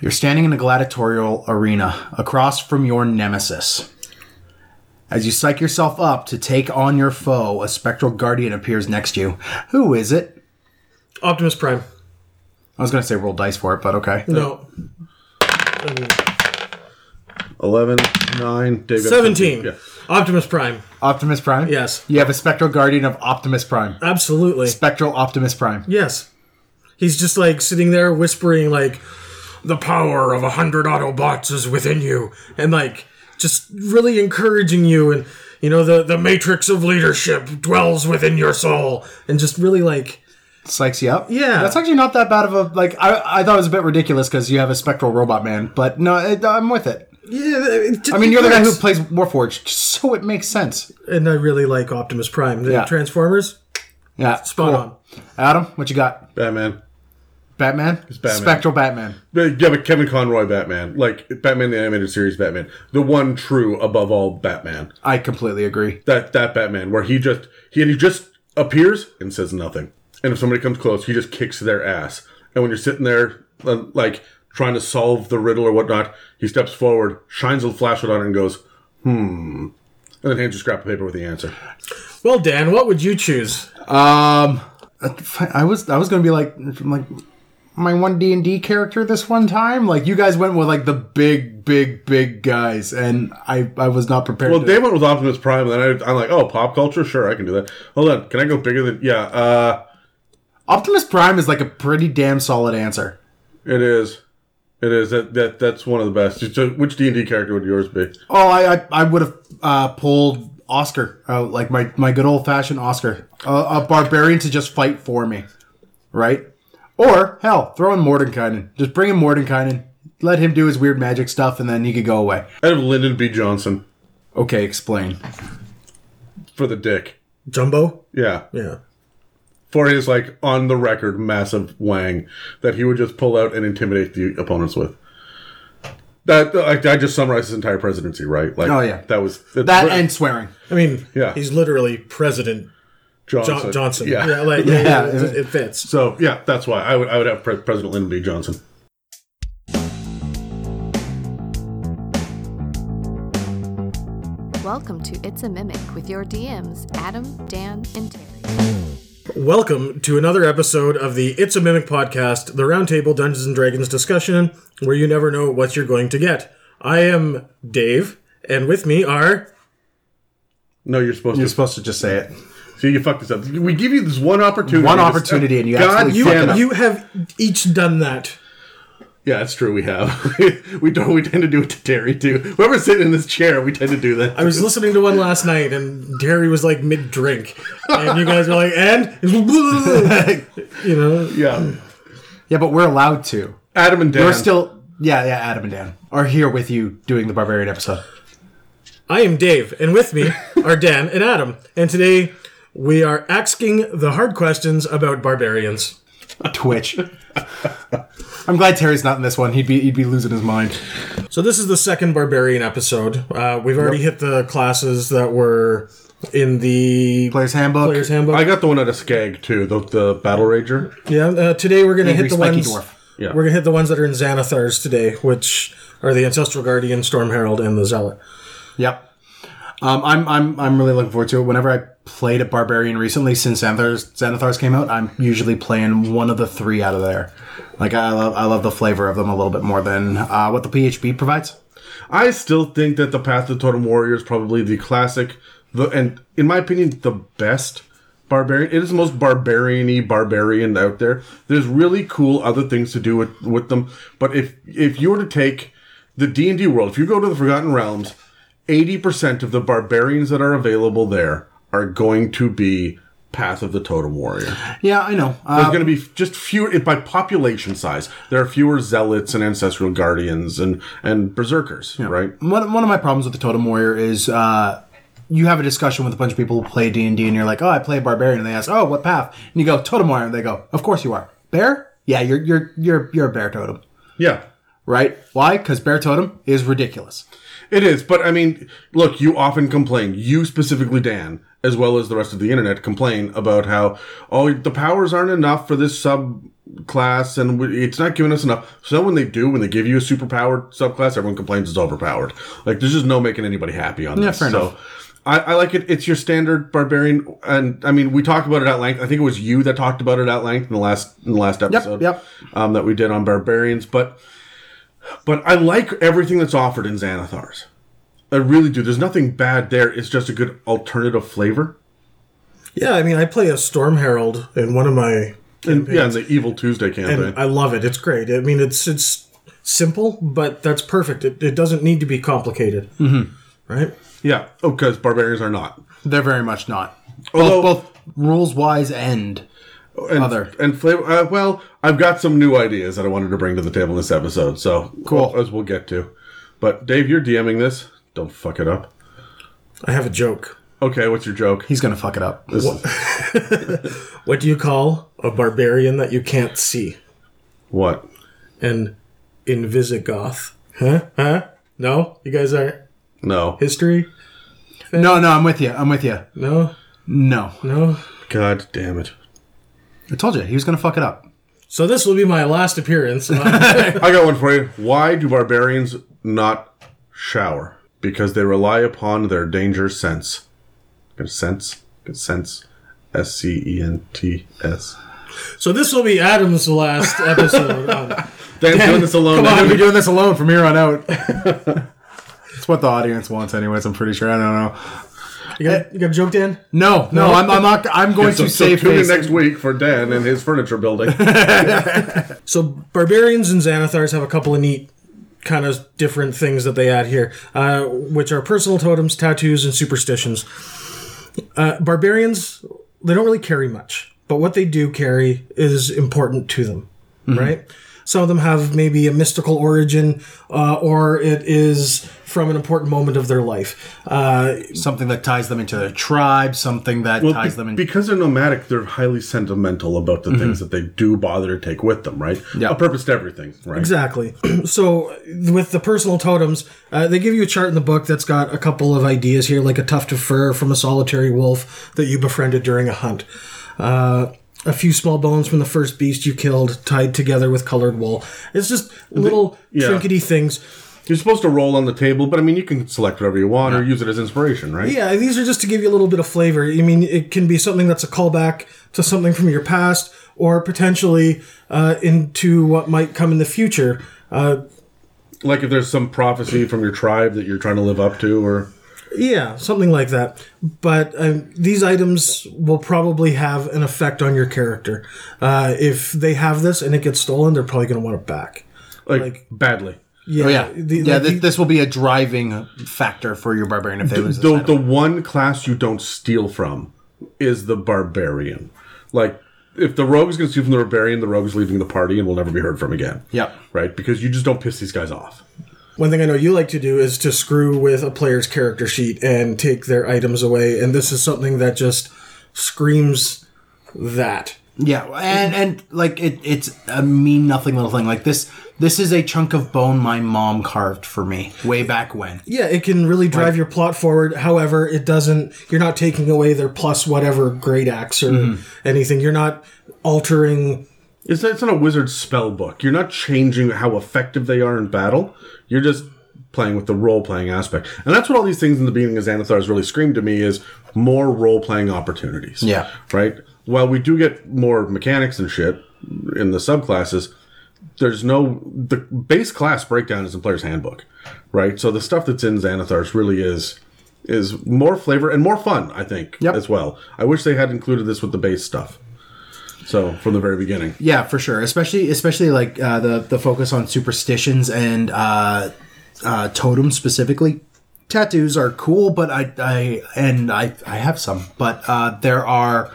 You're standing in a gladiatorial arena across from your nemesis. As you psych yourself up to take on your foe, a spectral guardian appears next to you. Who is it? Optimus Prime. I was going to say roll dice for it, but okay. No. 11, 9, Dave got 17. Yeah. Optimus Prime. Optimus Prime? Yes. You have a spectral guardian of Optimus Prime. Absolutely. Spectral Optimus Prime. Yes. He's just like sitting there whispering like the power of a hundred Autobots is within you and like just really encouraging you and you know the the matrix of leadership dwells within your soul and just really like Psychs you up? Yeah. That's actually not that bad of a, like, I, I thought it was a bit ridiculous because you have a spectral robot man, but no, it, I'm with it. yeah it just I mean, you're the guy who works. plays Warforged, so it makes sense. and I really like Optimus Prime the Yeah. Transformers Yeah. spot cool. on Adam, what you got? Batman. Batman? Batman. Spectral Batman. But, yeah, but Kevin Conroy Batman. Like, Batman the Animated Series Batman. The one true, above all, Batman. I completely agree. That that Batman, where he just, he, he just appears and says nothing. And if somebody comes close, he just kicks their ass. And when you're sitting there, uh, like, trying to solve the riddle or whatnot, he steps forward, shines a flashlight on it, and goes, hmm. And then hands you a scrap of paper with the answer. well Dan what would you choose Um, I was I was gonna be like like my one D and D character this one time. Like you guys went with like the big, big, big guys, and I I was not prepared. Well, to, they went with Optimus Prime, and I, I'm like, oh, pop culture? Sure, I can do that. Hold on, can I go bigger than. Yeah, uh, Optimus Prime is like a pretty damn solid answer. it is. It is. That, that That's one of the best. So which D&D character would yours be? Oh, I I, I would have uh, pulled Oscar out like my my good old fashioned Oscar, uh, a barbarian to just fight for me, right? Or hell, throw in Mordenkainen. Just bring in Mordenkainen. Let him do his weird magic stuff, and then he could go away. I'd have Lyndon B. Johnson Okay, explain. for the dick. Jumbo Yeah. yeah For his, like, on the record massive wang that he would just pull out and intimidate the opponents with. That like, I just summarized his entire presidency, right? Like, Oh, yeah. that was That and swearing. I mean Yeah. he's literally President Johnson. Jo- Johnson Yeah. yeah like Yeah. it, it fits So yeah, that's why I would I would have Pre- President Lyndon B. Johnson. Welcome to It's a Mimic with your DMs, Adam, Dan, and Terry. Welcome to another episode of the It's a Mimic podcast, the Roundtable Dungeons and Dragons discussion, where you never know what you're going to get. I am Dave, and with me are No, you're supposed You're to. supposed to just say it. See, you fucked this up. We give you this one opportunity. One opportunity and you God absolutely you. fuck it up. You have each done that. Yeah, it's true. We have. we don't. We tend to do it to Terry too. Whoever's sitting in this chair, we tend to do that. I was listening to one last night, and Terry was like mid drink, and you guys were like, "And," you know, yeah. Yeah, but we're allowed to. Adam and Dan. We're still. Yeah, yeah. Adam and Dan are here with you doing the barbarian episode. I am Dave, and with me are Dan and Adam, and today we are asking the hard questions about barbarians. Twitch. I'm glad Terry's not in this one. He'd be he'd be losing his mind. So this is the second barbarian episode. Uh, we've already hit the classes that were in the Player's handbook. player's handbook. I got the one at a SCAG too. The the battle rager. yeah. Uh, today we're gonna Angry hit the spiky ones. dwarf. Yeah. We're gonna hit the ones that are in Xanathars today, which are the ancestral guardian, storm herald, and the zealot. Yep. Um, I'm I'm I'm really looking forward to it. Whenever I played at Barbarian recently, since Xanathars, Xanathars came out, I'm usually playing one of the three out of there. Like I love I love the flavor of them a little bit more than uh, what the PHB provides. I still think that the Path of Totem Warrior is probably the classic, the and in my opinion, the best barbarian. It is the most barbarian-y barbarian out there. There's really cool other things to do with with them, but if if you were to take the D and D world, if you go to the Forgotten Realms, eighty percent of the barbarians that are available there are going to be Path of the Totem Warrior. Yeah, I know. There's Uh, going to be just fewer by population size. There are fewer zealots and ancestral guardians and and berserkers, right? one one of my problems with the Totem Warrior is uh, you have a discussion with a bunch of people who play D and D, and you're like, "Oh, I play Barbarian," and they ask, "Oh, what path?" And you go, "Totem Warrior," and they go, "Of course you are." Bear? Yeah, you're you're you're you're a bear totem, Yeah, right? Why? Because bear totem is ridiculous. It is. But I mean, look, you often complain. You specifically, Dan, as well as the rest of the internet, complain about how oh the powers aren't enough for this sub class and it's not giving us enough. So when they do, when they give you a superpowered subclass, everyone complains it's overpowered. Like there's just no making anybody happy on Yeah, this. fair so. enough. I, I like it. It's your standard barbarian, and I mean, we talked about it at length. I think it was you that talked about it at length in the last in the last episode. yep. Um, that we did on barbarians, but but I like everything that's offered in Xanathars. I really do. There's nothing bad there. It's just a good alternative flavor. Yeah, I mean, I play a Storm Herald in one of my And, yeah, in the Evil Tuesday campaign. and I love it. It's great. I mean, it's it's simple, but that's perfect. It, it doesn't need to be complicated, mm-hmm. right? yeah. Oh, because barbarians are not. They're very much not. Although- both, both rules wise and And, Other. and flavor. Uh, well, I've got some new ideas that I wanted to bring to the table in this episode. So Cool. as we'll get to. But Dave, you're DMing this. Don't fuck it up. I have a joke. Okay, what's your joke? he's gonna fuck it up. This- What do you call a barbarian that you can't see? what? An invisigoth. Huh? Huh? No? You guys are No. history? No, no, I'm with you. I'm with you. No? No, No? God damn it. I told you he was gonna fuck it up. So this will be my last appearance. I got one for you. Why do barbarians not shower? Because they rely upon their danger sense. Good sense. Good sense. S C E N T S. so this will be Adam's last episode. Um, on- Dan's doing this alone. Come on, now. I'll be doing this alone from here on out. It's what the audience wants, anyways. I'm pretty sure. I don't know. You got, you got a joke, Dan? No, no, I'm, I'm not. I'm going So, to so save tune in next week for Dan and his furniture building. So barbarians and Xanathars have a couple of neat kind of different things that they add here, uh, which are personal totems, tattoos, and superstitions. Uh, barbarians, they don't really carry much, but what they do carry is important to them, right? Some of them have maybe a mystical origin, uh, or it is from an important moment of their life. Uh, something that ties them into their tribe. Something that Well, ties be- them in. because they're nomadic, they're highly sentimental about the things that they do bother to take with them, right? Yeah. A purpose to everything, right? Exactly. so with the personal totems, uh, they give you a chart in the book that's got a couple of ideas here, like a tuft of fur from a solitary wolf that you befriended during a hunt. Uh, a few small bones from the first beast you killed, tied together with colored wool. It's just little yeah. trinkety things. You're supposed to roll on the table, but I mean, you can select whatever you want or use it as inspiration, right? Yeah, these are just to give you a little bit of flavor. I mean, it can be something that's a callback to something from your past, or potentially uh, into what might come in the future. Uh, Like if there's some prophecy from your tribe that you're trying to live up to, or Yeah, something like that. But um, these items will probably have an effect on your character. Uh, if they have this and it gets stolen, they're probably going to want it back. like, Like- badly. Yeah, oh yeah, the- yeah. like This, this will be a driving factor for your barbarian if they lose this The, the one class you don't steal from is the barbarian. Like, if the rogue is going to steal from the barbarian, the rogue is leaving the party and will never be heard from again. Yeah. Right? Because you just don't piss these guys off. One thing I know you like to do is to screw with a player's character sheet and take their items away, and this is something that just screams that. Yeah, and and like it, it's a mean nothing little thing. Like this, this is a chunk of bone my mom carved for me way back when. Yeah, it can really drive your plot forward. However, it doesn't. You're not taking away their plus whatever great axe or mm-hmm. anything. You're not altering It's, it's not a wizard spell book. You're not changing how effective they are in battle. You're just playing with the role playing aspect. And that's what all these things in the beginning of Xanathars really scream to me is more role playing opportunities. Yeah. Right? While we do get more mechanics and shit in the subclasses, there's no the base class breakdown is in player's handbook. Right? So the stuff that's in Xanathars really is is more flavor and more fun, I think, Yep. as well. I wish they had included this with the base stuff. So from the very beginning. Yeah, for sure. Especially, especially like uh, the the focus on superstitions and uh, uh, totems specifically. Tattoos are cool, but I, I and I, I have some, but uh, there are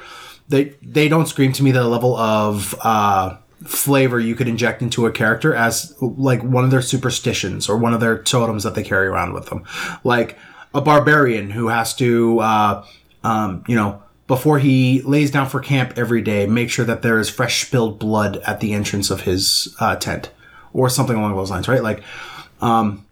they they don't scream to me the level of uh, flavor you could inject into a character as like one of their superstitions or one of their totems that they carry around with them, like a barbarian who has to, uh, um, you know, before he lays down for camp every day, make sure that there is fresh spilled blood at the entrance of his uh, tent, or something along those lines, right? Like, um,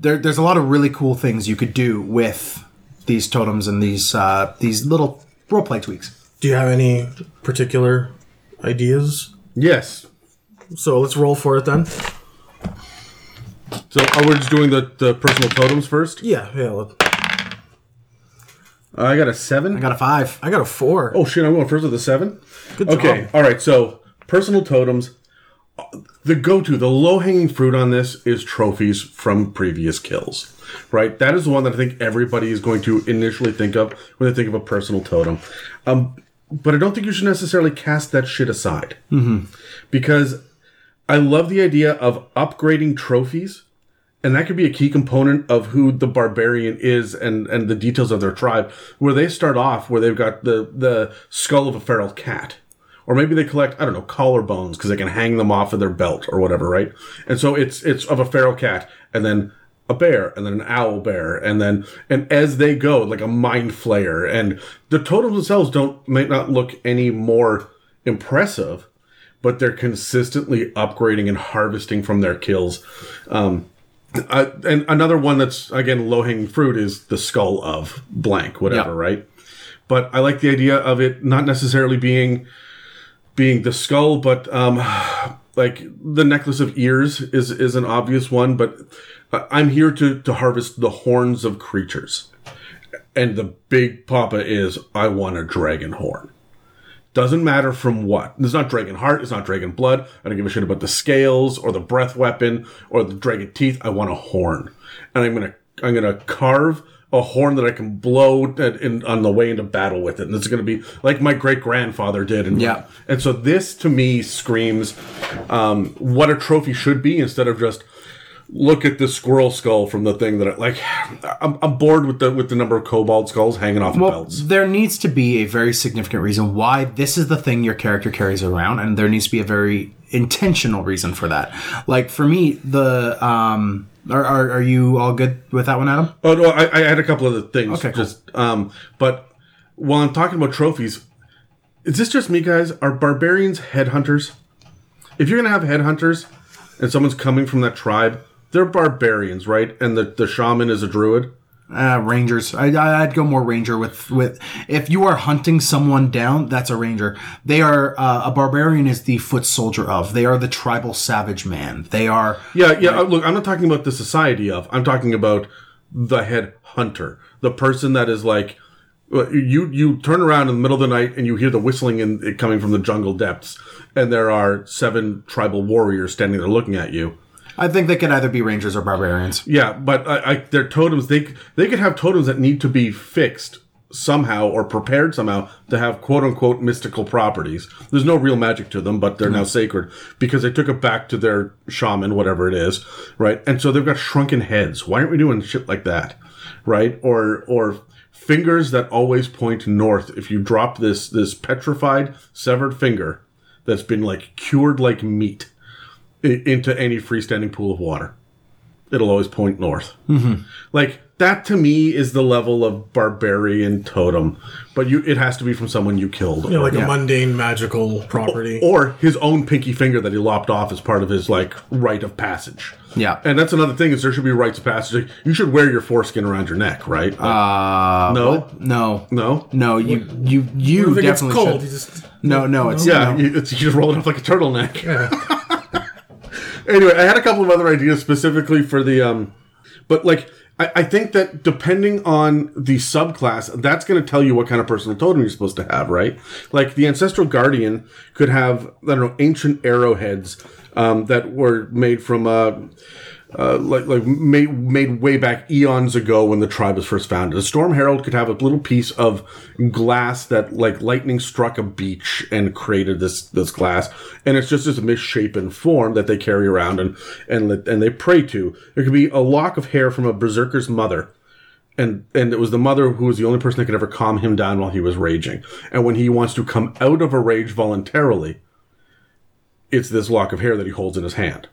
there, there's a lot of really cool things you could do with these totems and these uh, these little roleplay tweaks. Do you have any particular ideas? Yes. So let's roll for it then. So are we just doing the, the personal totems first? Yeah, yeah. Let- I got a seven. I got a five. I got a four. Oh shit! I'm going first with a seven. Good Okay. job. All right. So personal totems. The go-to, the low-hanging fruit on this is trophies from previous kills. Right. That is the one that I think everybody is going to initially think of when they think of a personal totem. Um, but I don't think you should necessarily cast that shit aside. Mm-hmm. Because I love the idea of upgrading trophies and that could be a key component of who the barbarian is and and the details of their tribe where they start off where they've got the the skull of a feral cat. Or maybe they collect i don't know collarbones because they can hang them off of their belt or whatever right? And so it's it's of a feral cat and then a bear and then an owl bear and then and as they go like a mind flayer. And the totems themselves don't might not look any more impressive but they're consistently upgrading and harvesting from their kills. Um, uh, and another one that's again low hanging fruit is the skull of blank, whatever, Yeah. right? But I like the idea of it not necessarily being being the skull, but um, like the necklace of ears is is an obvious one. But I'm here to to harvest the horns of creatures, and the big papa is I want a dragon horn. Doesn't matter from what. It's not dragon heart. It's not dragon blood. I don't give a shit about the scales or the breath weapon or the dragon teeth. I want a horn, and I'm gonna I'm gonna carve a horn that I can blow in, on the way into battle with it, and it's gonna be like my great grandfather did. And Yeah. and so this to me screams um, what a trophy should be instead of just look at this squirrel skull from the thing that I, like I'm, I'm bored with the with the number of kobold skulls hanging off of Well, belts. there needs to be a very significant reason why this is the thing your character carries around, and there needs to be a very intentional reason for that. Like for me, the um, are are, are you all good with that one, Adam? Oh no, I, I had a couple of the things. Okay, cool. just um, but while I'm talking about trophies, is this just me, guys? Are barbarians headhunters? If you're gonna have headhunters, and someone's coming from that tribe, they're barbarians, right? And the the shaman is a druid. Uh, rangers. I, I- I'd go more ranger with with. If you are hunting someone down, that's a ranger. They are uh, a barbarian is the foot soldier of. They are the tribal savage man. They are. Yeah, yeah. uh, Look, I'm not talking about the society of. I'm talking about the head hunter, the person that is like. You you turn around in the middle of the night and you hear the whistling and it coming from the jungle depths, and there are seven tribal warriors standing there looking at you. I think they could either be rangers or barbarians. Yeah, but I, I, their totems they they could have totems that need to be fixed somehow or prepared somehow to have quote unquote mystical properties. There's no real magic to them, but they're now mm. sacred because they took it back to their shaman, whatever it is, right? And so they've got shrunken heads. Why aren't we doing shit like that, right? Or or fingers that always point north. If you drop this this petrified severed finger that's been like cured like meat into any freestanding pool of water it'll always point north. Mm-hmm. Like that to me is the level of barbarian totem, but you it has to be from someone you killed, You know, like Yeah. a mundane magical property. or his own pinky finger that he lopped off as part of his like rite of passage. Yeah. and that's another thing is there should be rites of passage. Like, you should wear your foreskin around your neck, right? Like, Uh, no, no, no. no. You you you if it gets definitely cold, should. you just No, no, it's Yeah, no. you, it's, you just roll it up like a turtleneck. Anyway, I had a couple of other ideas specifically for the um, but like I, I think that depending on the subclass, that's going to tell you what kind of personal totem you're supposed to have, right? Like the ancestral guardian could have I don't know ancient arrowheads um, that were made from uh, uh, like like made made way back eons ago when the tribe was first founded. A storm herald could have a little piece of glass that like lightning struck a beach and created this this glass, and it's just this misshapen form that they carry around and and and they pray to. There could be a lock of hair from a berserker's mother. And and it was the mother who was the only person that could ever calm him down while he was raging. And when he wants to come out of a rage voluntarily, it's this lock of hair that he holds in his hand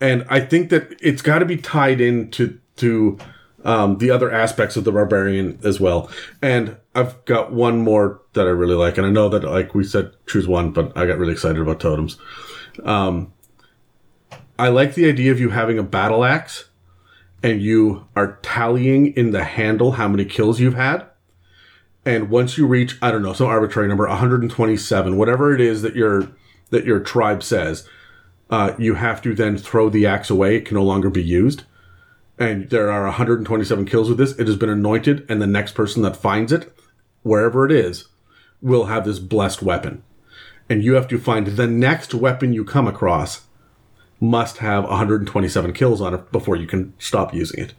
and I think that it's got to be tied into to um, the other aspects of the barbarian as well. And I've got one more that I really like, and I know that like we said choose one, but I got really excited about totems. Um, I like the idea of you having a battle axe and you are tallying in the handle how many kills you've had. And once you reach, I don't know, some arbitrary number, 127, whatever it is that your that your tribe says, uh, you have to then throw the axe away. It can no longer be used. And there are 127 kills with this. It has been anointed, and the next person that finds it, wherever it is, will have this blessed weapon. And you have to find the next weapon you come across must have 127 kills on it before you can stop using it.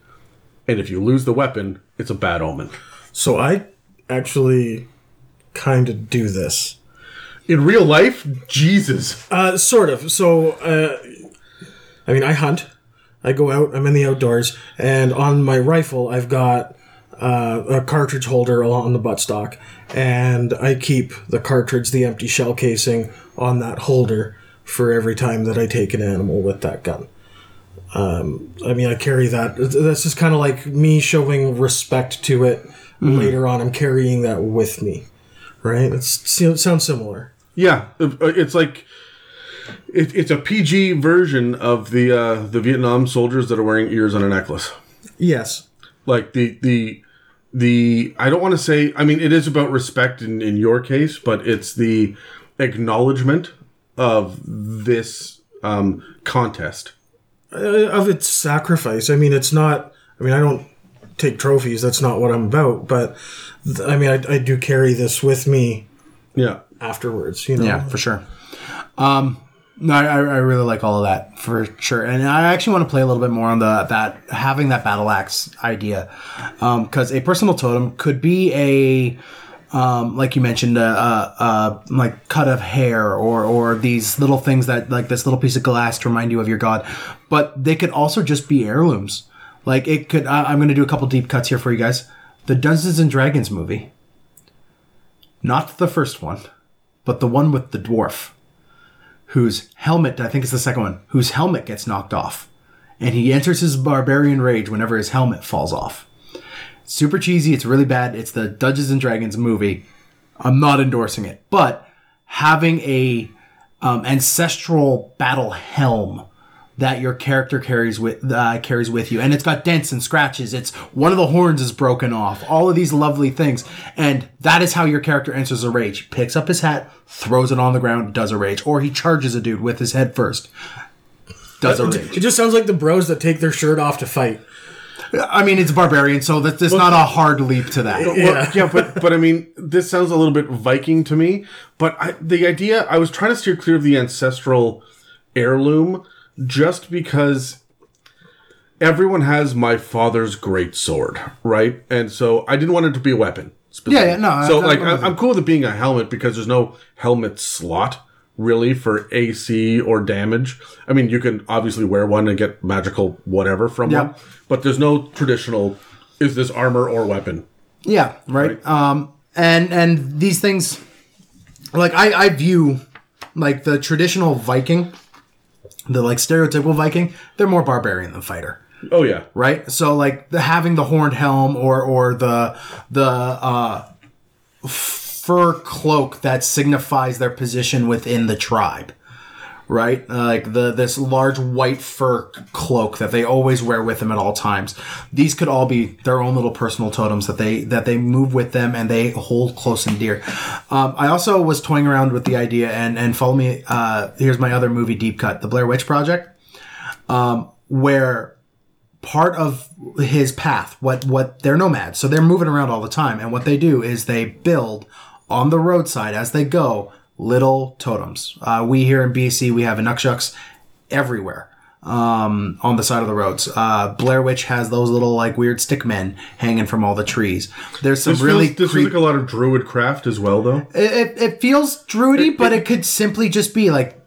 And if you lose the weapon, it's a bad omen. So I actually kind of do this. In real life, Jesus. Uh, sort of. So, uh, I mean, I hunt. I go out. I'm in the outdoors, and on my rifle, I've got uh, a cartridge holder on the buttstock, and I keep the cartridge, the empty shell casing, on that holder for every time that I take an animal with that gun. Um, I mean, I carry that. That's just kind of like me showing respect to it. Later on, I'm carrying that with me. Right? It's, it sounds similar. Yeah, uh, it's like it, it's a PG version of the uh, the Vietnam soldiers that are wearing ears on a necklace. Yes. Like the the the I don't want to say. I mean, it is about respect in in your case, but it's the acknowledgement of this um, contest. uh, of its sacrifice. I mean, it's not. I mean, I don't take trophies. That's not what I'm about. But th- I mean, I, I do carry this with me Yeah. Afterwards. You know. Yeah, for sure. Um, no, I, I really like all of that for sure, and I actually want to play a little bit more on the that having that battle axe idea, because a personal totem could be a. Um, like you mentioned, a, a, a like cut of hair or or these little things that like this little piece of glass to remind you of your god, but they could also just be heirlooms. Like it could. I'm going to do a couple deep cuts here for you guys. The Dungeons and Dragons movie, not the first one, but the one with the dwarf whose helmet, I think it's the second one, whose helmet gets knocked off. And he enters his barbarian rage whenever his helmet falls off. Super cheesy, it's really bad. It's the Dungeons and Dragons movie. I'm not endorsing it, but having a um, ancestral battle helm that your character carries with uh, carries with you, and it's got dents and scratches. It's one of the horns is broken off. All of these lovely things, and that is how your character enters a rage. He Picks up his hat, throws it on the ground, does a rage, or he charges a dude with his head first, does a rage. It just sounds like the bros that take their shirt off to fight. I mean, it's barbarian, so that there's not a hard leap to that. Well, Yeah. yeah, but but I mean, this sounds a little bit Viking to me. But I, the idea, I was trying to steer clear of the ancestral heirloom, just because everyone has my father's great sword, right? And so I didn't want it to be a weapon. Yeah, yeah, no, So I- like, I'm I, I'm cool with it being a helmet because there's no helmet slot really for AC or damage. I mean, you can obviously wear one and get magical whatever from Yeah. one, but there's no traditional. Is this armor or weapon? Yeah, right. Um, and and these things, like I, I view, like the traditional Viking, the like stereotypical Viking, they're more barbarian than fighter, Oh yeah, right? So like the having the horned helm or or the the uh, fur cloak that signifies their position within the tribe. Right, Uh, like the this large white fur cloak that they always wear with them at all times. These could all be their own little personal totems that they that they move with them and they hold close and dear. Um, I also was toying around with the idea and and follow me. Uh, here's my other movie deep cut, The Blair Witch Project, um, where part of his path what what they're nomads so they're moving around all the time and what they do is they build on the roadside as they go little totems uh, we here in bc we have inukshuks everywhere um, on the side of the roads uh, blair witch has those little like weird stick men hanging from all the trees there's some this really feels, this creep- feels like a lot of druid craft as well, though. it, it, it feels druidy, but it could simply just be like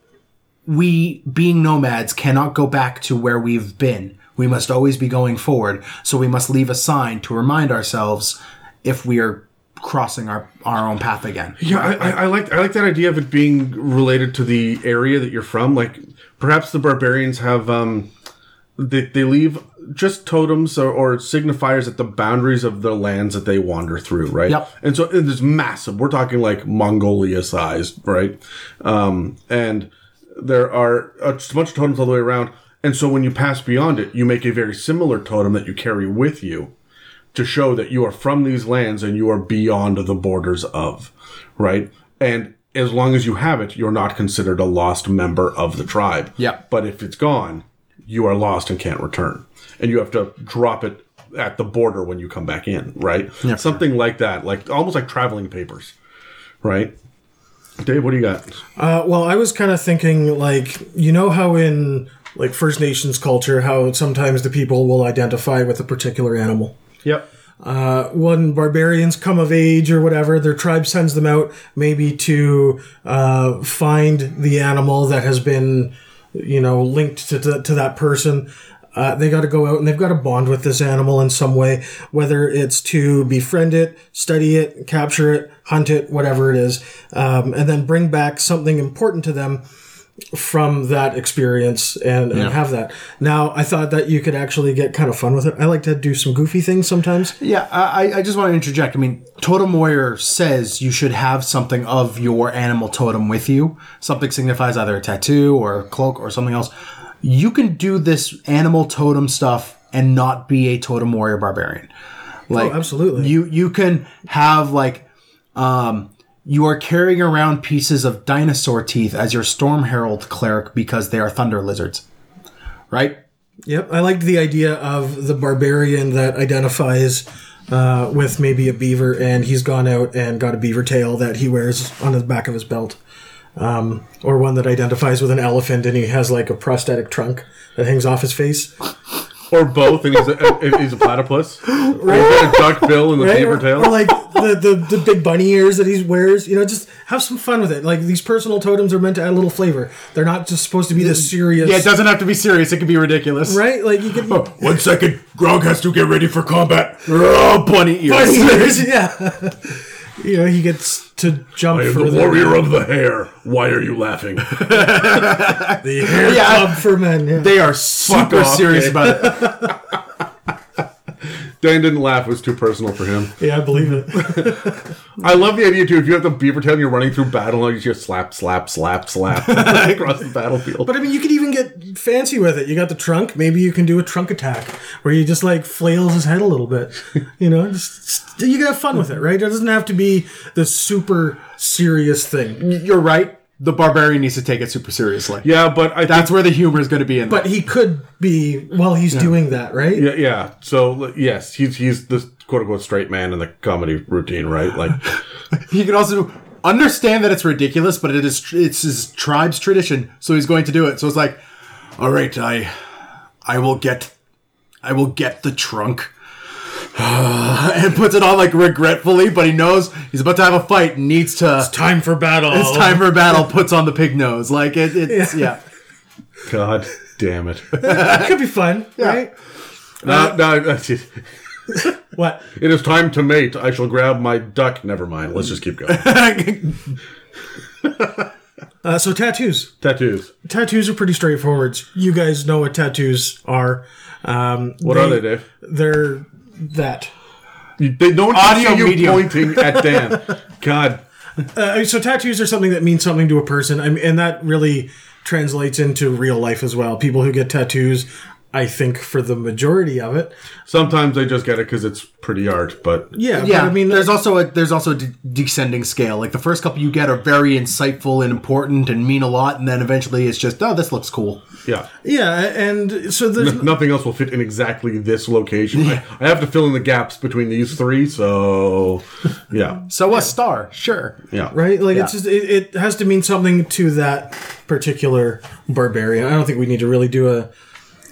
we, being nomads, cannot go back to where we've been. We must always be going forward. So we must leave a sign to remind ourselves if we are crossing our, our own path again. Yeah, I, I, I like I like that idea of it being related to the area that you're from. Like perhaps the barbarians have um, they they leave just totems or, or signifiers at the boundaries of the lands that they wander through, right? Yep. And so it is massive. We're talking like Mongolia sized, right? Um, and there are a bunch of totems all the way around. And so when you pass beyond it, you make a very similar totem that you carry with you to show that you are from these lands and you are beyond the borders of, right? And as long as you have it, you're not considered a lost member of the tribe. Yeah. But if it's gone, you are lost and can't return. And you have to drop it at the border when you come back in, right? Yeah. Something like that, like almost like traveling papers, right? Dave, what do you got? Uh, well, I was kind of thinking, like, you know how in like First Nations culture, how sometimes the people will identify with a particular animal. Yep. Uh, when barbarians come of age or whatever, their tribe sends them out maybe to uh, find the animal that has been, you know, linked to, to, to that person. Uh, they got to go out and they've got to bond with this animal in some way, whether it's to befriend it, study it, capture it, hunt it, whatever it is, um, and then bring back something important to them from that experience and, and have that. Now, I thought that you could actually get kind of fun with it. I like to do some goofy things sometimes. Yeah, I, I just want to interject. I mean, Totem Warrior says you should have something of your animal totem with you. Something signifies either a tattoo or a cloak or something else. You can do this animal totem stuff and not be a Totem Warrior barbarian. Like, Oh, absolutely. You you can have like, um, you are carrying around pieces of dinosaur teeth as your Storm Herald cleric because they are thunder lizards, right? Yep, I liked the idea of the barbarian that identifies uh, with maybe a beaver, and he's gone out and got a beaver tail that he wears on the back of his belt. Um, or one that identifies with an elephant and he has like a prosthetic trunk that hangs off his face. Or both, and he's a, he's a platypus. Or he's got a duck bill and the Right? beaver tail. or like the, the, the big bunny ears that he wears. You know, just have some fun with it. Like these personal totems are meant to add a little flavor. They're not just supposed to be this serious. Yeah, it doesn't have to be serious. It can be ridiculous. Right? Like you can. Oh, one second, Grog has to get ready for combat. Oh, bunny ears. Bunny ears, yeah. You know, he gets to jump I am further. the warrior of the hair. Why are you laughing? The hair Yeah. club for men. Yeah. They are super off, serious Dave. about it. Dan didn't laugh. It was too personal for him. yeah, I believe it. I love the idea, too. If you have the beaver tail and you're running through battle, and you just slap, slap, slap, slap across the battlefield. But I mean, you could even get fancy with it. You got the trunk. Maybe you can do a trunk attack where you just like flails his head a little bit. You know, just, you can have fun with it, right? It doesn't have to be the super serious thing. You're right. The barbarian needs to take it super seriously. yeah, but I That's where the humor is going to be in. But he could be while he's doing that, right? Yeah, yeah. So yes, he's he's the quote unquote straight man in the comedy routine, right? Like, he can also understand that it's ridiculous, but it is it's his tribe's tradition, so he's going to do it. So it's like, all right, I I will get I will get the trunk. and puts it on like regretfully, but he knows he's about to have a fight and needs to. It's time for battle. It's time for battle. Puts on the pig nose, like it. It's yeah. God damn it! It could be fun, right? no, no, that's it. What? it is time to mate. I shall grab my duck. Never mind. Let's just keep going. Uh, so tattoos. Tattoos. Tattoos are pretty straightforward. You guys know what tattoos are. Um, What are they, Dave? They're that. You- They don't Audio see you medium. pointing at Dan. God. Uh, so tattoos are something that means something to a person, I mean, and that really translates into real life as well. People who get tattoos, I think, for the majority of it, Sometimes they just get it because it's pretty art, but yeah. Yeah, but I mean, there's also a there's also a de- descending scale. Like the first couple you get are very insightful and important and mean a lot, and then eventually it's just oh this looks cool. Yeah. yeah, and so there's Nothing else will fit in exactly this location. I, I have to fill in the gaps between these three, so yeah, So a star, sure. yeah. right like Yeah. it's just it, it has to mean something to that particular barbarian i don't think we need to really do a,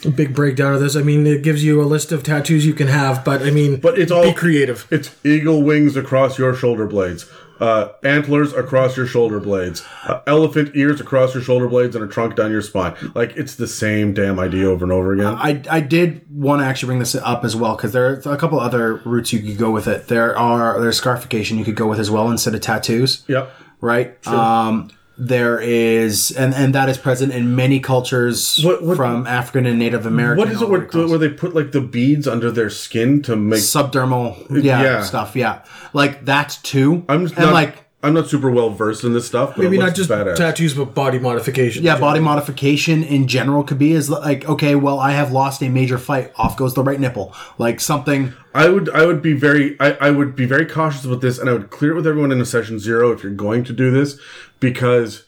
a big breakdown of this i mean it gives you a list of tattoos you can have but i mean But it's all be creative It's eagle wings across your shoulder blades, uh, antlers across your shoulder blades, uh, elephant ears across your shoulder blades, and a trunk down your spine. Like it's the same damn idea over and over again. I, I did want to actually bring this up as well because there are a couple other routes you could go with it. There are there's scarification you could go with as well instead of tattoos. Yep. Right. Um, there is and and that is present in many cultures What- what- from African and Native American. What is it where, the way across. where they put like the beads under their skin to make? subdermal uh, yeah, Yeah. stuff yeah like that too I'm just and not- like I'm not super well versed in this stuff. But Maybe it not just badass. tattoos, but body modification. Yeah, body modification in general could be is like, okay, well, I have lost a major fight. Off goes the right nipple. Like something. I would I would be very I, I would be very cautious with this and I would clear it with everyone in a session zero if you're going to do this because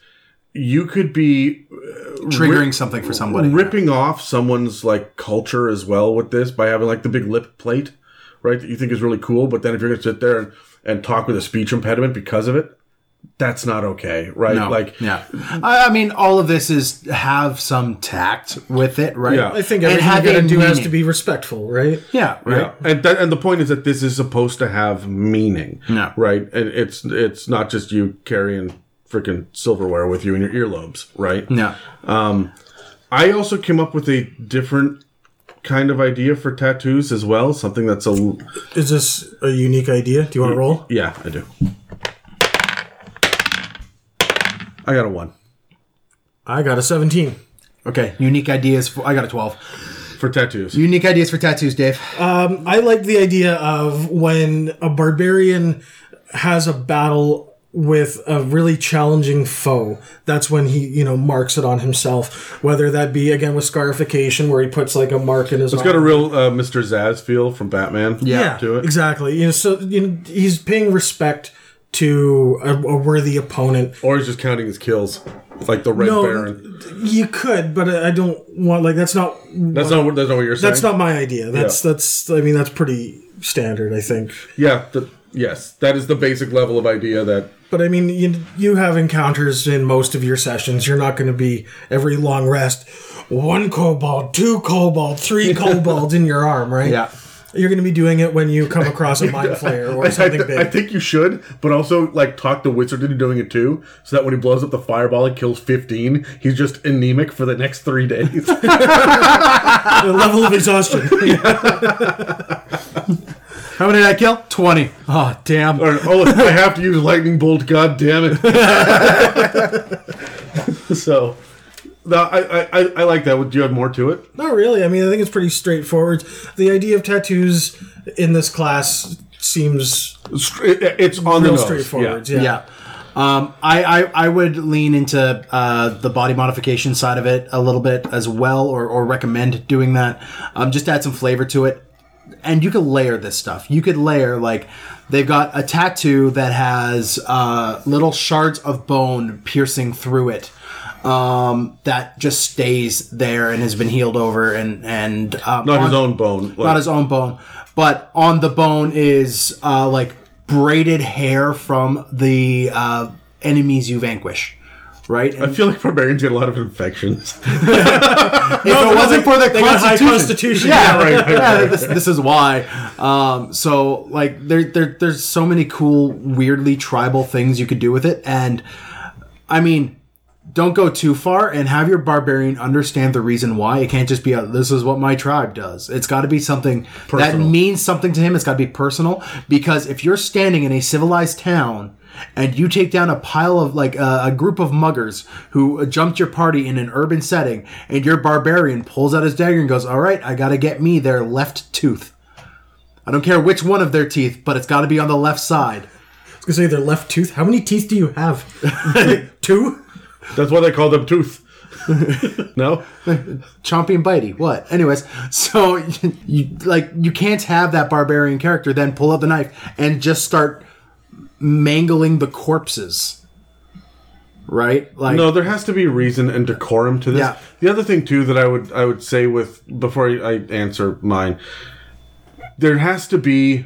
you could be uh, triggering something for somebody. ripping off someone's like culture as well with this by having like the big lip plate, right? That you think is really cool, but then if you're gonna sit there and, and talk with a speech impediment because of it, that's not okay, right? No, Like yeah. I, I mean, all of this is have some tact with it, right? Yeah. I think everything you have gotta a do has to be respectful, right? Yeah, right. Yeah, and that, and the point is that this is supposed to have meaning, Yeah. right? And it's it's not just you carrying freaking silverware with you in your earlobes, right? Yeah. Um I also came up with a different kind of idea for tattoos as well. Something that's a Is this a unique idea? Do you want to roll? yeah, I do. I got a one I got a 17. Okay. Unique ideas. For, I got a twelve. for tattoos. Unique ideas for tattoos, Dave. Um, I like the idea of when a barbarian has a battle with a really challenging foe. That's when he, you know, marks it on himself. Whether that be again with scarification, where he puts like a mark in his. It's got a real uh, Mr. Zsasz feel from Batman. yeah, to it. exactly. You know, so you know, he's paying respect to a, a worthy opponent. Or he's just counting his kills, like the Red No, Baron. you could, but I don't want like that's not That's not what that's not what you're saying. that's not my idea. That's Yeah. that's I mean that's pretty standard, I think. Yeah, the, yes, that is the basic level of idea that But I mean, you, you have encounters in most of your sessions. You're not going to be every long rest, one kobold, two kobold, three kobolds in your arm, right? Yeah. You're going to be doing it when you come across a mind flayer or something I, big. I think you should, but also like talk the wizard into doing it too, so that when he blows up the fireball and kills fifteen, he's just anemic for the next three days. the level of exhaustion. How many did I kill? Twenty. Oh, damn. or oh, I have to use lightning bolt. God damn it! so, no, I, I I- I like that. Do you have more to it? not really. I mean, I think it's pretty straightforward. The idea of tattoos in this class seems It's on the real nose. straightforward. Yeah. Yeah. Yeah. Um, I, I, I would lean into uh, the body modification side of it a little bit as well, or, or recommend doing that. Um, just add some flavor to it. And you could layer this stuff. You could layer, like, they've got a tattoo that has uh, little shards of bone piercing through it. Um, that just stays there and has been healed over, and and um, Not his own bone. Like, not his own bone, but on the bone is uh, like braided hair from the uh, enemies you vanquish. Right? I feel like barbarians get a lot of infections. if it wasn't for the They high constitution, constitution. yeah, right, right, yeah, right. this, this is why. Um, so like there, there, there's so many cool, weirdly tribal things you could do with it, and I mean, don't go too far and have your barbarian understand the reason why. It can't just be a, this is what my tribe does. It's got to be something that means something to him. It's got to be personal because if you're standing in a civilized town and you take down a pile of like uh, a group of muggers who jumped your party in an urban setting and your barbarian pulls out his dagger and goes, "All right, I got to get me their left tooth." I don't care which one of their teeth, but it's got to be on the left side. I was going to say their left tooth. How many teeth do you have? Two? That's why they call them tooth. no, Chompy and Bitey. What? Anyways, so you like you can't have that barbarian character then pull out the knife and just start mangling the corpses. Right? Like no. There has to be reason and decorum to this. Yeah. The other thing too that I would I would say with before I answer mine, there has to be.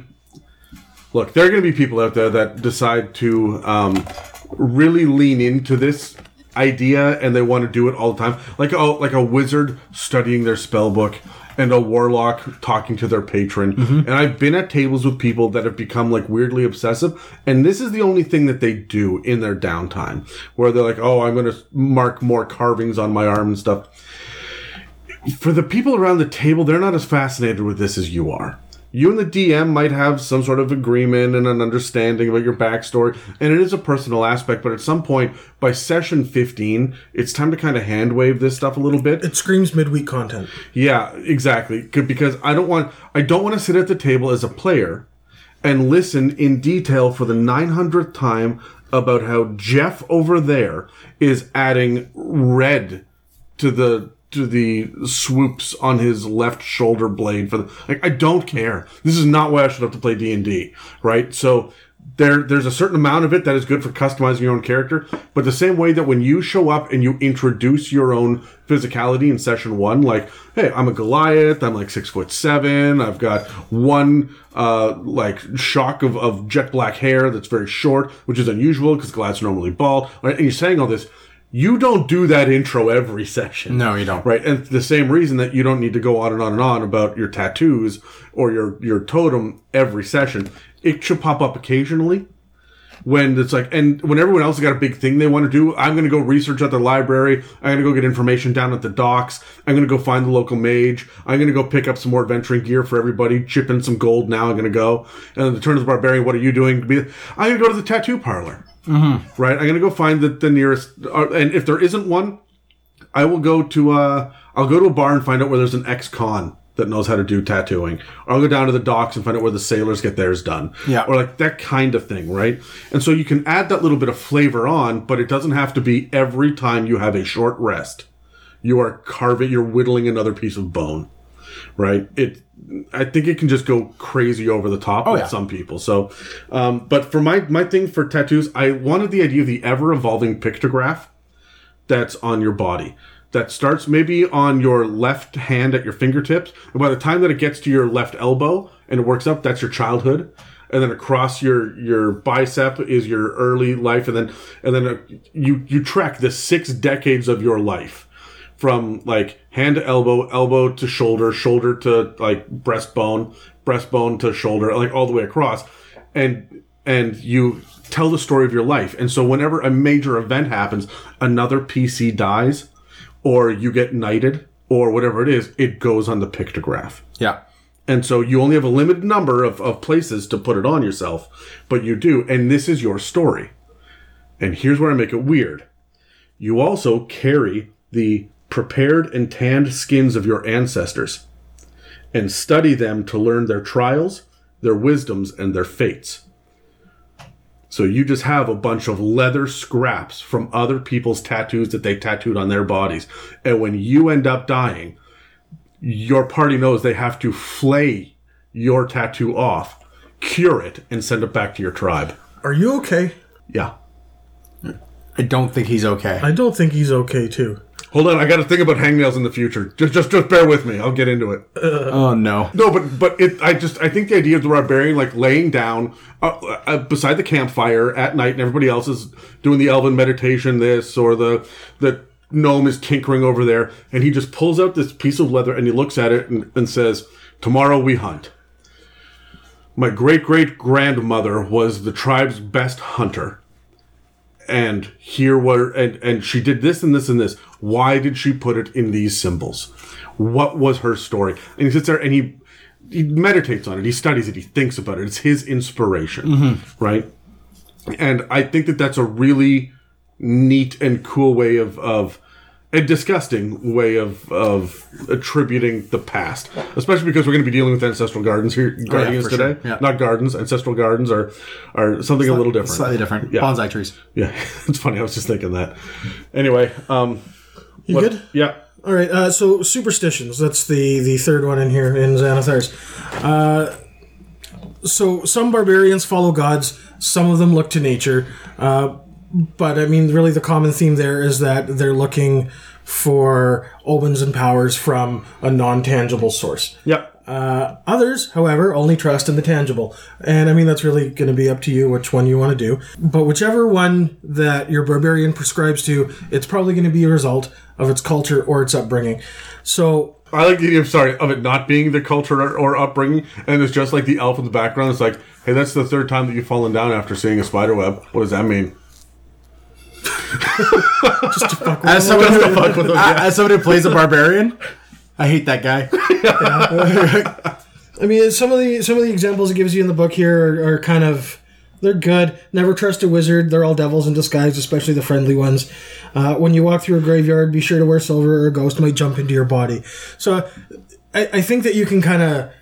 Look, there are going to be people out there that decide to um, really lean into this idea and they want to do it all the time, like a like a wizard studying their spell book and a warlock talking to their patron. Mm-hmm. And I've been at tables with people that have become like weirdly obsessive, and this is the only thing that they do in their downtime, where they're like, "Oh, I'm going to mark more carvings on my arm and stuff." for the people around the table, they're not as fascinated with this as you are. You and the DM might have some sort of agreement and an understanding about your backstory, and it is a personal aspect, but at some point, by session 15, it's time to kind of hand wave this stuff a little bit. It screams midweek content. Yeah, exactly. Because I don't want I don't want to sit at the table as a player and listen in detail for the 900th time about how Jeff over there is adding red to the to the swoops on his left shoulder blade for the like I don't care. This is not why I should have to play D&D, right? So there there's a certain amount of it that is good for customizing your own character, but the same way that when you show up and you introduce your own physicality in session 1 like, hey, I'm a Goliath, I'm like 6 foot 7, I've got one uh like shock of of jet black hair that's very short, which is unusual because Goliaths normally bald, right? And you're saying all this you don't do that intro every session. No, you don't. Right. And the same reason that you don't need to go on and on and on about your tattoos or your, your totem every session. It should pop up occasionally when it's like, and when everyone else has got a big thing they want to do, I'm going to go research at the library. I'm going to go get information down at the docks. I'm going to go find the local mage. I'm going to go pick up some more adventuring gear for everybody, chip in some gold now. I'm going to go. And then the turn of the barbarian, what are you doing? I'm going to go to the tattoo parlor. Mm-hmm. Right. I'm going to go find the, the nearest, uh, and if there isn't one, I will go to uh I'll go to a bar and find out where there's an ex-con that knows how to do tattooing. Or I'll go down to the docks and find out where the sailors get theirs done. Yeah. Or like that kind of thing, right? And so you can add that little bit of flavor on, but it doesn't have to be every time you have a short rest. You are carving you're whittling another piece of bone. Right? It I think it can just go crazy over the top with yeah. some people. So um but for my my thing for tattoos, I wanted the idea of the ever evolving pictograph that's on your body that starts maybe on your left hand at your fingertips and by the time that it gets to your left elbow and it works up that's your childhood and then across your your bicep is your early life and then and then uh, you you track the six decades of your life from like hand to elbow elbow to shoulder shoulder to like breastbone breastbone to shoulder like all the way across and and you tell the story of your life. And so whenever a major event happens, another PC dies, or you get knighted, or whatever it is, it goes on the pictograph. Yeah. And so you only have a limited number of, of places to put it on yourself, but you do. And this is your story. And here's where I make it weird. You also carry the prepared and tanned skins of your ancestors and study them to learn their trials, their wisdoms, and their fates. So you just have a bunch of leather scraps from other people's tattoos that they tattooed on their bodies. And when you end up dying, your party knows they have to flay your tattoo off, cure it, and send it back to your tribe. Are you okay? Yeah. I don't think he's okay. I don't think he's okay too. Hold on, I got to think about hangnails in the future. Just, just, just bear with me. I'll get into it. oh no. No, but but it. I just I think the idea of the barbarian like laying down uh, uh, beside the campfire at night, and everybody else is doing the elven meditation. This or the the gnome is tinkering over there, and he just pulls out this piece of leather and he looks at it and, and says, "Tomorrow we hunt." My great great grandmother was the tribe's best hunter and here what and and she did this and this and this. Why did she put it in these symbols? What was her story? And he sits there and he he meditates on it. He studies it. He thinks about it. It's his inspiration mm-hmm. right? And i think that that's a really neat and cool way of of a disgusting way of of attributing the past, especially because we're going to be dealing with ancestral gardens here, guardians for sure. today. Yeah. Not gardens. Ancestral gardens are are something a little different. Slightly different. Yeah. Bonsai trees. Yeah, it's funny. I was just thinking that. Anyway, um, You what- good? Yeah. All right. Uh, so superstitions. That's the the third one in here in Xanathars. Uh, so some barbarians follow gods. Some of them look to nature. Uh, but I mean, really, the common theme there is that they're looking for omens and powers from a non tangible source. Yep. Uh, others, however, only trust in the tangible. And I mean, that's really going to be up to you which one you want to do. But whichever one that your barbarian prescribes to, it's probably going to be a result of its culture or its upbringing. So, I like the idea of sorry of it not being the culture or, or upbringing, and it's just like the elf in the background. It's like, hey, that's the third time that you've fallen down after seeing a spider web. What does that mean? As someone, Just to who, fuck with them, yeah. as someone who plays a barbarian, I hate that guy. I mean, some of the some of the examples it gives you in the book here are, are kind of they're good. Never trust a wizard; they're all devils in disguise, especially the friendly ones. Uh, when you walk through a graveyard, be sure to wear silver, or a ghost might jump into your body. So, I, I think that you can kind of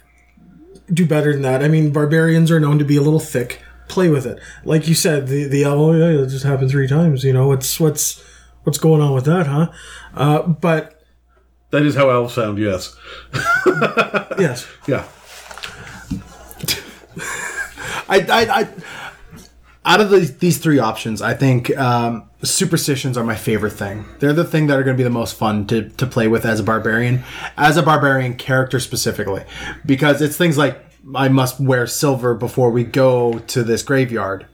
do better than that. I mean, barbarians are known to be a little thick. Play with it. Like you said, the the oh yeah, it just happened three times. You know, what's what's what's going on with that, huh? Uh, but That is how elves sound. Yes. yes, Yeah. I, I, I out of the, these three options, I think um, superstitions are my favorite thing. They're the thing that are going to be the most fun to, to play with as a barbarian, as a barbarian character specifically, because it's things like I must wear silver before we go to this graveyard,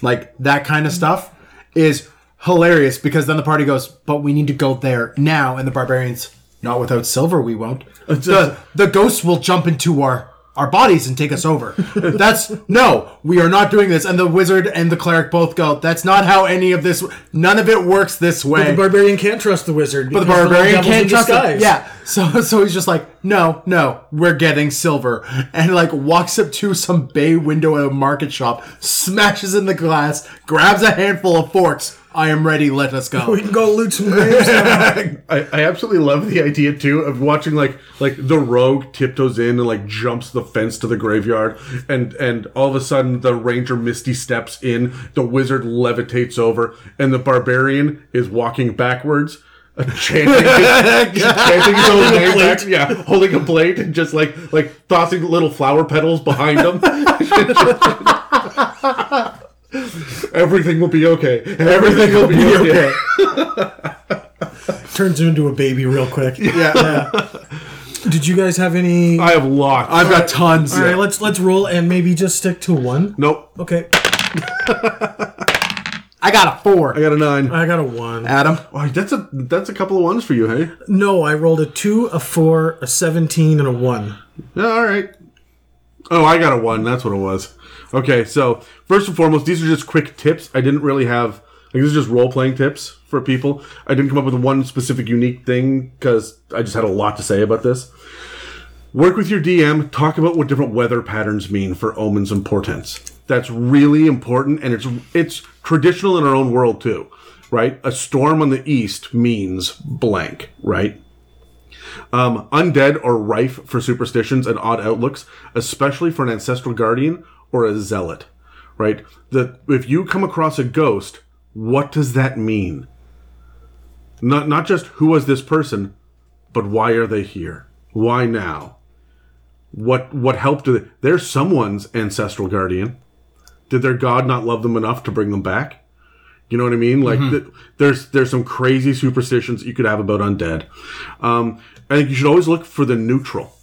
like that kind of stuff is hilarious because then the party goes, but we need to go there now, and the barbarians, not without silver, we won't. The, the ghosts will jump into our our bodies and take us over. That's no, we are not doing this. And the wizard and the cleric both go. That's not how any of this. None of it works this way. the barbarian can't trust the wizard. But the because they're all barbarian can't trust disguise. Yeah. So so he's just like, no, no, we're getting silver, and like walks up to some bay window at a market shop, smashes in the glass, grabs a handful of forks. I am ready. Let us go. we can go loot some graves. I, I absolutely love the idea too of watching like like the rogue tiptoes in and like jumps the fence to the graveyard and and all of a sudden the ranger misty steps in the wizard levitates over and the barbarian is walking backwards chanting, his, chanting his own name back, yeah, holding a plate and just like like tossing little flower petals behind him. Everything will be okay. Everything will be okay. Turns him into a baby real quick. yeah. Did you guys have any? I have lots. I've got tons. All right, let's let's roll and maybe just stick to one. nope. Okay, I got a four. I got a nine. I got a one. Adam. Oh, that's a that's a couple of ones for you, hey? No, I rolled a two, a four, a seventeen, and a one. Yeah, all right. Oh, I got a one. That's what it was. Okay, so first and foremost, these are just quick tips. I didn't really have like these are just role playing tips for people. I didn't come up with one specific unique thing because I just had a lot to say about this. Work with your DM. Talk about what different weather patterns mean for omens and portents. That's really important, and it's it's traditional in our own world too, right? A storm on the east means blank, right? Um, undead or rife for superstitions and odd outlooks, especially for an ancestral guardian or a zealot, right? The if you come across a ghost, what does that mean? Not not just who was this person, but why are they here? Why now? What what help do they? They're someone's ancestral guardian. Did their god not love them enough to bring them back? You know what I mean? Like th- there's there's some crazy superstitions you could have about undead. Um, I think you should always look for the neutral.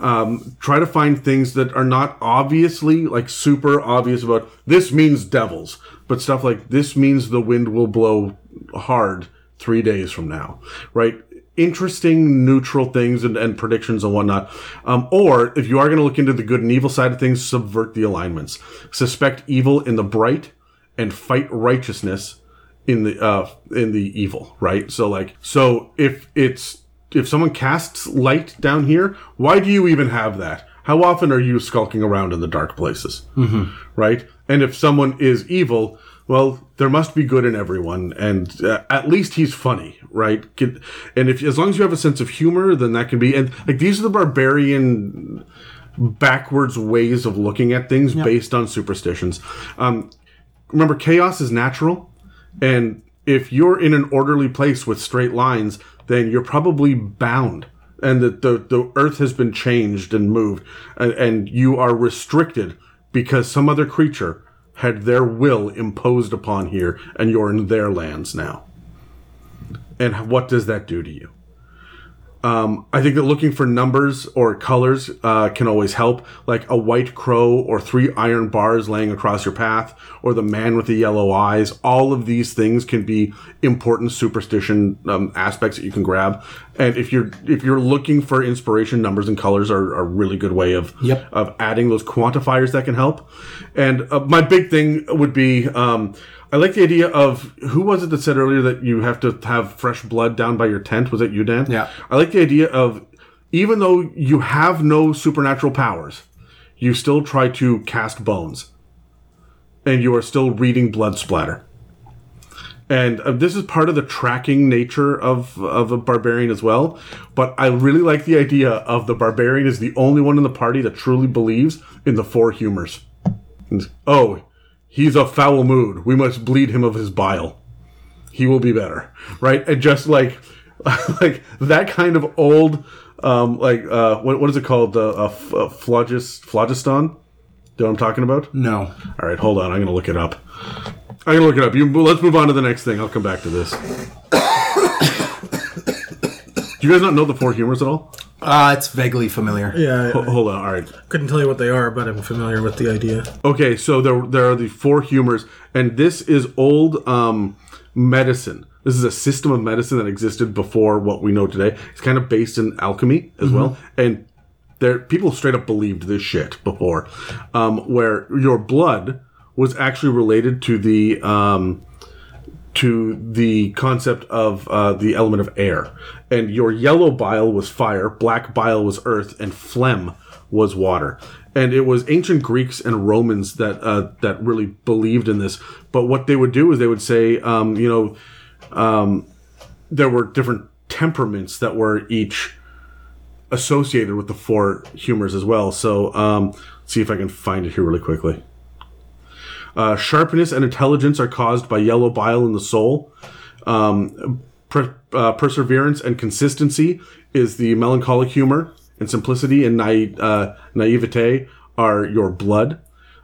Um, try to find things that are not obviously like super obvious about this means devils, but stuff like this means the wind will blow hard three days from now, right? Interesting neutral things and, and predictions and whatnot. Um, or if you are going to look into the good and evil side of things, subvert the alignments. Suspect evil in the bright and fight righteousness in the uh in the evil right so like so if it's if someone casts light down here why do you even have that how often are you skulking around in the dark places mm-hmm. right and if someone is evil well there must be good in everyone and uh, at least he's funny right? And if as long as you have a sense of humor then that can be and like these are the barbarian backwards ways of looking at things based on superstitions. Um remember chaos is natural and if you're in an orderly place with straight lines then you're probably bound and that the, the earth has been changed and moved and, and you are restricted because some other creature had their will imposed upon here and you're in their lands now. And what does that do to you um, I think that looking for numbers or colors uh, can always help, like a white crow or three iron bars laying across your path, or the man with the yellow eyes. All of these things can be important superstition um, aspects that you can grab. And if you're if you're looking for inspiration, numbers and colors are, are a really good way of Yep. of adding those quantifiers that can help. And uh, my big thing would be. Um, I like the idea of who was it that said earlier that you have to have fresh blood down by your tent? Was it you, Dan? Yeah. I like the idea of even though you have no supernatural powers, you still try to cast bones, and you are still reading blood splatter. And uh, this is part of the tracking nature of of a barbarian as well. But I really like the idea of the barbarian is the only one in the party that truly believes in the four humors And, oh, he's a foul mood. We must bleed him of his bile. He will be better, right? And just like, like that kind of old, um, like uh, what what is it called? The uh, uh phlogus, phlogiston. Do you know what I'm talking about? No. All right, hold on. I'm gonna look it up. I'm gonna look it up. You let's move on to the next thing. I'll come back to this. Do you guys not know the four humors at all? Uh, it's vaguely familiar. Yeah, Ho- hold on. All right. couldn't tell you what they are, but I'm familiar with the idea. Okay, so there there are the four humors, and this is old um, medicine. This is a system of medicine that existed before what we know today. It's kind of based in alchemy as well, and there people straight up believed this shit before, um, where your blood was actually related to the um, to the concept of uh, the element of air. And your yellow bile was fire, black bile was earth, and phlegm was water. And it was ancient Greeks and Romans that uh, that really believed in this. But what they would do is they would say, um, you know, um, there were different temperaments that were each associated with the four humors as well. So um, see if I can find it here really quickly. Uh, sharpness and intelligence are caused by yellow bile in the soul. Um, per, uh, perseverance and consistency is the melancholic humor, and simplicity and naive, uh, naivete are your blood.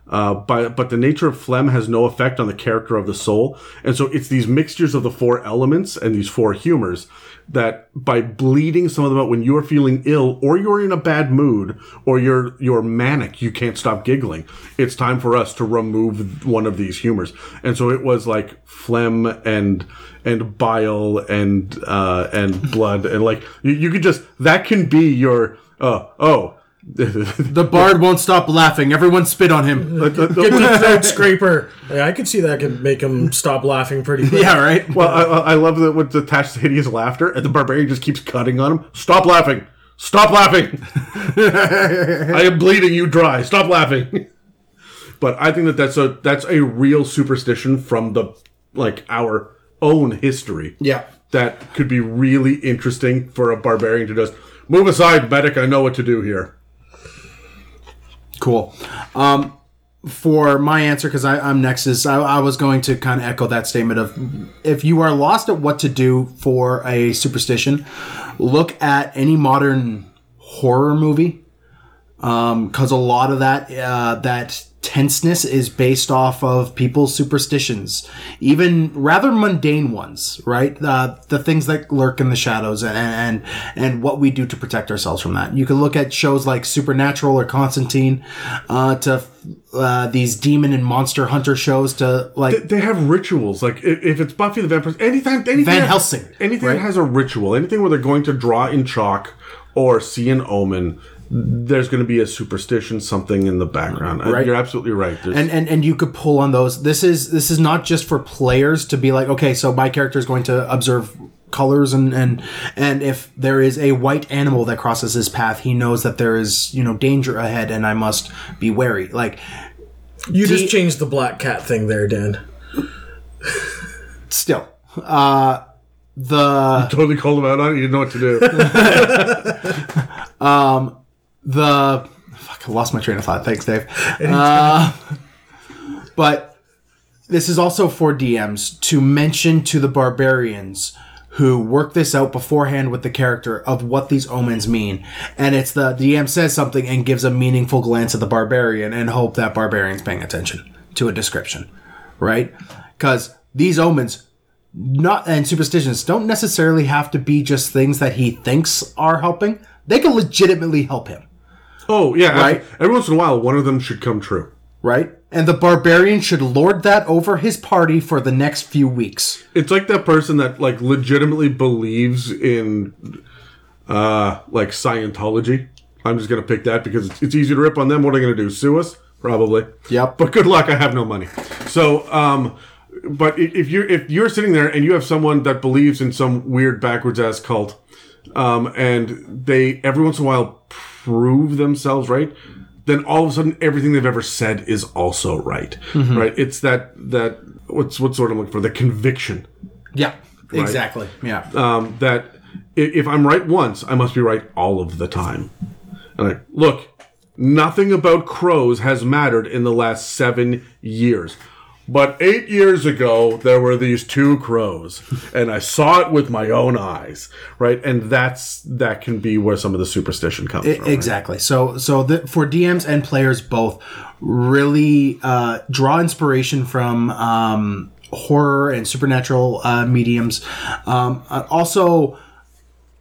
Uh, by, but the nature of phlegm has no effect on the character of the soul. And so it's these mixtures of the four elements and these four humors that by bleeding some of them out when you're feeling ill or you're in a bad mood or you're, you're manic, you can't stop giggling. It's time for us to remove one of these humors. And so it was like phlegm and, and bile and, uh, and blood and like you, you could just, that can be your, uh, oh, The bard won't stop laughing. Everyone spit on him. Get the throat scraper. Yeah, I could see that could make him stop laughing pretty quick. yeah, right. Well, I, I love that what's attached to hideous laughter, and the barbarian just keeps cutting on him. Stop laughing! Stop laughing! I am bleeding you dry. Stop laughing! but I think that that's a that's a real superstition from the like our own history. Yeah. that could be really interesting for a barbarian to just move aside, medic. I know what to do here. Cool. Um, for my answer, because I'm next, I, I was going to kind of echo that statement of if you are lost at what to do for a superstition, look at any modern horror movie, because a lot of that uh, that tenseness is based off of people's superstitions, even rather mundane ones, right? Uh, the things that lurk in the shadows and, and and what we do to protect ourselves from that. You can look at shows like Supernatural or Constantine, uh, to uh, these demon and monster hunter shows to like They have rituals. Like if, if it's Buffy the Vampire, anything, anything Van Helsing, anything right? that has a ritual, anything where they're going to draw in chalk or see an omen, there's going to be a superstition, something in the background. Right. You're absolutely right. There's- and, and and you could pull on those. This is this is not just for players to be like, okay, so my character is going to observe colors and and and if there is a white animal that crosses his path, he knows that there is you know danger ahead, and I must be wary. Like You just you- changed the black cat thing there, Dan. still, uh, the totally called him out on it. You didn't know what to do. the fuck, I lost my train of thought. Thanks, Dave. Uh, but this is also for DMs to mention to the barbarians who work this out beforehand with the character of what these omens mean. And it's the DM says something and gives a meaningful glance at the barbarian and hope that barbarian's paying attention to a description, right? Because these omens not and superstitions don't necessarily have to be just things that he thinks are helping. They can legitimately help him oh yeah, Right. Every once in a while, one of them should come true. right? And the barbarian should lord that over his party for the next few weeks. It's like that person that like legitimately believes in uh like Scientology. I'm just gonna pick that because it's, it's easy to rip on them. What are they gonna do? Sue us? Probably. Yep. But good luck. I have no money. So, um, but if you're if you're sitting there and you have someone that believes in some weird backwards ass cult, um, and they every once in a while prove themselves right, then all of a sudden everything they've ever said is also right. Right? It's that that what's what sort of looking for the conviction Yeah, exactly. Yeah. um, that if I'm right once, I must be right all of the time. And like, look, nothing about crows has mattered in the last seven years. But eight years ago, there were these two crows, and I saw it with my own eyes, right? And that's that can be where some of the superstition comes from. right? Exactly. So so the, for DMs and players both really uh, draw inspiration from um, horror and supernatural uh, mediums. Um, uh, also,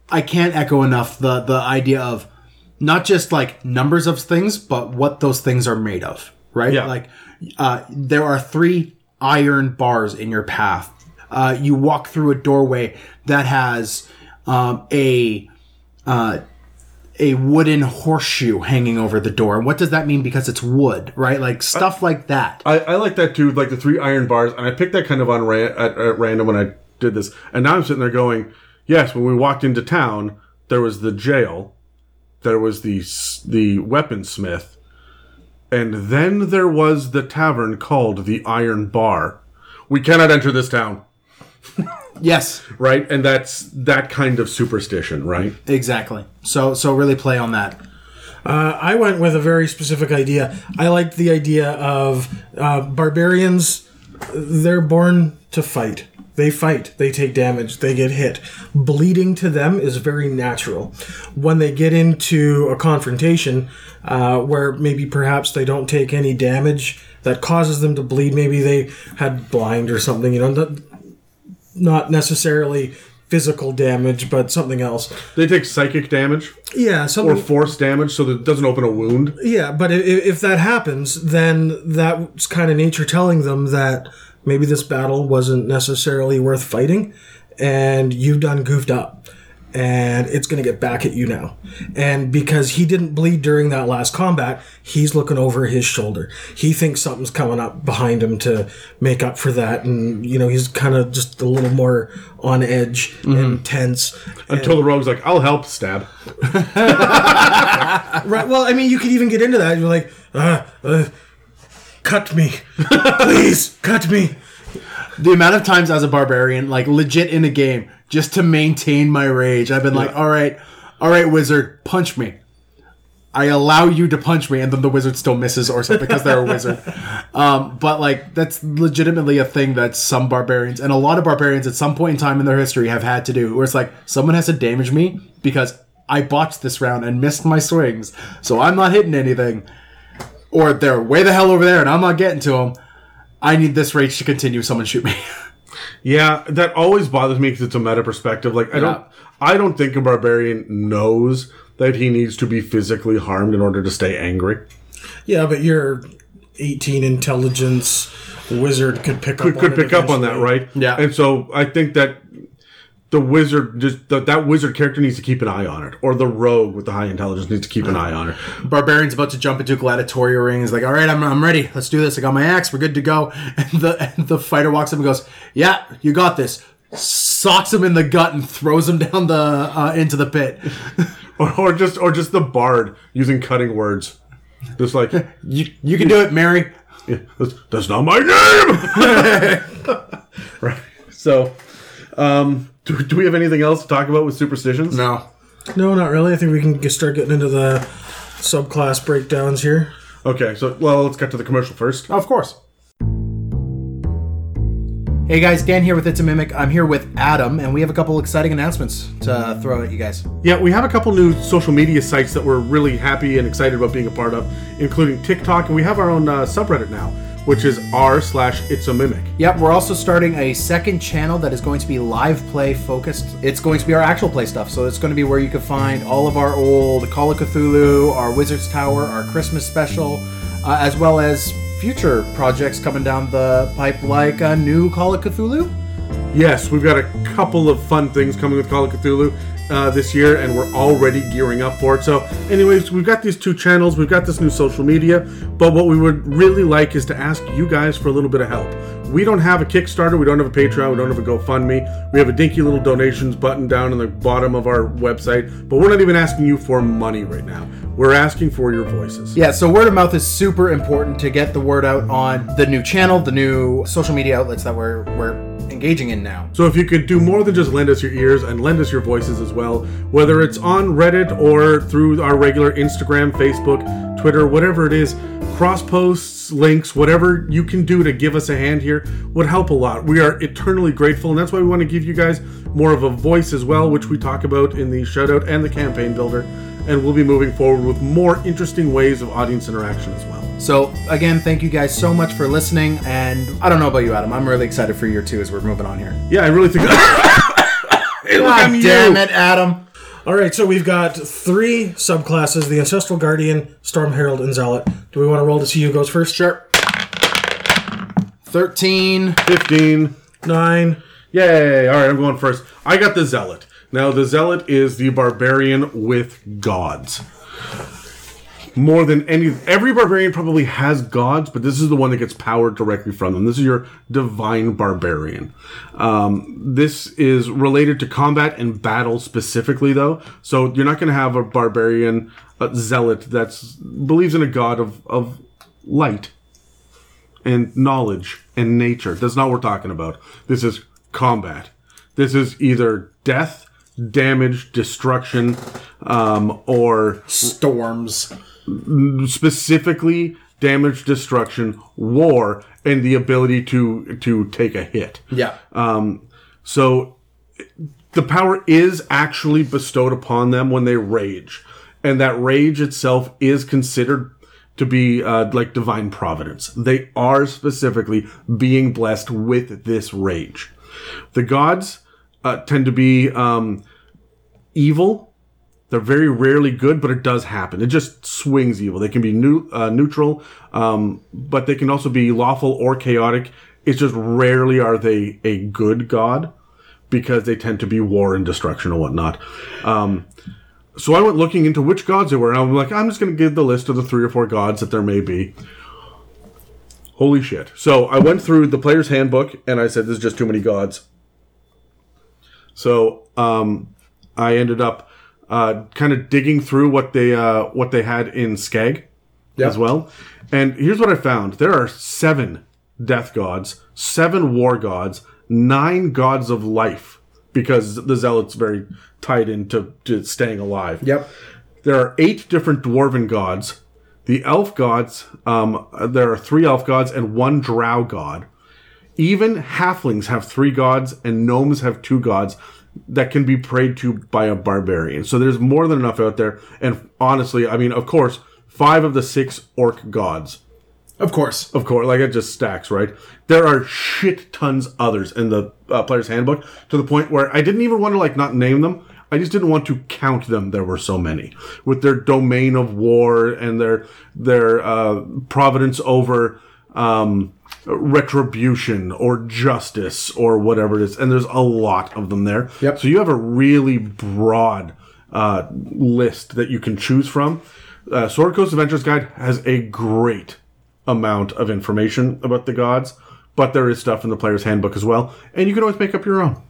I can't echo enough the the idea of not just like numbers of things, but what those things are made of. Right? Yeah. Like uh, there are three iron bars in your path. Uh, you walk through a doorway that has um, a uh, a wooden horseshoe hanging over the door. And what does that mean? Because it's wood, right? Like stuff like that. I, I like that too, like the three iron bars, and I picked that kind of on ran, at, at random when I did this. And now I'm sitting there going, yes, when we walked into town, there was the jail, there was the the weaponsmith, and then there was the tavern called the Iron Bar. We cannot enter this town, Yes, right? And that's that kind of superstition, right? exactly. So so really play on that. Uh, I went with a very specific idea. I liked the idea of uh, barbarians. They're born to fight. They fight. They take damage. They get hit. Bleeding to them is very natural. When they get into a confrontation uh, where maybe perhaps they don't take any damage that causes them to bleed, maybe they had blind or something. You know, not, necessarily physical damage, but something else. They take psychic damage Yeah, something. or force damage, so that it doesn't open a wound. Yeah, but if, if that happens, then that's kind of nature telling them that maybe this battle wasn't necessarily worth fighting, and you've done goofed up, and it's going to get back at you now. And because he didn't bleed during that last combat, he's looking over his shoulder. He thinks something's coming up behind him to make up for that, and you know he's kind of just a little more on edge and tense. Until the rogue's like, I'll help, stab. Right. Well, I mean, you could even get into that. You're like, uh, uh, cut me, please, cut me. The amount of times as a barbarian, like legit in a game, just to maintain my rage, I've been like, all right, all right, wizard, punch me. I allow you to punch me, and then the wizard still misses or something because they're a wizard. Um, but like that's legitimately a thing that some barbarians and a lot of barbarians at some point in time in their history have had to do, where it's like someone has to damage me because I botched this round and missed my swings, so I'm not hitting anything, or they're way the hell over there and I'm not getting to them. I need this rage to continue. Someone shoot me. Yeah, that always bothers me because it's a meta perspective. Like I don't, I don't think a barbarian knows that he needs to be physically harmed in order to stay angry. Yeah, but your 18 intelligence wizard could pick Could, up. could on it pick up on that, right? Yeah. And so I think that the wizard just that that wizard character needs to keep an eye on it, or the rogue with the high intelligence needs to keep an eye on it. Barbarian's about to jump into gladiatorial ring. He's like, all right, I'm, I'm ready. Let's do this. I got my axe. We're good to go. And the, and the fighter walks up and goes, yeah, you got this. Socks him in the gut and throws him down the uh, into the pit. Or, or just or just the bard using cutting words, just like You, you can do it, Mary. Yeah, that's, that's not my name. right. So, um, do, do we have anything else to talk about with superstitions? No. No, not really. I think we can get, start getting into the subclass breakdowns here. Okay. So, well, let's get to the commercial first. Of course. Hey guys, Dan here with It's a Mimic. I'm here with Adam, and we have a couple exciting announcements to throw at you guys. Yeah, we have a couple new social media sites that we're really happy and excited about being a part of, including TikTok, and we have our own uh, subreddit now, which is r slash It's a Mimic. Yep, we're also starting a second channel that is going to be live play focused. It's going to be our actual play stuff, so it's going to be where you can find all of our old Call of Cthulhu, our Wizard's Tower, our Christmas special, uh, as well as future projects coming down the pipe, like a new Call of Cthulhu. Yes, we've got a couple of fun things coming with Call of Cthulhu uh, this year, and we're already gearing up for it. So, anyways, we've got these two channels, we've got this new social media, but what we would really like is to ask you guys for a little bit of help. We don't have a Kickstarter, we don't have a Patreon, we don't have a GoFundMe. We have a dinky little donations button down in the bottom of our website, but we're not even asking you for money right now. We're asking for your voices. Yeah, so word of mouth is super important to get the word out on the new channel, the new social media outlets that we're we're engaging in now. So if you could do more than just lend us your ears and lend us your voices as well, whether it's on Reddit or through our regular Instagram, Facebook, Twitter, whatever it is, cross posts, links, whatever you can do to give us a hand here would help a lot. We are eternally grateful, and that's why we want to give you guys more of a voice as well, which we talk about in the shout out and the campaign builder. And we'll be moving forward with more interesting ways of audience interaction as well. So again, thank you guys so much for listening. And I don't know about you, Adam. I'm really excited for year two as we're moving on here. Yeah, I really think. hey, look, I'm God you. damn it, Adam. All right, so we've got three subclasses: the Ancestral Guardian, Storm Herald, and Zealot. Do we want to roll to see who goes first? Sure. Thirteen. 15. Nine. Yay! All right, I'm going first. I got the Zealot. Now, the Zealot is the barbarian with gods. More than any, every barbarian probably has gods, but this is the one that gets power directly from them. This is your divine barbarian. Um, this is related to combat and battle specifically, though. So you're not going to have a barbarian zealot that's believes in a god of of light and knowledge and nature. That's not what we're talking about. This is combat. This is either death, damage, destruction, um, or Storms. specifically damage, destruction, war, and the ability to to take a hit. Yeah. Um, so the power is actually bestowed upon them when they rage, and that rage itself is considered to be uh, like divine providence. They are specifically being blessed with this rage. The gods uh, tend to be um, evil. They're very rarely good, but it does happen. It just swings evil. They can be new, uh, neutral, um, but they can also be lawful or chaotic. It's just rarely are they a good god because they tend to be war and destruction and whatnot. Um, so I went looking into which gods they were, and I'm like, I'm just going to give the list of the three or four gods that there may be. Holy shit. So I went through the player's handbook and I said, this is just too many gods. So um, I ended up uh, kind of digging through what they uh, what they had in SCAG as well. And here's what I found: there are seven death gods, seven war gods, nine gods of life, because the zealot's very tied into to staying alive. Yep. There are eight different dwarven gods. The elf gods, um, there are three elf gods and one drow god. Even halflings have three gods, and gnomes have two gods that can be prayed to by a barbarian. So there's more than enough out there. And honestly, I mean, of course, five of the six orc gods Of course. of course, like it just stacks, right? There are shit tons others in the uh, player's handbook to the point where I didn't even want to like not name them. I just didn't want to count them. There were so many with their domain of war and their their uh, providence over um, retribution or justice or whatever it is. And there's a lot of them there. Yep. So you have a really broad uh, list that you can choose from. Uh, Sword Coast Adventures Guide has a great amount of information about the gods, but there is stuff in the player's handbook as well, and you can always make up your own.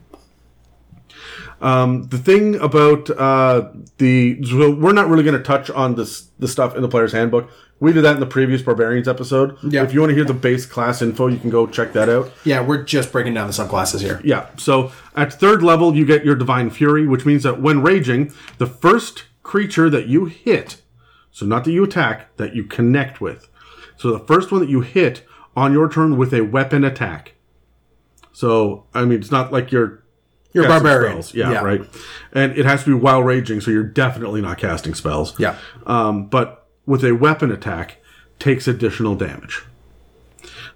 Um, the thing about uh, the so we're not really going to touch on this the stuff in the player's handbook. We did that in the previous barbarians episode. Yeah. If you want to hear the base class info, you can go check that out. Yeah, we're just breaking down the subclasses here. Yeah. So at third level, you get your divine fury, which means that when raging, the first creature that you hit, so not that you attack, that you connect with. So the first one that you hit on your turn with a weapon attack. So I mean, it's not like you're You're barbarian. spells. Yeah, right. And it has to be while raging, so you're definitely not casting spells. Yeah. Um, but with a weapon attack, takes additional damage.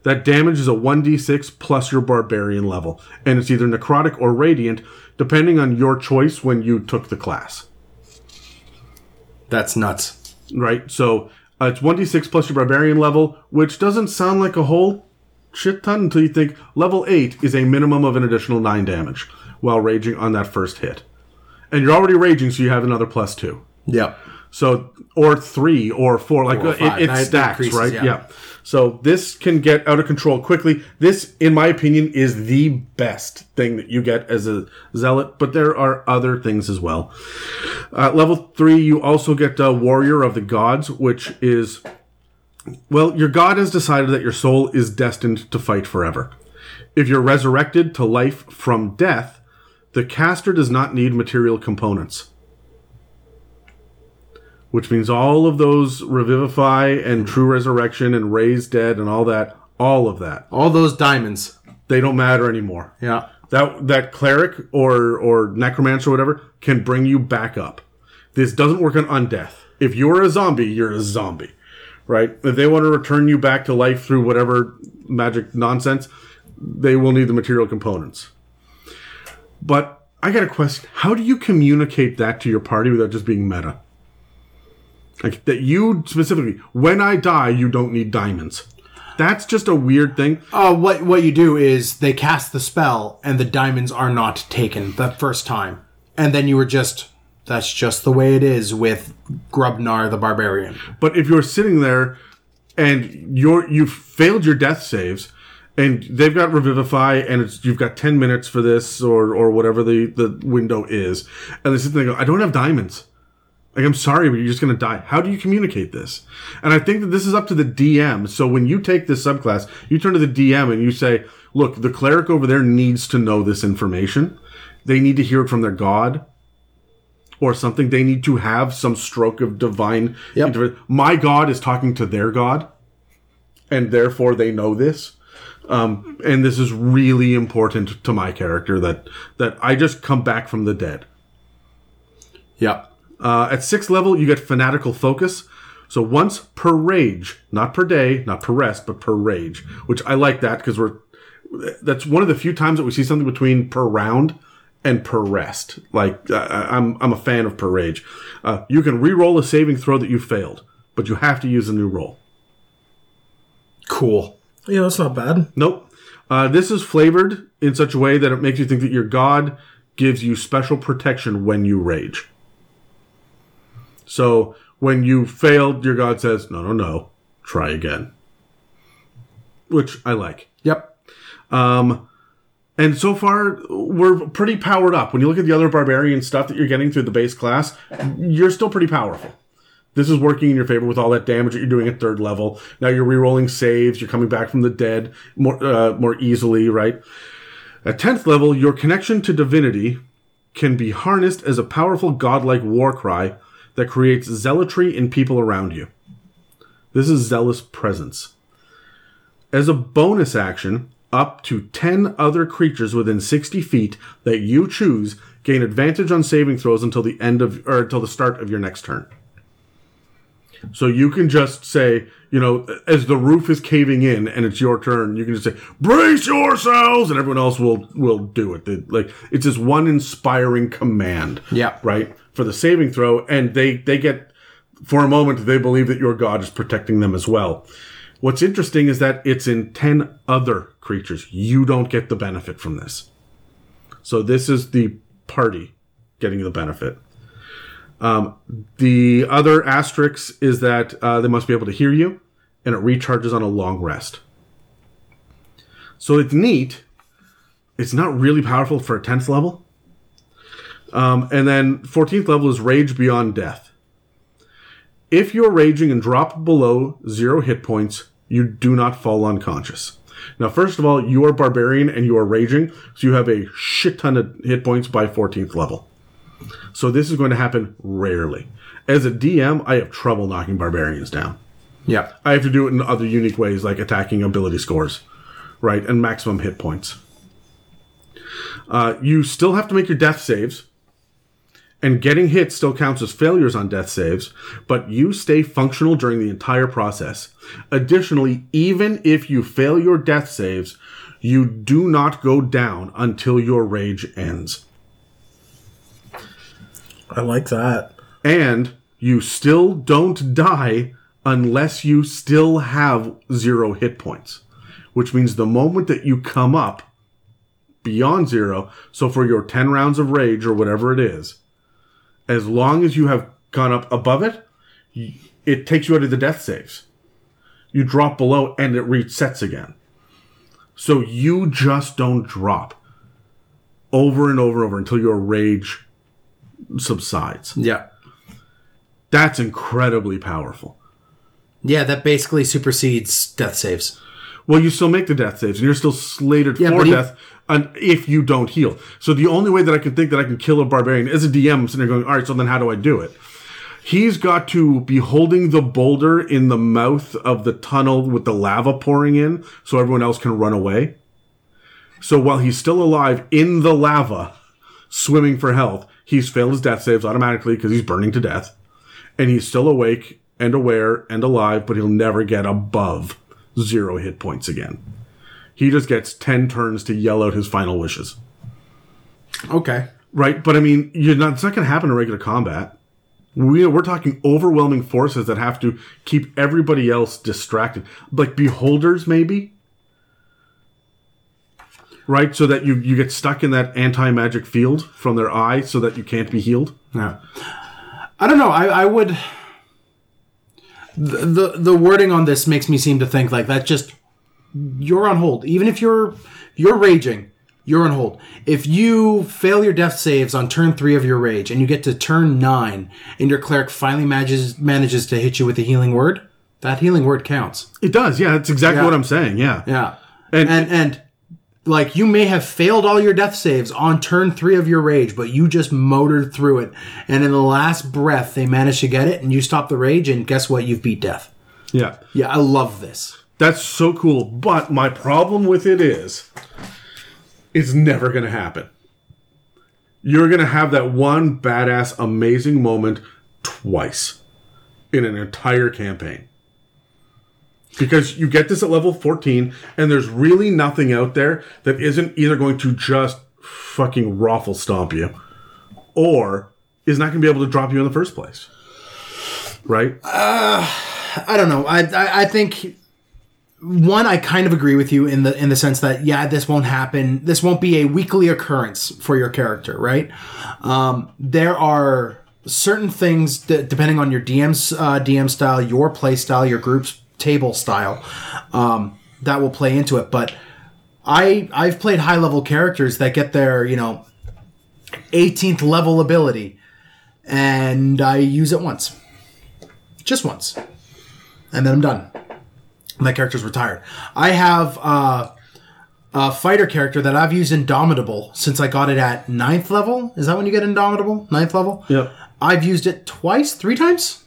That damage is a 1d6 plus your barbarian level, and it's either necrotic or radiant, depending on your choice when you took the class. That's nuts. Right? So uh, it's 1d6 plus your barbarian level, which doesn't sound like a whole shit ton until you think level 8 is a minimum of an additional 9 damage while raging on that first hit. And you're already raging, so you have another plus 2. Yep. So or three or four, like Four or it, it stacks, right? yeah. Yeah. So this can get out of control quickly. This, in my opinion, is the best thing that you get as a zealot. But there are other things as well. Uh, level three, you also get uh, warrior of the gods, which is well, your god has decided that your soul is destined to fight forever. If you're resurrected to life from death, the caster does not need material components. Which means all of those revivify and true resurrection and raise dead and all that, all of that, All those diamonds. they don't matter anymore. Yeah. That that cleric or or necromancer or whatever can bring you back up. This doesn't work on undeath. If you're a zombie, you're a zombie, right? If they want to return you back to life through whatever magic nonsense, they will need the material components. But I got a question: How do you communicate that to your party without just being meta? Like that you specifically, when I die, you don't need diamonds. That's just a weird thing. Uh, what what you do is they cast the spell and the diamonds are not taken the first time, and then you were just that's just the way it is with Grubnar the barbarian. But if you're sitting there and you're you've failed your death saves, and they've got revivify, and it's you've got ten minutes for this or or whatever the the window is, and they sit there and go, I don't have diamonds. Like I'm sorry, but you're just gonna die. How do you communicate this? And I think that this is up to the DM. So when you take this subclass, you turn to the DM and you say, "Look, the cleric over there needs to know this information. They need to hear it from their god." or something. They need to have some stroke of divine. Yep. My God is talking to their God, and therefore they know this. Um, and this is really important to my character that that I just come back from the dead. Yep. Uh, at sixth level, you get fanatical focus. So once per rage, not per day, not per rest, but per rage, which I like that because we're that's one of the few times that we see something between per round and per rest. Like I, I'm I'm a fan of per rage. Uh, you can re-roll a saving throw that you failed, but you have to use a new roll. Cool. Yeah, that's not bad. Nope. Uh, this is flavored in such a way that it makes you think that your god gives you special protection when you rage. So when you failed, your god says, "No, no, no, try again," which I like. Yep. Um, and so far, we're pretty powered up. When you look at the other barbarian stuff that you're getting through the base class, you're still pretty powerful. This is working in your favor with all that damage that you're doing at third level. Now you're re-rolling saves. You're coming back from the dead more uh, more easily, right? At tenth level, your connection to divinity can be harnessed as a powerful godlike war cry that creates zealotry in people around you. This is zealous presence. As a bonus action, up to 10 other creatures within 60 feet that you choose gain advantage on saving throws until the end of or until the start of your next turn. So you can just say, you know, as the roof is caving in and it's your turn, you can just say, "Brace yourselves," and everyone else will will do it. They- like it's this one inspiring command, Yeah. right, for the saving throw, and they they get for a moment they believe that your god is protecting them as well. What's interesting is that it's in 10 other creatures. You don't get the benefit from this. So this is the party getting the benefit. Um, the other asterisk is that uh, they must be able to hear you, and it recharges on a long rest. So it's neat. It's not really powerful for a 10th level. Um, and then 14th level is Rage Beyond Death. If you're raging and drop below zero hit points, you do not fall unconscious. Now, first of all, you are barbarian and you are raging, so you have a shit ton of hit points by 14th level. So this is going to happen rarely. As a DM, I have trouble knocking barbarians down. Yeah. I have to do it in other unique ways, like attacking ability scores, right, and maximum hit points. Uh, you still have to make your death saves, and getting hit still counts as failures on death saves, but you stay functional during the entire process. Additionally, even if you fail your death saves, you do not go down until your rage ends. I like that. And you still don't die unless you still have zero hit points. Which means the moment that you come up beyond zero, so for your 10 rounds of rage or whatever it is, as long as you have gone up above it, it takes you out of the death saves. You drop below and it resets again. So you just don't drop over and over and over until your rage subsides. Yeah. That's incredibly powerful. Yeah, that basically supersedes death saves. Well, you still make the death saves, and you're still slated Yeah, for death and if you don't heal. So the only way that I can think that I can kill a barbarian as a DM, sitting there going, all right, so then how do I do it? He's got to be holding the boulder in the mouth of the tunnel with the lava pouring in so everyone else can run away. So while he's still alive in the lava, swimming for health, he's failed his death saves automatically because he's burning to death. And he's still awake and aware and alive, but he'll never get above zero hit points again. He just gets 10 turns to yell out his final wishes. Okay. Right, but I mean, you're not, it's not going to happen in regular combat. We, we're talking overwhelming forces that have to keep everybody else distracted, like beholders, maybe. Right, so that you you get stuck in that anti magic field from their eye, so that you can't be healed. Yeah. I don't know. I, I would. The, the the wording on this makes me seem to think like that. Just you're on hold. Even if you're you're raging, you're on hold. If you fail your death saves on turn three of your rage, and you get to turn nine, and your cleric finally manages manages to hit you with a healing word, that healing word counts. It does, yeah. That's exactly Yeah. what I'm saying. Yeah, Yeah. And- and and like you may have failed all your death saves on turn three of your rage, but you just motored through it. And in the last breath, they managed to get it, and you stop the rage, and guess what? You've beat death. yeah. Yeah, I love this. That's so cool. But my problem with it is, it's never going to happen. You're going to have that one badass, amazing moment twice in an entire campaign. Because you get this at level 14, and there's really nothing out there that isn't either going to just fucking raffle stomp you or is not going to be able to drop you in the first place. Right? Uh, I don't know. I, I I think one, I kind of agree with you in the in the sense that yeah, this won't happen. This won't be a weekly occurrence for your character, right? Um, there are certain things that, depending on your DM's uh, DM style, your play style, your group's table style, um, that will play into it. But I I've played high level characters that get their you know 18th level ability, and I use it once, just once and then I'm done. And that character's retired. I have uh, a fighter character that I've used Indomitable since I got it at ninth level. Is that when you get Indomitable? Ninth level? Yep. I've used it twice, three times.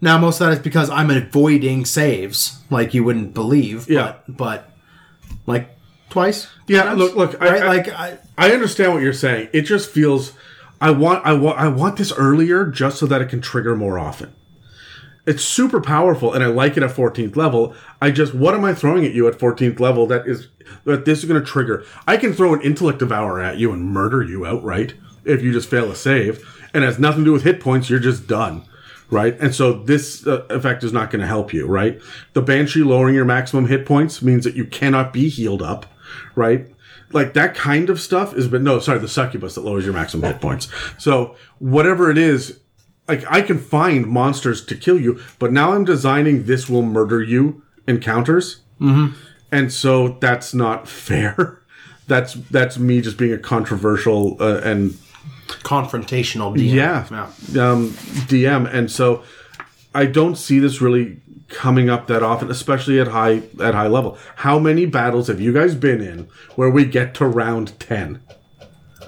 Now, most of that is because I'm avoiding saves, like you wouldn't believe. Yeah. But, but like twice. Yeah, times, look, look, I- I- like I, I understand what you're saying. It just feels I want I want I want this earlier just so that it can trigger more often. It's super powerful and I like it at 14th level. I just what am I throwing at you at 14th level that is that this is going to trigger? I can throw an intellect devourer at you and murder you outright if you just fail a save and it has nothing to do with hit points, you're just done. Right? And so this uh, effect is not going to help you, right? The banshee lowering your maximum hit points means that you cannot be healed up, right? like that kind of stuff is but no sorry the succubus that lowers your maximum hit points so whatever it is like i can find monsters to kill you but now i'm designing this will murder you encounters mm-hmm. and so that's not fair that's that's me just being a controversial uh, and confrontational. DM. yeah, Um, dm and so i don't see this really coming up that often especially at high at high level how many battles have you guys been in where we get to round 10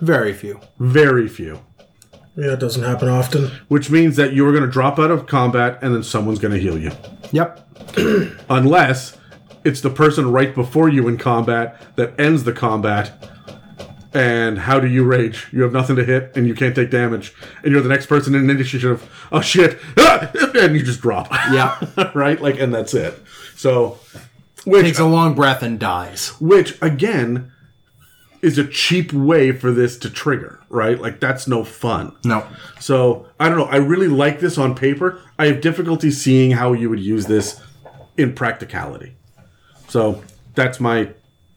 Very few. very few Yeah, it doesn't happen often. which means that you're going to drop out of combat and then someone's going to heal you Yep. unless it's the person right before you in combat that ends the combat and how do you rage you have nothing to hit and you can't take damage and you're the next person in initiative oh shit Ah! and you just drop Yeah. right like and that's it so which Takes a long breath and dies. which again is a cheap way for this to trigger right like that's no fun No. so I don't know. I really like this on paper. I have difficulty seeing how you would use this in practicality. So that's my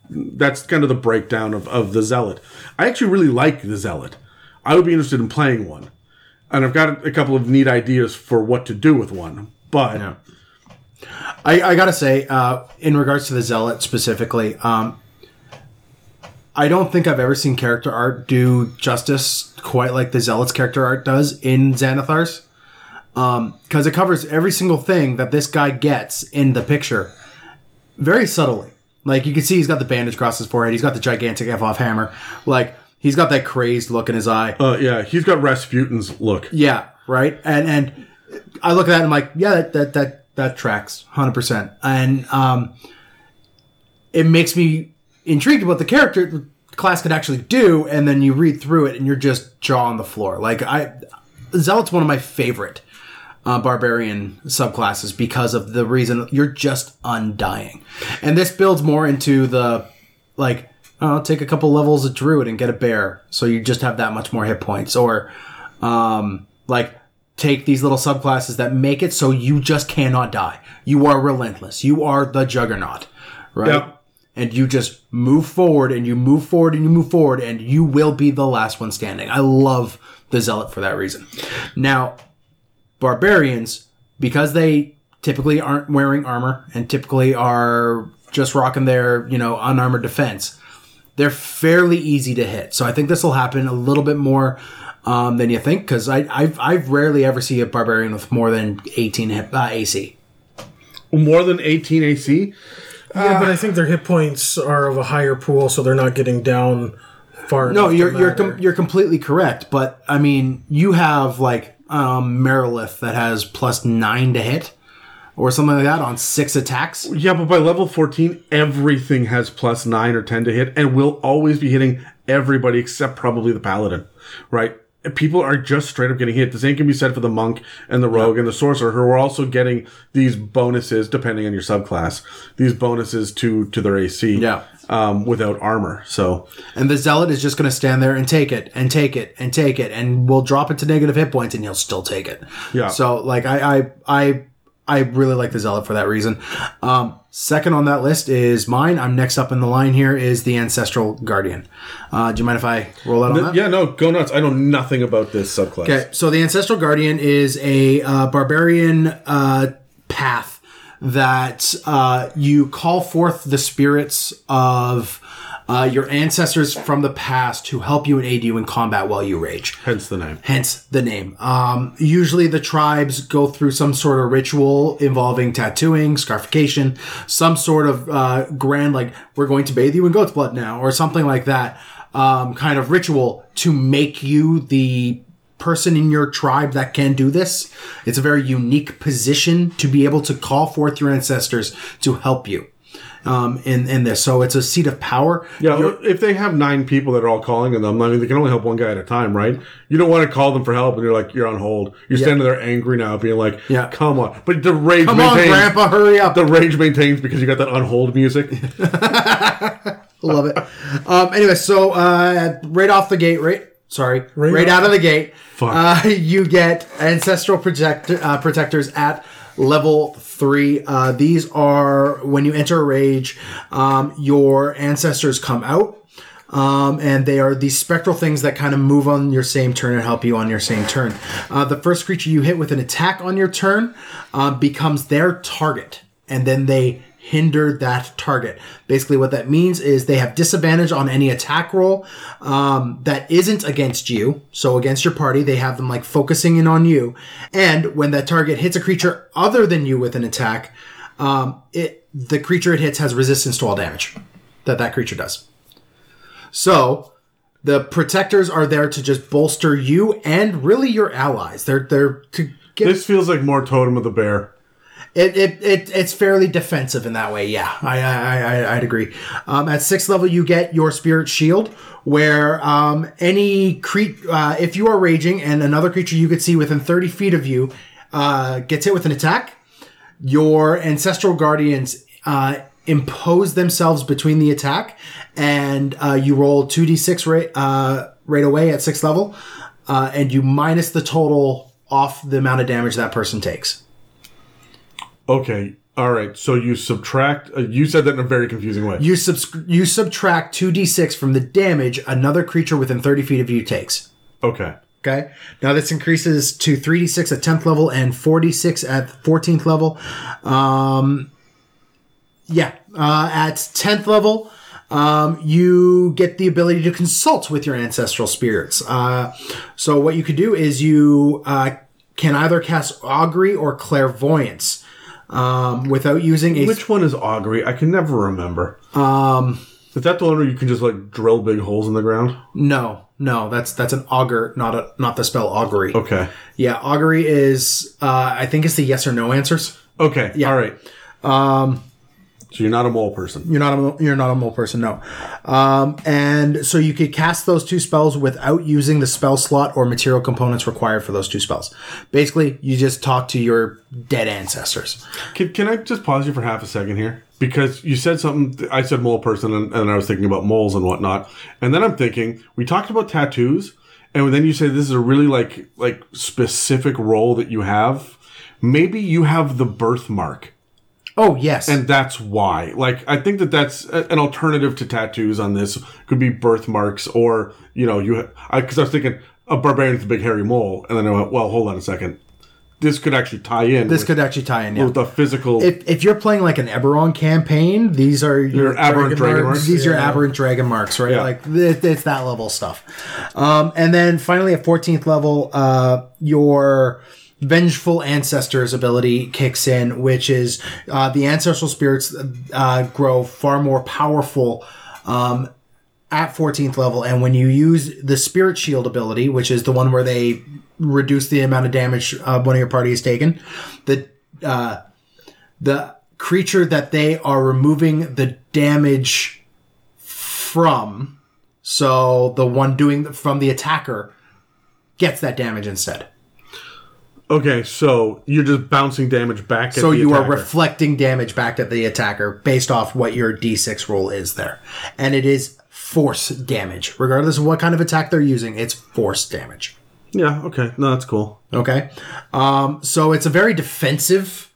that's kind of the breakdown of, of the zealot. I actually really like the zealot. I would be interested in playing one. And I've got a couple of neat ideas for what to do with one. But Yeah. I, I gotta say, uh, in regards to the zealot specifically, um, I don't think I've ever seen character art do justice quite like the zealot's character art does in Xanathar's. Because it covers every single thing that this guy gets in the picture very subtly. Like you can see, he's got the bandage across his forehead. He's got the gigantic F off hammer. Like He's got that crazed look in his eye. Uh, yeah, he's got Rasputin's look. Yeah, right. And and I look at that and I'm like, yeah, that that that, that tracks, hundred percent. And um, it makes me intrigued about the character the class could actually do. And then you read through it and you're just jaw on the floor. Like I, Zealot's one of my favorite uh, barbarian subclasses because of the reason you're just undying. And this builds more into the like. Take a couple levels of druid and get a bear, so you just have that much more hit points. Or, um, like take these little subclasses that make it so you just cannot die. You are relentless. You are the juggernaut, right? Yep. And you just move forward and you move forward and you move forward and you will be the last one standing. I love the zealot for that reason. Now, barbarians, because they typically aren't wearing armor and typically are just rocking their, you know, unarmored defense, they're fairly easy to hit. So I think this will happen a little bit more um, than you think because I I've, I've rarely ever see a barbarian with more than 18 hit, uh, AC. More than 18 AC. Yeah, but I think their hit points are of a higher pool, so they're not getting down far. No, you're you're com- you're completely correct. But I mean, you have like um, Marilith that has plus nine to hit, or something like that on six attacks. Yeah, but by level 14, everything has plus 9 or 10 to hit and will always be hitting everybody except probably the paladin, right? People are just straight up getting hit. The same can be said for the monk and the rogue and the sorcerer, who are also getting these bonuses, depending on your subclass, these bonuses to to their AC, Yeah. um, without armor. So And the zealot is just going to stand there and take it and take it and take it, and we'll drop it to negative hit points, and he'll still take it. Yeah. So like I I I I really like the zealot for that reason. Um, second on that list is mine. I'm next up in the line here is the ancestral guardian. Uh, do you mind if I roll out on that? yeah, no, go nuts. I know nothing about this subclass. Okay, so the Ancestral Guardian is a uh, barbarian uh, path that uh, you call forth the spirits of uh, your ancestors from the past who help you and aid you in combat while you rage. Hence the name. Hence the name. Um, usually the tribes go through some sort of ritual involving tattooing, scarification, some sort of uh, grand, like, we're going to bathe you in goat's blood now, or something like that, um, kind of ritual to make you the person in your tribe that can do this. It's a very unique position to be able to call forth your ancestors to help you. Um, in, in this. So it's a seat of power. Yeah, if they have nine people that are all calling on them, I mean, they can only help one guy at a time, right? You don't want to call them for help and you're like, you're on hold. You're standing there angry now, being like, Yeah. come on. But the rage Come on. Grandpa, hurry up. The rage maintains because you got that on hold music. Love it. Um, anyway, so uh, right off the gate, right? Sorry, right, off- out of the gate, uh, you get ancestral projector, uh, protectors at level three. Uh, these are when you enter a rage, um, your ancestors come out. Um, and they are these spectral things that kind of move on your same turn and help you on your same turn. Uh, the first creature you hit with an attack on your turn uh, becomes their target, and then they hinder that target. Basically, what that means is they have disadvantage on any attack roll um, that isn't against you. So against your party, they have them like focusing in on you. And when that target hits a creature other than you with an attack, um, it the creature it hits has resistance to all damage that that creature does. So the protectors are there to just bolster you and really your allies. They're they're to get this feels like more Totem of the Bear. It, it, it it's fairly defensive in that way. Yeah, I I, I I'd agree. Um, at sixth level, you get your spirit shield, where um, any cre- uh, if you are raging and another creature you could see within thirty feet of you uh, gets hit with an attack, your ancestral guardians uh, impose themselves between the attack, and uh, you roll two d six right uh, right away at sixth level, uh, and you minus the total off the amount of damage that person takes. Okay, all right. So you subtract. Uh, you said that in a very confusing way. You subs- you subtract two d six from the damage another creature within thirty feet of you takes. okay. Okay. Now this increases to three d six at tenth level and four d six at fourteenth level. Um, yeah. Uh, at tenth level, um, you get the ability to consult with your ancestral spirits. Uh, so what you could do is you uh, can either cast augury or clairvoyance um, without using a Which one is Augury? I can never remember. Um, is that the one where you can just like drill big holes in the ground? No, no, that's that's an augur, not a not the spell augury. Okay. Yeah, augury is uh, I think it's the yes or no answers. Okay. Yeah. All right. Um. So you're not a mole person. You're not a you're not a mole person, no. Um, and so you could cast those two spells without using the spell slot or material components required for those two spells. Basically, you just talk to your dead ancestors. Can, can I just pause you for half a second here? Because you said something, I said mole person, and, and I was thinking about moles and whatnot. And then I'm thinking, we talked about tattoos, and then you say this is a really like like specific role that you have. Maybe you have the birthmark, Oh yes, and that's why. Like, I think that that's a- an alternative to tattoos on this. Could be birthmarks, or you know, you. Because I, was thinking a barbarian with a big hairy mole, and then I went, well, hold on a second. This could actually tie in. this with, could actually tie in. Yeah. with the physical. if, if you're playing like an Eberron campaign, these are Your aberrant dragon marks? These are aberrant dragon marks, right? Yeah. Like it, it's that level stuff. Um, and then finally at 14th level, uh, your vengeful ancestors ability kicks in, which is uh, the ancestral spirits uh, grow far more powerful. Um, at 14th level, and when you use the Spirit Shield ability, which is the one where they reduce the amount of damage uh, one of your party has taken, the uh, the creature that they are removing the damage from, so the one doing from the attacker gets that damage instead. Okay, so you're just bouncing damage back at So the you are reflecting damage back at the attacker based off what your d6 roll is there. And it is force damage. Regardless of what kind of attack they're using, it's force damage. Yeah, okay. No, that's cool. Okay. Um, so it's a very defensive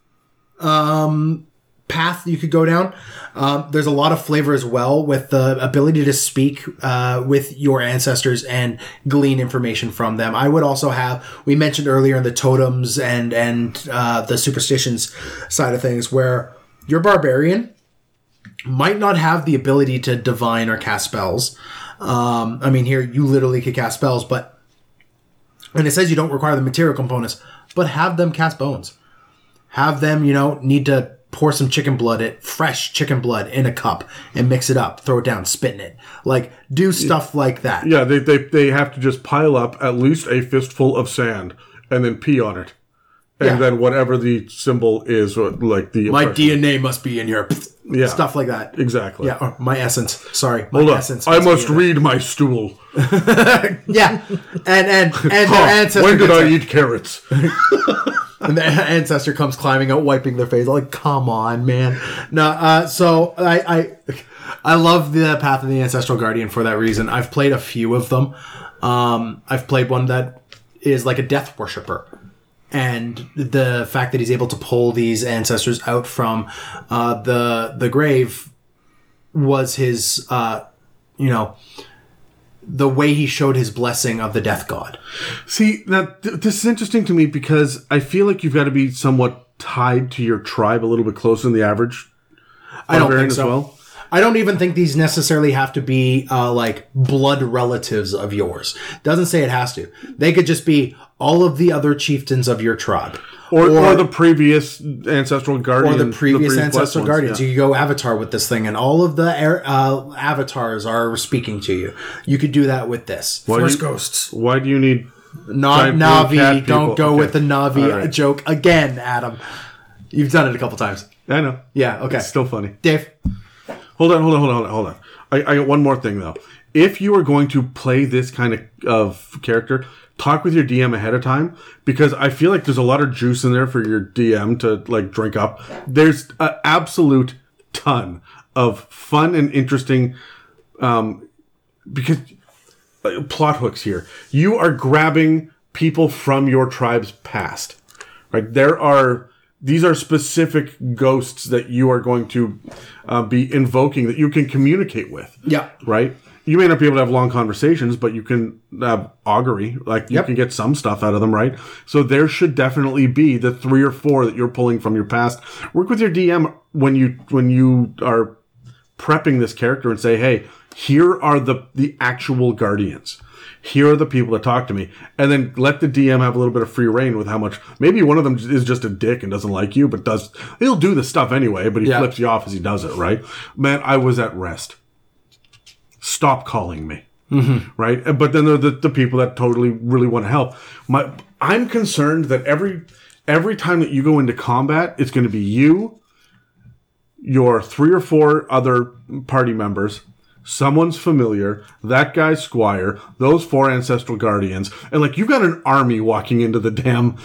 um, path you could go down. Um, there's a lot of flavor as well with the ability to speak uh, with your ancestors and glean information from them. I would also have, we mentioned earlier in the totems and, and uh, the superstitions side of things, where your barbarian might not have the ability to divine or cast spells. Um, I mean, here you literally could cast spells, but and it says you don't require the material components, but have them cast bones. Have them, you know, need to pour some chicken blood, it fresh chicken blood in a cup and mix it up, throw it down, spit in it. Like do stuff like that. Yeah, they, they, they have to just pile up at least a fistful of sand and then pee on it. And Yeah. then whatever the symbol is, or like the. My oppression- DNA must be in your Yeah. stuff like that. Exactly. Yeah, or my essence. Sorry, my Hold on. essence. I must in it. read my stool. Yeah, and and and Huh, when did I eat carrots? and the ancestor comes climbing out, wiping their face. Like, come on, man. No, uh, so I, I, I love the Path of the Ancestral Guardian for that reason. I've played a few of them. Um, I've played one that is like a death worshiper. And the fact that he's able to pull these ancestors out from uh, the the grave was his, uh, you know, the way he showed his blessing of the death god. See, now th- this is interesting to me because I feel like you've got to be somewhat tied to your tribe a little bit closer than the average. I don't think as so. well? I don't even think these necessarily have to be uh, like blood relatives of yours. Doesn't say it has to. They could just be all of the other chieftains of your tribe, Or, or, the previous ancestral guardian. or the previous blessed ancestral ones, guardians. yeah. You go avatar with this thing, and all of the air, uh, avatars are speaking to you. You could do that with this. Why do Force you- ghosts. Why do you need? Not Navi. Don't go Okay. with the Navi All right. joke again, Adam. You've done it a couple times. I know. Yeah. Okay. It's still funny. Dave. Hold on, hold on, hold on, hold on, hold on. I, I got one more thing though. If you are going to play this kind of, of character, talk with your DM ahead of time because I feel like there's a lot of juice in there for your DM to like drink up. There's an absolute ton of fun and interesting, um, because uh, plot hooks here. You are grabbing people from your tribe's past, right? There are these are specific ghosts that you are going to uh, be invoking that you can communicate with. Yeah. Right. You may not be able to have long conversations, but you can have augury. Like you Yep. can get some stuff out of them, right? So there should definitely be the three or four that you're pulling from your past. Work with your DM when you when you are prepping this character and say, hey, here are the the actual guardians. Here are the people that talk to me, and then let the DM have a little bit of free reign with how much. Maybe one of them is just a dick and doesn't like you, but does he'll do the stuff anyway. But he Yeah. flips you off as he does it, right? Man, I was at rest. Stop calling me. Mm-hmm. Right, but then there are the, the people that totally really want to help. My, I'm concerned that every every time that you go into combat, it's going to be you, your three or four other party members, someone's familiar, that guy's squire, those four ancestral guardians, and like you've got an army walking into the damn.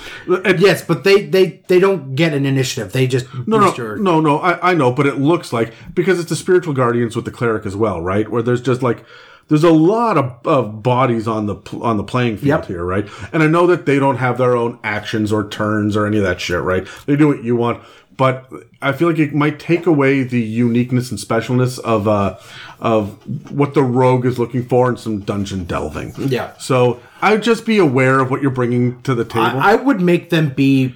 And Yes, but they they they don't get an initiative. They just no, no, your- no, no. I, I know, but it looks like because it's the spiritual guardians with the cleric as well, right? Where there's just like there's a lot of, of bodies on the on the playing field Yep. here, right? And I know that they don't have their own actions or turns or any of that shit, right? They do what you want, but I feel like it might take away the uniqueness and specialness of uh of what the rogue is looking for in some dungeon delving. Yeah. So I'd just be aware of what you're bringing to the table. I, I would make them be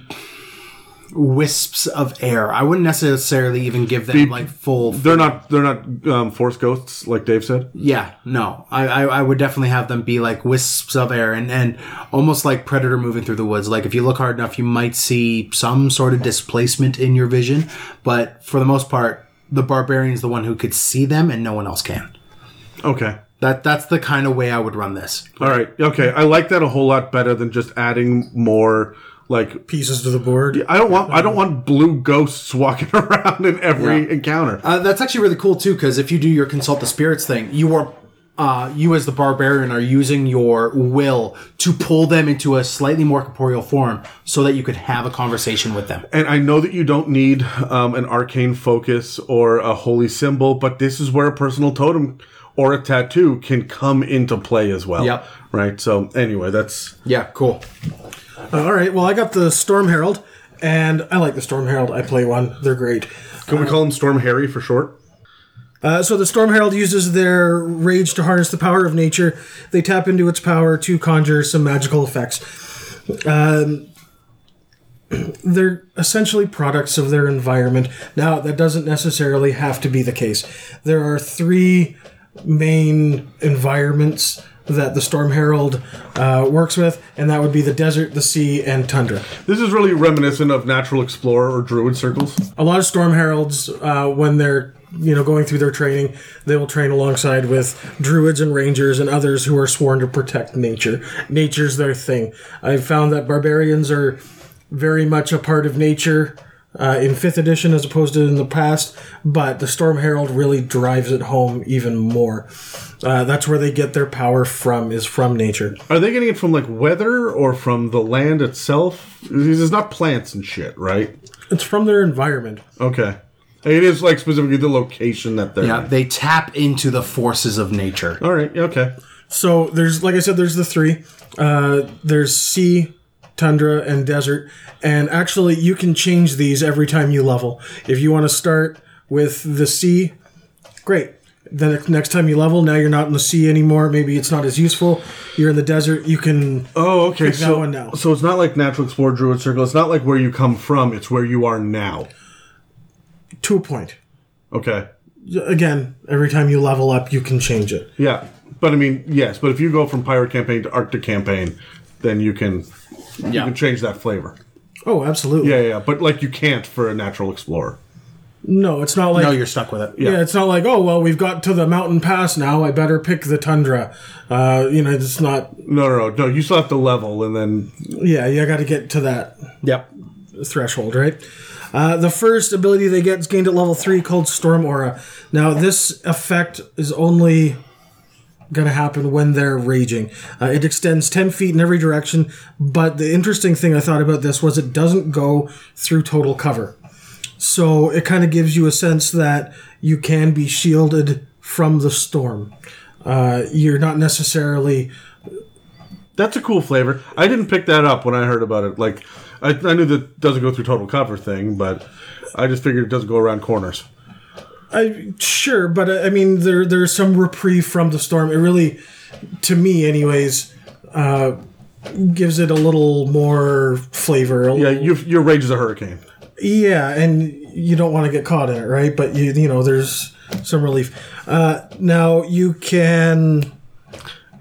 wisps of air. I wouldn't necessarily even give them like full. they're not they're not um, force ghosts like Dave said. Yeah, no, I, I I would definitely have them be like wisps of air and and almost like predator moving through the woods. Like if you look hard enough, you might see some sort of displacement in your vision, but for the most part, the barbarian is the one who could see them, and no one else can. Okay. That that's the kind of way I would run this. All right. Okay. I like that a whole lot better than just adding more like Pieces to the board. I don't want I don't want blue ghosts walking around in every Yeah. encounter. Uh, that's actually really cool too, because if you do your consult the spirits thing, you are, uh, you as the barbarian are using your will to pull them into a slightly more corporeal form, so that you could have a conversation with them. And I know that you don't need um, an arcane focus or a holy symbol, but this is where a personal totem or a tattoo can come into play as well. Yep. Right. So anyway, that's Yeah, cool. Uh, all right. Well, I got the Storm Herald, and I like the Storm Herald. I play one. They're great. can we call him Storm Harry for short? Uh, so the Storm Herald uses their rage to harness the power of nature. They tap into its power to conjure some magical effects. Um, they're essentially products of their environment. Now, that doesn't necessarily have to be the case. There are three main environments that the Storm Herald uh, works with, and that would be the desert, the sea, and tundra. This is really reminiscent of Natural Explorer or Druid circles. a lot of storm heralds uh, when they're you know going through their training they will train alongside with druids and rangers and others who are sworn to protect nature nature's their thing i've found that barbarians are very much a part of nature uh, in fifth edition as opposed to in the past but the storm herald really drives it home even more uh, that's where they get their power from is from nature Are they getting it from like weather or from the land itself? It's not plants and shit, right? it's from their environment Okay. It is like specifically the location that they're. Yeah, in. they tap into the forces of nature. All right. Okay. So there's, like I said, there's the three. Uh, there's sea, tundra, and desert. And actually, you can change these every time you level. If you want to start with the sea, great. Then next time you level, now you're not in the sea anymore. Maybe it's not as useful. You're in the desert. You can. Oh, okay. Pick that so, one now. so it's not like Natural Explorer Druid Circle. It's not like where you come from. It's where you are now. To a point. Okay. Again, every time you level up, you can change it. Yeah. But I mean, yes. But if you go from Pirate Campaign to Arctic Campaign, then you can you Yeah. can change that flavor. Oh, absolutely. Yeah, yeah. But like you can't for a Natural Explorer. No, it's not like. No, you're stuck with it. Yeah. it's not like, oh, well, we've got to the mountain pass now. I better pick the tundra. Uh, you know, it's not. No, no, no. No. You still have to level, and then Yeah, you got to get to that Yep. threshold, right? Uh, the first ability they get is gained at level 3 called Storm Aura. Now, this effect is only going to happen when they're raging. Uh, it extends 10 feet in every direction, but the interesting thing I thought about this was it doesn't go through total cover. So it kind of gives you a sense that you can be shielded from the storm. Uh, you're not necessarily That's a cool flavor. I didn't pick that up when I heard about it. Like, I, I knew that doesn't go through total cover thing, but I just figured it doesn't go around corners. I sure, but uh, I mean, there there's some reprieve from the storm. It really, to me, anyways, uh, gives it a little more flavor. a Yeah, you, your rage is a hurricane. yeah, and you don't want to get caught in it, right? But you you know, there's some relief. Uh, now you can.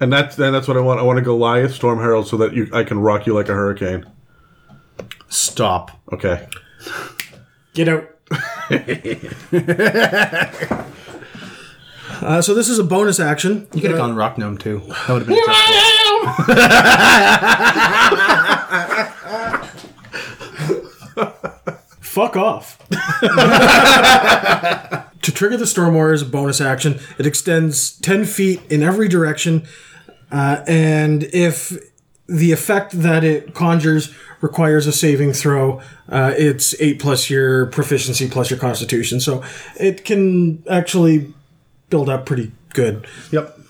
And that's and that's what I want. I want a Goliath Storm Herald so that you I can rock you like a hurricane. Stop. Okay. Get out. Uh, so this is a bonus action. You could have gone rock gnome too. That would have been. Fuck off. to trigger the Storm Aura as a bonus action, it extends 10 feet in every direction, uh, and if the effect that it conjures requires a saving throw, uh, it's 8 plus your proficiency plus your constitution. So it can actually build up pretty good. Yep.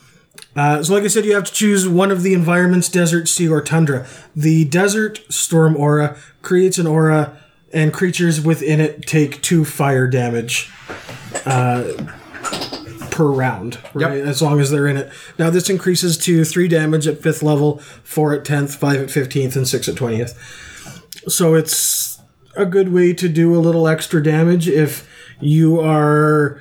Uh, so, like I said, you have to choose one of the environments desert, sea, or tundra. The desert storm aura creates an aura, and creatures within it take two fire damage uh, per round, right? Yep. As long as they're in it. Now, this increases to three damage at fifth level, four at 10th, five at 15th, and six at 20th. So, it's a good way to do a little extra damage if you are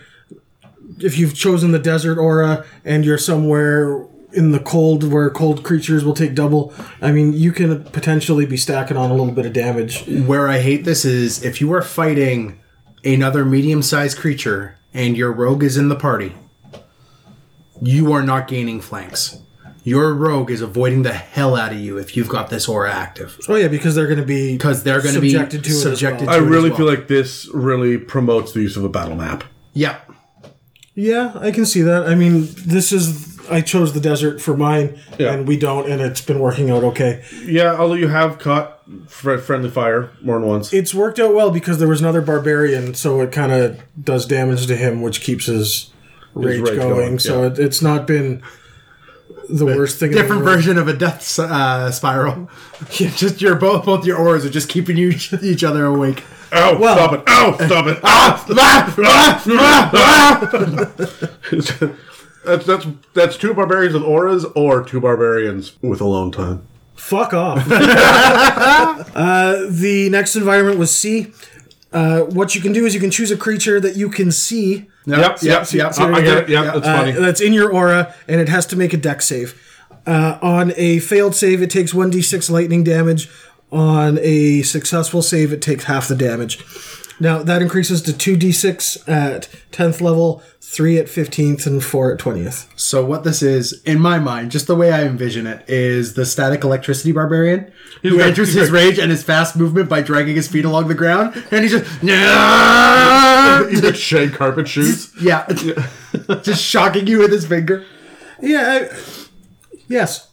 if you've chosen the desert aura and you're somewhere in the cold where cold creatures will take double, I mean, you can potentially be stacking on a little bit of damage. Where I hate this is if you are fighting another medium sized creature and your rogue is in the party, you are not gaining flanks. Your rogue is avoiding the hell out of you if you've got this aura active. Oh yeah, because they're going to be Because they're going to be subjected to subjected it as I well. to it as really well. feel like this really promotes the use of a battle map. Yeah. Yeah, I can see that. I mean, this is I chose the desert for mine, Yeah. and we don't, and it's been working out okay. Yeah, although you have caught fr- friendly fire more than once. It's worked out well because there was another barbarian, so it kind of does damage to him, which keeps his rage, rage going. going, So yeah. it, it's not been the worst thing. in the Different world. version of a death uh, spiral. just your both both your auras are just keeping you each other awake. Ow! Well- stop it! Ow! Stop it! Ah, ah, ah, that's that's that's two barbarians with auras or two barbarians with alone time. Fuck off. uh, the next environment was sea. Uh, what you can do is you can choose a creature that you can see Yep, yep, yep. I, I get it. Yep, that's uh, funny. that's in your aura, and it has to make a Dex save. Uh, on a failed save, it takes 1d6 lightning damage. On a successful save, it takes half the damage. Now, that increases to 2d6 at 10th level, 3 at 15th, and 4 at 20th. So what this is, in my mind, just the way I envision it, is the static electricity barbarian who got- enters his got- rage and his fast movement by dragging his feet along the ground, and he's just He's got shag carpet shoes. yeah, just shocking you with his finger. Yeah, I, yes.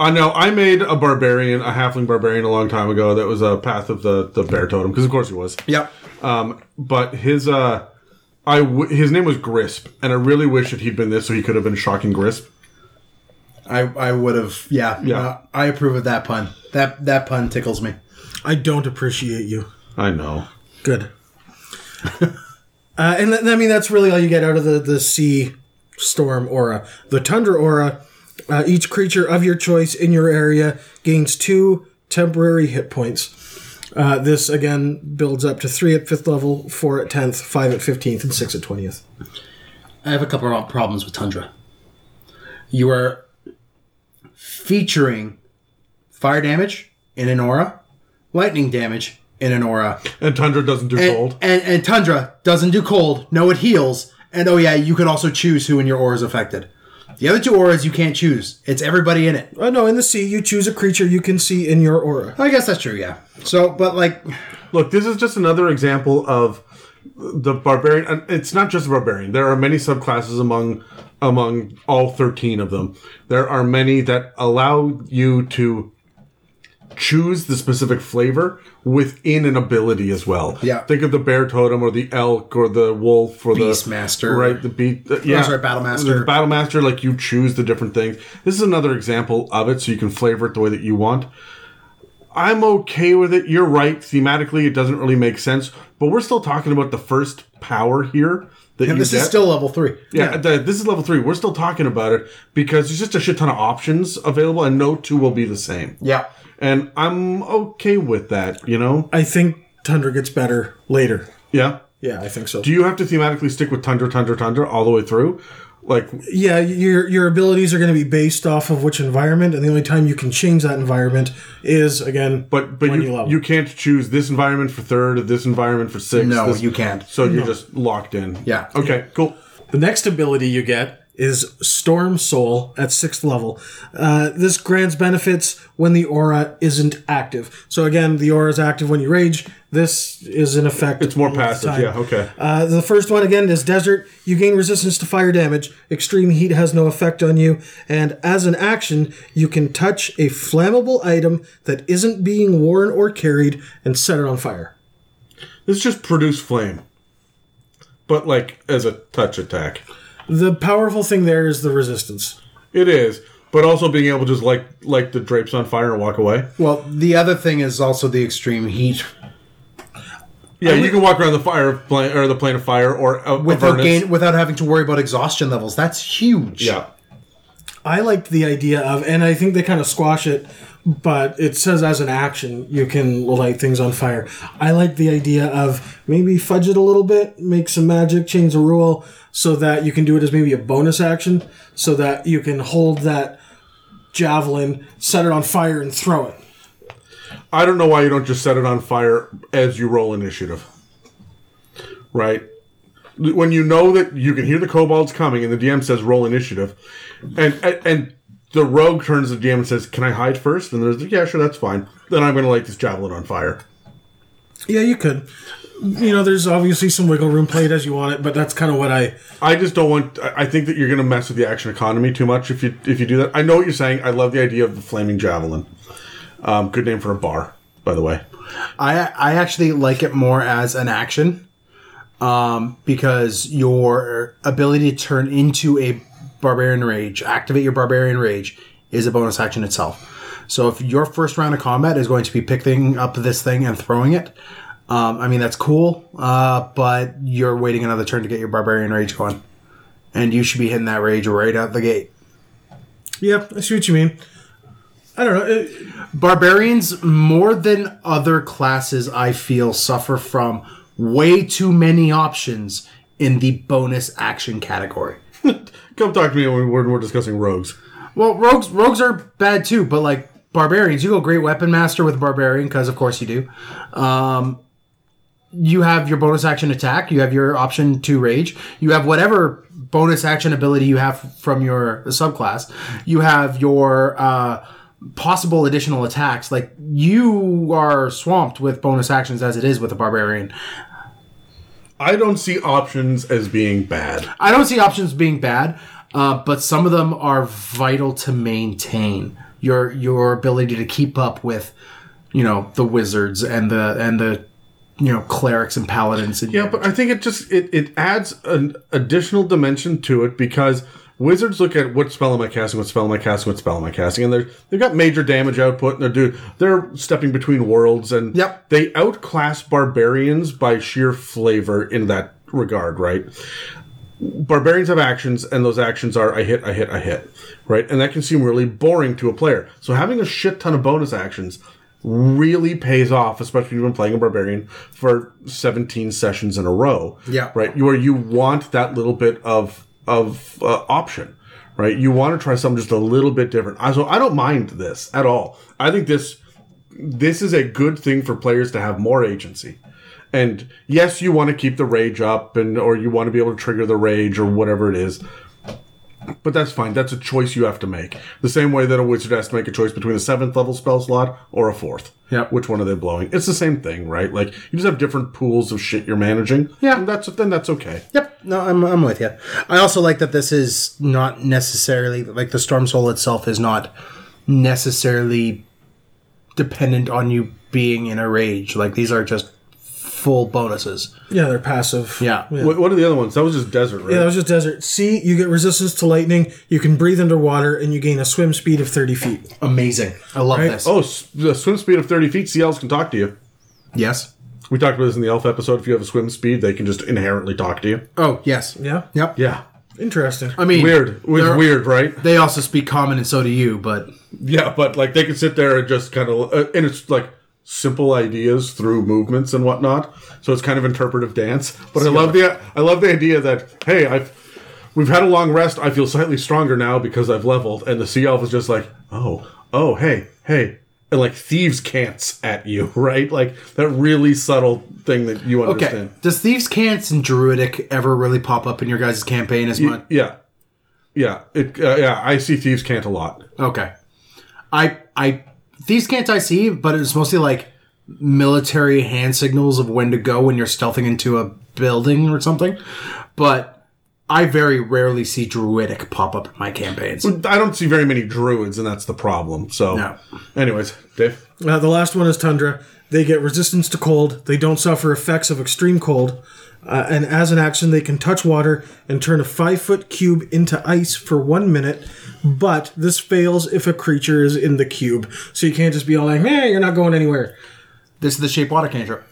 I know. I made a barbarian, a halfling barbarian, a long time ago. That was a path of the the bear totem, because of course he was. Yep. Um, but his uh, I w- his name was Grisp, and I really wish that he'd been this, so he could have been shocking Grisp. I I would have yeah Yeah. uh, I approve of that pun. That that pun tickles me. I don't appreciate you. I know. Good. uh, and th- I mean, that's really all you get out of the, the sea storm aura. The tundra aura, uh, each creature of your choice in your area gains two temporary hit points. Uh, this again builds up to three at fifth level, four at tenth, five at fifteenth, and six at twentieth. I have a couple of problems with Tundra. You are featuring fire damage in an aura, lightning damage in an aura, And Tundra doesn't do and, cold. and, and Tundra doesn't do cold. No, it heals. And oh yeah, you can also choose who in your aura is affected. The other two auras you can't choose. It's everybody in it. Oh no! In the sea, you choose a creature you can see in your aura. I guess that's true. Yeah. So, but like, Look, this is just another example of the barbarian. And it's not just the barbarian. There are many subclasses among among all thirteen of them. There are many that allow you to choose the specific flavor within an ability as well. Yeah. Think of the bear totem or the elk or the wolf or Beastmaster. the master, right the beat. The, uh, yeah, sorry, Battlemaster. The Battlemaster, like you choose the different things. This is another example of it, so you can flavor it the way that you want. I'm okay with it. You're right. Thematically, it doesn't really make sense, but we're still talking about the first power here. That and you this get. is still level three. yeah. The, this is level three. We're still talking about it because there's just a shit ton of options available, and no two will be the same. Yeah. And I'm okay with that. You know. I think Tundra gets better later. Yeah. Yeah, I think so. Do you have to thematically stick with Tundra, Tundra, Tundra all the way through? Like, Yeah, your your abilities are going to be based off of which environment, and the only time you can change that environment is again. but but when you level. you can't choose this environment for third, this environment for sixth. No, this- you can't. So you're just locked in. Yeah. Okay. Cool. The next ability you get is Storm Soul at sixth level. Uh, this grants benefits when the aura isn't active. So again, the aura is active when you rage. This is in effect. It's more passive. time. Yeah. Okay. Uh, the first one again is desert. You gain resistance to fire damage. Extreme heat has no effect on you. And as an action, you can touch a flammable item that isn't being worn or carried and set it on fire. This just produce flame, but like as a touch attack. The powerful thing there is the resistance. It is, but also being able to just like like the drapes on fire and walk away. Well, the other thing is also the extreme heat. Yeah, you can walk around the fire plane or the plane of fire or uh, Without Avernus. gain, without having to worry about exhaustion levels. That's huge. Yeah. I liked the idea of, and I think they kind of squash it, but it says as an action you can light things on fire. I like the idea of maybe fudge it a little bit, make some magic, change the rule so that you can do it as maybe a bonus action, so that you can hold that javelin, set it on fire, and throw it. I don't know why you don't just set it on fire as you roll initiative. Right? When you know that you can hear the kobolds coming and the DM says roll initiative, and and, and the rogue turns to the DM and says, "Can I hide first? And there's yeah, sure, that's fine. Then I'm going to light this javelin on fire. Yeah, you could. You know, there's obviously some wiggle room, play it as you want it, but that's kind of what I. I just don't want. I I think that you're going to mess with the action economy too much if you if you do that. I know what you're saying. I love the idea of the flaming javelin. Um, good name for a bar, by the way. I I actually like it more as an action, um, because your ability to turn into a barbarian rage, activate your barbarian rage, is a bonus action itself. So if your first round of combat is going to be picking up this thing and throwing it, um, I mean that's cool, uh, but you're waiting another turn to get your barbarian rage going, and you should be hitting that rage right out the gate. Yep, I see what you mean. I don't know. It, Barbarians, more than other classes, I feel, suffer from way too many options in the bonus action category. Come talk to me when we're, when we're discussing rogues. Well, rogues rogues are bad too, but like barbarians, you go great weapon master with barbarian because of course you do. Um, you have your bonus action attack. You have your option to rage. You have whatever bonus action ability you have from your subclass. You have your uh, possible additional attacks. Like you are swamped with bonus actions as it is with a barbarian. I don't see options as being bad. I don't see options being bad, uh, but some of them are vital to maintain your your ability to keep up with, you know, the wizards and the and the you know clerics and paladins. And Yeah, but I think it just it, it adds an additional dimension to it because wizards look at what spell am I casting, what spell am I casting, what spell am I casting, and they're they've got major damage output and they're do they're stepping between worlds and Yep. they outclass barbarians by sheer flavor in that regard, right? Barbarians have actions, and those actions are I hit, I hit, I hit, right? And that can seem really boring to a player. So having a shit ton of bonus actions really pays off, especially when you've been playing a barbarian for 17 sessions in a row. Yeah. Right. Where you want that little bit of of uh, option, right? You want to try something just a little bit different. I- So I don't mind this at all. I think this this is a good thing for players to have more agency. And yes, you want to keep the rage up and or you want to be able to trigger the rage or whatever it is. But that's fine. That's a choice you have to make. The same way that a wizard has to make a choice between a seventh level spell slot or a fourth. Yeah. Which one are they blowing? It's the same thing, right? Like you just have different pools of shit you're managing. Yeah. And that's then that's okay. Yep. No, I'm, I'm with you. I also like that this is not necessarily like the Storm Soul itself is not necessarily dependent on you being in a rage. Like these are just full bonuses. yeah, they're passive. Yeah. What, what are the other ones? That was just desert, right? Yeah, that was just desert. Sea, you get resistance to lightning, you can breathe underwater, and you gain a swim speed of 30 feet. Amazing. I love Right. this. oh, the swim speed of 30 feet, sea elves can talk to you. yes. We talked about this in the elf episode. If you have a swim speed, they can just inherently talk to you. Oh, yes. Yeah? Yep. Yeah. Interesting. I mean, Weird. It was they're- weird, right? They also speak common, and so do you. But Yeah, but like they can sit there and just kind of, uh, and it's like simple ideas through movements and whatnot. So it's kind of interpretive dance. But I love the I love the idea that hey, I've we've had a long rest. I feel slightly stronger now because I've leveled. And the sea elf is just like, oh, oh, hey, hey, and like thieves' cants at you, right? Like that really subtle thing that you Okay. understand. Does thieves' cants and druidic ever really pop up in your guys' campaign as much? Yeah, yeah, it, uh, yeah. I see thieves' cant a lot. Okay. I I thieves' cant I see, but it's mostly like military hand signals of when to go when you're stealthing into a building or something. But I very rarely see druidic pop up in my campaigns. I don't see very many druids, and that's the problem. So, No. anyways, Dave. Uh, the last one is Tundra. They get resistance to cold. They don't suffer effects of extreme cold. Uh, and as an action, they can touch water and turn a five foot cube into ice for one minute. But this fails if a creature is in the cube. So you can't just be all like, "Hey, you're not going anywhere." This is the shape water cantrip.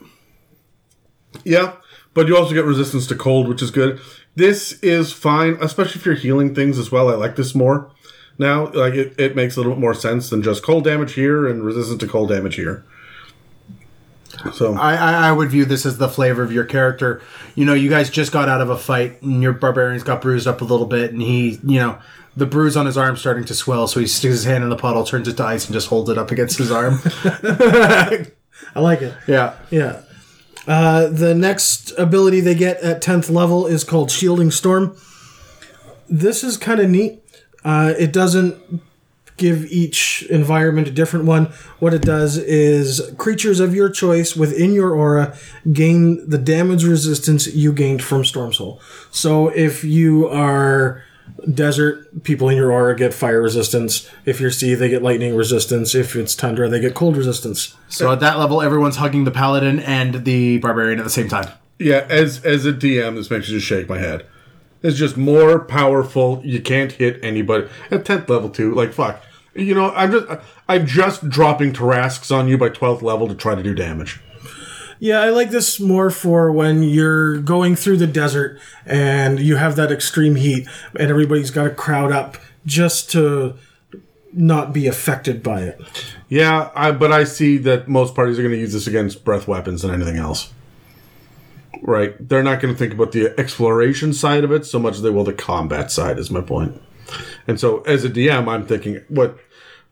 Yeah, but you also get resistance to cold, which is good. This is fine, especially if you're healing things as well. I like this more now. Like it, it makes a little bit more sense than just cold damage here and resistance to cold damage here. So I, I, I would view this as the flavor of your character. You know, you guys just got out of a fight, and your barbarian's got bruised up a little bit, and he, you know, the bruise on his arm starting to swell, so he sticks his hand in the puddle, turns it to ice, and just holds it up against his arm. I like it. yeah. Yeah. Uh, the next ability they get at 10th level is called Shielding Storm. This is kind of neat. Uh, it doesn't give each environment a different one. What it does is creatures of your choice within your aura gain the damage resistance you gained from Storm Soul. So if you are desert, people in your aura get fire resistance. If you're sea, they get lightning resistance. If it's tundra, they get cold resistance. So at that level, everyone's hugging the paladin and the barbarian at the same time. yeah, as as a DM, this makes me just shake my head. It's just more powerful. You can't hit anybody at tenth level too. Like fuck, you know. I'm just I'm just dropping Tarrasques on you by twelfth level to try to do damage. Yeah, I like this more for when you're going through the desert and you have that extreme heat and everybody's got to crowd up just to not be affected by it. Yeah, I, but I see that most parties are going to use this against breath weapons and anything else. Right? They're not going to think about the exploration side of it so much as they will the combat side, is my point. And so, as a DM, I'm thinking, what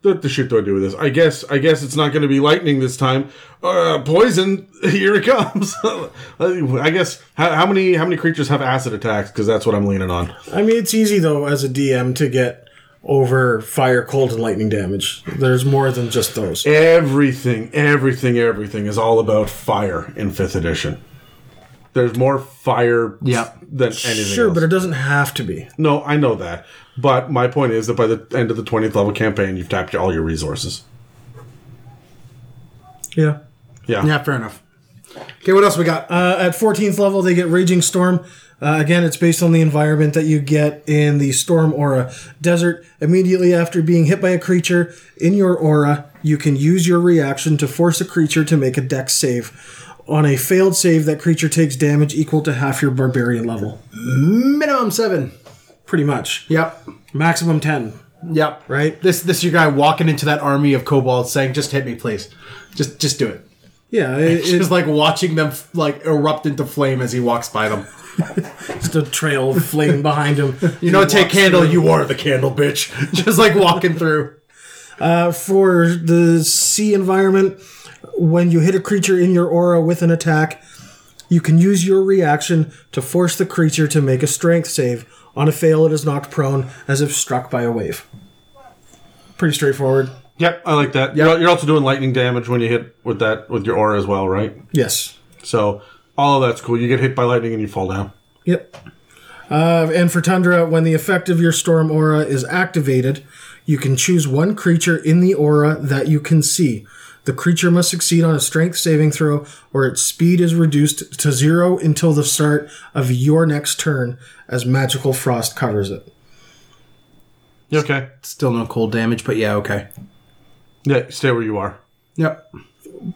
the, the shit do I do with this? I guess, I guess it's not going to be lightning this time. Uh, poison, here it comes. I guess how, how many how many creatures have acid attacks? Because that's what I'm leaning on. I mean, it's easy though as a DM to get over fire, cold, and lightning damage. There's more than just those. Everything, everything, everything is all about fire in fifth edition. There's more fire Yep. than anything Sure, else. but it doesn't have to be. no, I know that. But my point is that by the end of the 20th level campaign, you've tapped all your resources. Yeah. Yeah. Yeah, fair enough. Okay, what else we got? Uh, at 14th level, they get Raging Storm. Uh, again, it's based on the environment that you get in the Storm Aura Desert. Immediately after being hit by a creature in your aura, you can use your reaction to force a creature to make a dex save. On a failed save, that creature takes damage equal to half your barbarian level. Minimum seven. Pretty much. Yep. Maximum 10, Yep. right? This this your guy walking into that army of kobolds saying, "Just hit me, please. Just just do it." Yeah, it, Just it's like watching them like erupt into flame as he walks by them. just a trail of flame behind him. You know, take candle. You are the candle, bitch. Just like walking through. Uh, for the sea environment, when you hit a creature in your aura with an attack, you can use your reaction to force the creature to make a strength save. On a fail, it is knocked prone as if struck by a wave. Pretty straightforward. Yep, I like that. You're, you're also doing lightning damage when you hit with that with your aura as well, right? Yes. So all of that's cool. You get hit by lightning and you fall down. Yep. Uh, and for Tundra, when the effect of your storm aura is activated, you can choose one creature in the aura that you can see. The creature must succeed on a strength saving throw, or its speed is reduced to zero until the start of your next turn, as magical frost covers it. Okay? Still no cold damage, but yeah, okay. Yeah, stay where you are. Yep.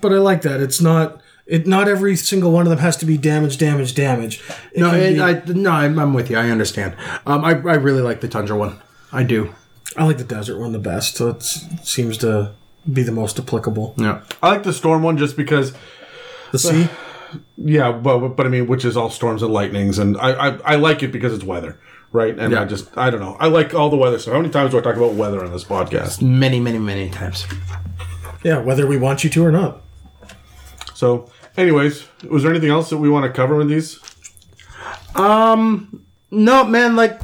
But I like that. It's not. It not every single one of them has to be damage, damage, damage. It No, can I, be- I, no, I'm, I'm with you. I understand. Um, I, I really like the tundra one. I do. I like the desert one the best. So it seems to be the most applicable. Yeah. I like the storm one just because The sea. Yeah, but but I mean, which is all storms and lightnings, and I I, I like it because it's weather, right? And I just I don't know. I like all the weather stuff. How many times do I talk about weather on this podcast? Many, many, many times. Yeah, whether we want you to or not. So, anyways, was there anything else that we want to cover in these? Um, no, man, like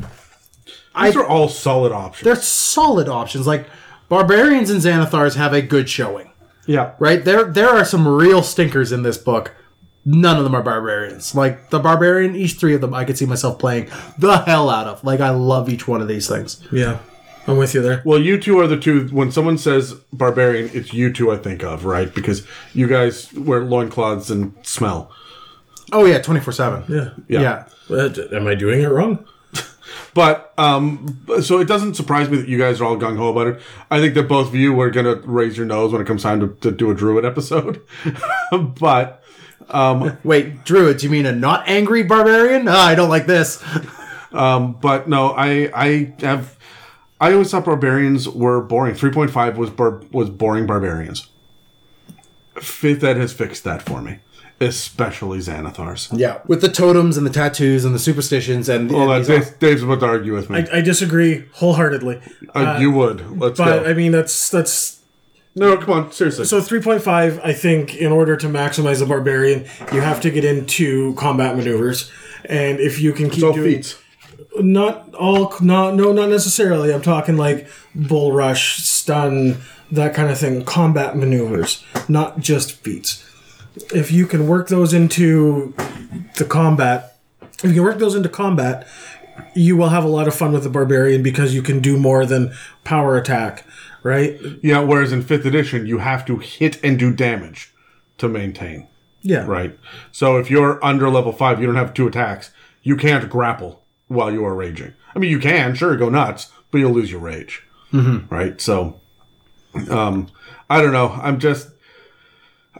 These are all solid options. they're solid options. Like barbarians and Xanathars have a good showing, yeah. right? There, there are some real stinkers in this book. None of them are barbarians. Like the barbarian, each three of them, I could see myself playing the hell out of. Like I love each one of these things. Yeah, I'm with you there. Well, you two are the two. When someone says barbarian, it's you two I think of, right? Because you guys wear loincloths and smell. Oh yeah, twenty four seven. Yeah. Yeah. Yeah. Am I doing it wrong? But um, so it doesn't surprise me that you guys are all gung ho about it. I think that both of you were gonna raise your nose when it comes time to, to do a druid episode. but um, Wait, druids? You mean a not angry barbarian? Ah, I don't like this. um, but no, I I have I always thought barbarians were boring. Three point five was bar, was boring barbarians. Fifth Ed has fixed that for me, especially Xanathars. Yeah, with the totems and the tattoos and the superstitions and, Well, and that, Dave, Dave's about to argue with me. I, I disagree wholeheartedly. Uh, you would. Let's But go. I mean, that's that's no, come on, seriously. so 3.5. I think in order to maximize the barbarian, you have to get into combat maneuvers, and if you can keep it's all doing feats. not all not no not necessarily i'm talking like bull rush stun that kind of thing combat maneuvers not just feats if you can work those into the combat if you can work those into combat you will have a lot of fun with the barbarian because you can do more than power attack right Yeah, whereas in fifth edition, you have to hit and do damage to maintain. yeah Right. So if you're under level five, you don't have two attacks. You can't grapple while you are raging. I mean, you can, sure, go nuts, but you'll lose your rage. Mm-hmm. Right. So, um, I don't know. I'm just.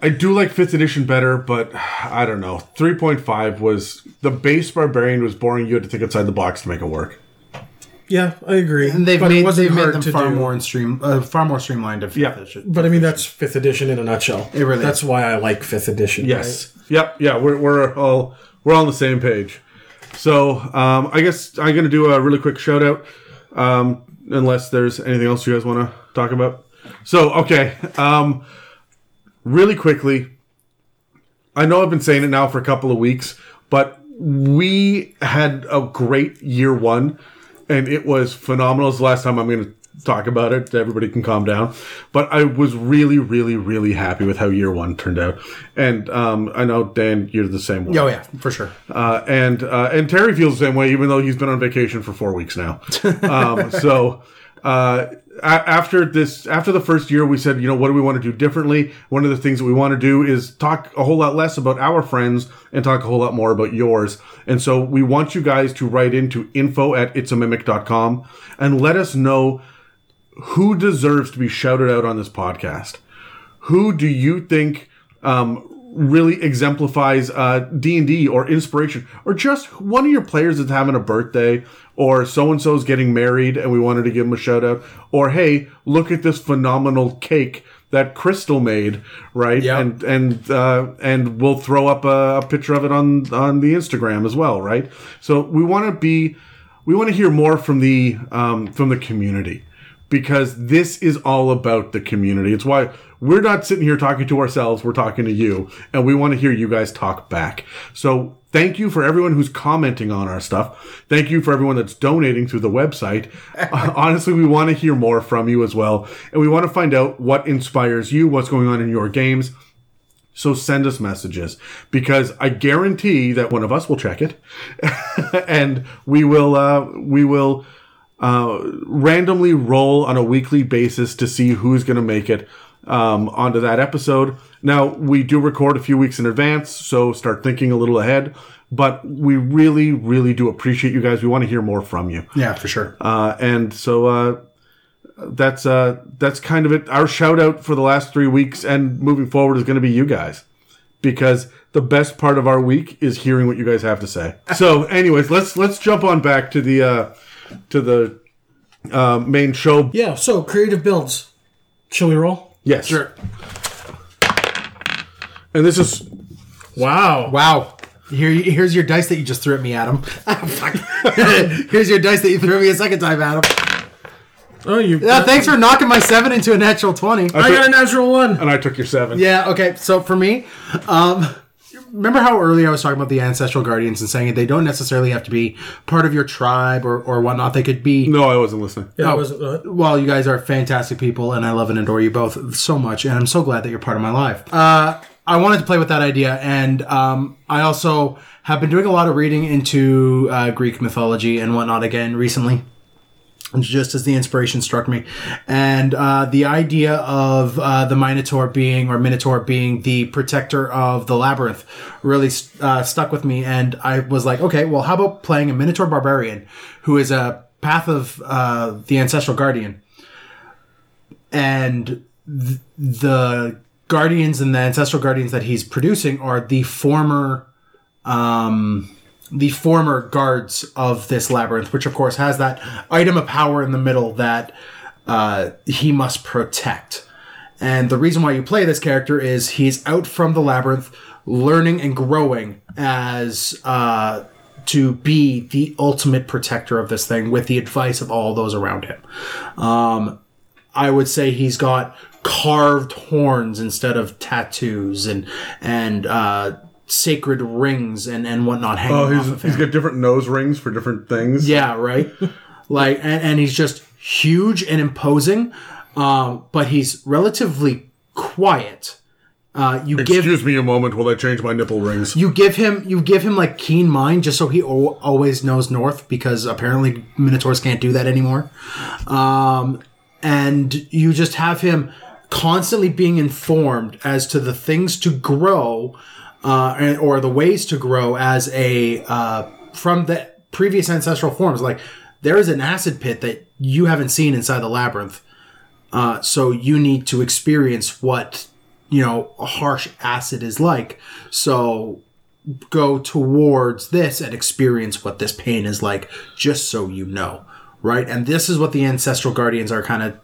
I do like fifth edition better, but I don't know. Three point five was the base barbarian was boring. You had to think outside the box to make it work. yeah i agree and they've but it made wasn't they've made hard them to far do. more in stream, uh, far more streamlined. Of Yeah. but i mean that's fifth edition in a nutshell It really that's why i like fifth edition Yes. Yep. Yeah. We're, we're all we're all on the same page. So um, I guess I'm gonna do a really quick shout out. Um, unless there's anything else you guys want to talk about. So okay. Um, really quickly. I know I've been saying it now for a couple of weeks, but we had a great year one, and it was phenomenal. It's the last time I'm going to talk about it. Everybody can calm down. But I was really, really, really happy with how year one turned out. And um, I know Dan, you're the same way. Oh yeah, for sure. Uh, and uh, and Terry feels the same way, even though he's been on vacation for four weeks now. Um, so uh, after this, after the first year, we said, you know, what do we want to do differently? One of the things that we want to do is talk a whole lot less about our friends and talk a whole lot more about yours. And so we want you guys to write into info at itsamimic.com and let us know who deserves to be shouted out on this podcast who do you think um, really exemplifies uh, d&d or inspiration or just one of your players that's having a birthday or so-and-so's getting married and we wanted to give them a shout out or hey look at this phenomenal cake that crystal made right? Yep. and and uh, and we'll throw up a, a picture of it on on the instagram as well right? So we want to be we want to hear more from the um, from the community because this is all about the community. It's why we're not sitting here talking to ourselves, we're talking to you, and we want to hear you guys talk back. So thank you for everyone who's commenting on our stuff. Thank you for everyone that's donating through the website. Uh, Honestly, we want to hear more from you as well, and we want to find out what inspires you, what's going on in your games. So send us messages because I guarantee that one of us will check it, and we will uh, we will uh, randomly roll on a weekly basis to see who's going to make it um, onto that episode. Now we do record a few weeks in advance, so start thinking a little ahead. But we really, really do appreciate you guys. We want to hear more from you. Yeah, for sure. Uh, and so uh, that's uh, that's kind of it. Our shout out for the last three weeks and moving forward is going to be you guys because the best part of our week is hearing what you guys have to say. So, anyways, let's let's jump on back to the uh, to the uh, main show. yeah so creative builds shall we roll Yes, Sure. And this is wow Wow. Here, here's your dice that you just threw at me, Adam. Here's your dice that you threw at me a second time, Adam. Oh, you. Yeah, thanks for knocking my seven into a natural twenty. I got a natural one. And I took your seven. Yeah, okay. So for me, um, remember how earlier I was talking about the ancestral guardians and saying that they don't necessarily have to be part of your tribe or, or whatnot. They could be. No, I wasn't listening. Yeah, I Oh. wasn't. Uh, Well, you guys are fantastic people, and I love and adore you both so much, and I'm so glad that you're part of my life. Uh, I wanted to play with that idea, and um, I also have been doing a lot of reading into uh, Greek mythology and whatnot again recently. Just as the inspiration struck me, and uh, the idea of uh, the Minotaur being or Minotaur being the protector of the labyrinth really uh, stuck with me, and I was like, okay, well, how about playing a Minotaur barbarian who is a path of uh, the ancestral guardian, and th- the guardians and the ancestral guardians that he's producing are the former um the former guards of this labyrinth which of course has that item of power in the middle that uh he must protect. And the reason why you play this character is he's out from the labyrinth learning and growing as uh to be the ultimate protector of this thing with the advice of all those around him. Um, I would say he's got carved horns instead of tattoos and and uh, sacred rings and and whatnot hanging Oh, off he's, of him. he's got different nose rings for different things. Yeah, right. like, and, and he's just huge and imposing, um, but he's relatively quiet. Uh, you give Excuse me a moment while I change my nipple rings. you give him you give him like keen mind just so he o- always knows north because apparently minotaurs can't do that anymore um and you just have him constantly being informed as to the things to grow uh or the ways to grow as a uh from the previous ancestral forms. Like there is an acid pit that you haven't seen inside the labyrinth. Uh so you need to experience what you know a harsh acid is like. So go towards this and experience what this pain is like just so you know right? And this is what the ancestral guardians are kind of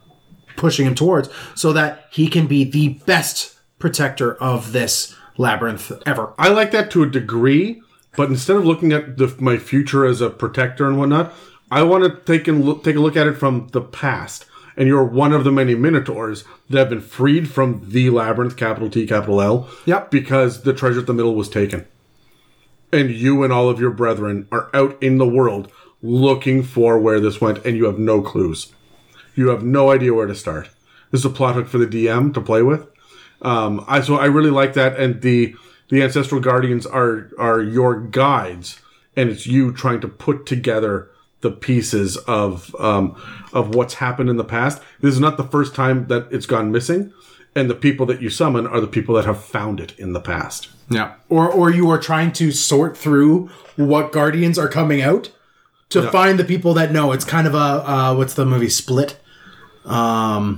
pushing him towards so that he can be the best protector of this labyrinth ever I like that to a degree, but instead of looking at the, my future as a protector and whatnot, I want to take and look, take a look at it from the past. And you're one of the many minotaurs that have been freed from the labyrinth, capital T, capital L. Yep. Because the treasure at the middle was taken. And you and all of your brethren are out in the world looking for where this went, and you have no clues. You have no idea where to start. This is a plot hook for the DM to play with. Um, I so I really like that, and the the ancestral guardians are are your guides, and it's you trying to put together the pieces of um, of what's happened in the past. This is not the first time that it's gone missing, and the people that you summon are the people that have found it in the past. yeah. Or or you are trying to sort through what guardians are coming out to find the people that know. It's kind of a uh, what's the movie? Split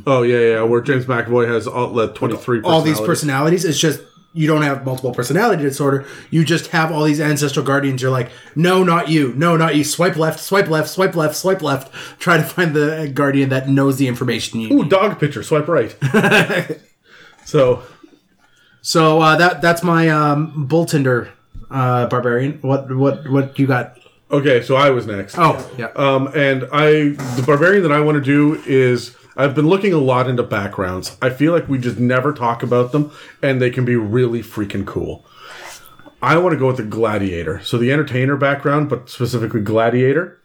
Oh yeah, yeah, where James McAvoy has all the twenty three all these personalities. It's just you don't have multiple personality disorder. You just have all these ancestral guardians. You're like, no, not you. No, not you. Swipe left, swipe left, swipe left, swipe left. Try to find the guardian that knows the information you need. Ooh, dog picture. Swipe right. so So uh, that that's my um, bull tinder uh, barbarian. What what what you got? Okay, so I was next. Oh yeah. Um, and I, the barbarian that I want to do is, I've been looking a lot into backgrounds. I feel like we just never talk about them, and they can be really freaking cool. I want to go with the gladiator. So the entertainer background, but specifically gladiator.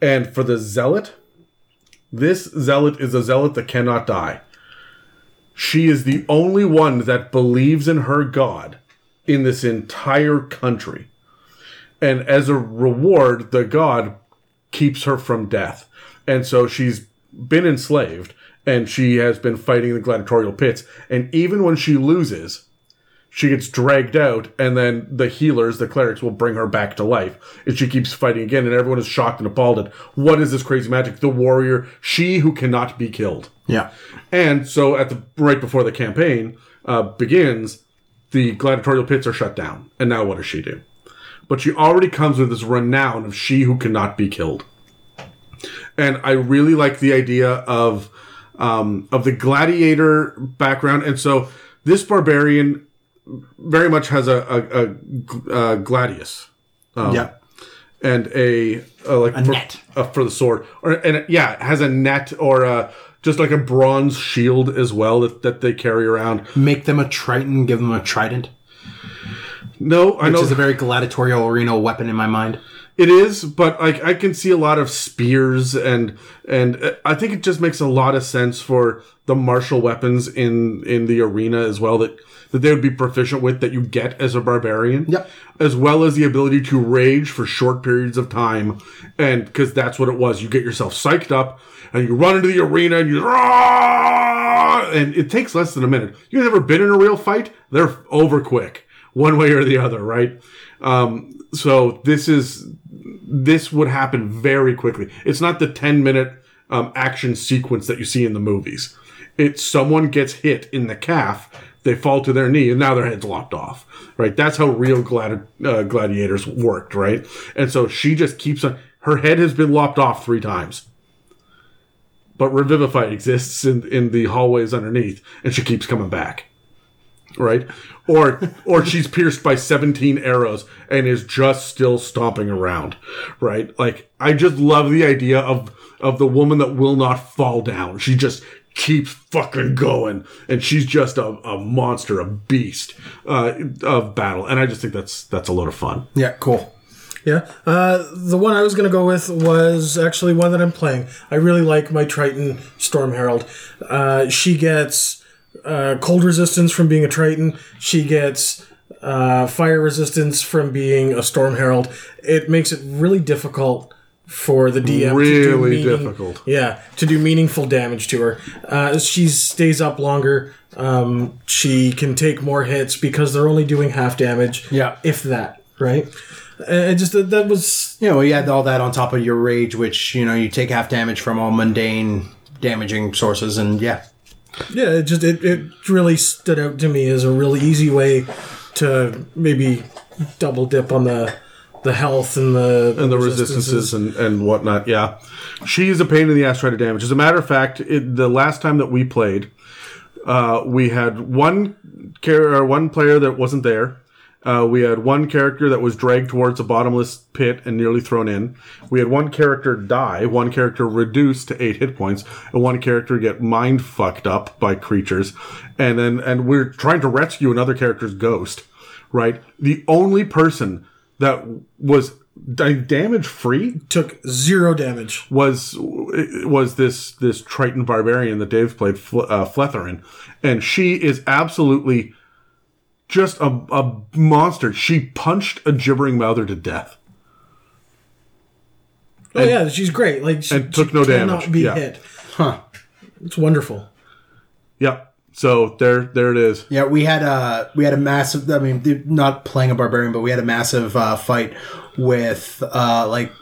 And for the zealot, this zealot is a zealot that cannot die. She is the only one that believes in her god in this entire country. And as a reward, the god keeps her from death. And so she's been enslaved and she has been fighting the gladiatorial pits. And even when she loses, she gets dragged out, and then the healers, the clerics, will bring her back to life. And she keeps fighting again, and everyone is shocked and appalled at what is this crazy magic? The warrior, she who cannot be killed. Yeah. And so, at the right before the campaign uh, begins, the gladiatorial pits are shut down. And now, what does she do? But she already comes with this renown of she who cannot be killed. And I really like the idea of um, of the gladiator background. And so, this barbarian very much has a, a, a, a gladius yeah. and a, uh like A for, net. uh, for the sword, or and yeah, it has a net or a, just like a bronze shield as well that, that they carry around. Make them a Triton, give them a trident, No, I which know is a very gladiatorial arena weapon in my mind. It is, but like I can see a lot of spears and and uh, I think it just makes a lot of sense for the martial weapons in in the arena as well that that they would be proficient with that you get as a barbarian. Yep. As well as the ability to rage for short periods of time, and because that's what it was, you get yourself psyched up and you run into the arena and you. "Rah!" And it takes less than a minute. You've never been in a real fight? They're over quick, one way or the other, right? Um, so this is this would happen very quickly. It's not the 10 minute um, action sequence that you see in the movies. It's someone gets hit in the calf, they fall to their knee, and now their head's lopped off. Right? That's how real gladi- uh, gladiators worked, right? And so she just keeps on. Her head has been lopped off three times. But Revivify exists in, in the hallways underneath, and she keeps coming back right? Or or she's pierced by 17 arrows and is just still stomping around, right? Like I just love the idea of of the woman that will not fall down. She just keeps fucking going and she's just a, a monster, a beast uh, of battle. And I just think that's that's a lot of fun. Yeah, cool. Yeah. Uh, the one I was going to go with was actually one that I'm playing. I really like my Triton Storm Herald. Uh, she gets uh, cold resistance from being a Triton. She gets uh, fire resistance from being a Storm Herald. It makes it really difficult for the DM to do Really meaning- difficult. Yeah, to do meaningful damage to her. Uh, she stays up longer. Um, she can take more hits because they're only doing half damage. Yeah. if that, right? Uh, just that, that was You know, you had all that on top of your rage, which, you know, you take half damage from all mundane damaging sources, and yeah. Yeah. It just it, it really stood out to me as a really easy way to maybe double dip on the the health and the and the resistances and, and whatnot. Yeah, she's a pain in the ass trying to damage. As a matter of fact, it, the last time that we played, uh, we had one or one player that wasn't there. Uh, we had one character that was dragged towards a bottomless pit and nearly thrown in. We had one character die, one character reduced to eight hit points, and one character get mind fucked up by creatures. And then, and we're trying to rescue another character's ghost, right? The only person that was damage free took zero damage. was was this this Triton barbarian that Dave played, Fle- uh, Fletherin, and she is absolutely just a, a monster. She punched a gibbering mouther to death. Oh yeah, she's great. Like she, and took she no cannot damage. Be Yeah. hit. Huh? It's wonderful. Yep. So there there it is. Yeah, we had a we had a massive. I mean, not playing a barbarian, but we had a massive uh, fight with uh, like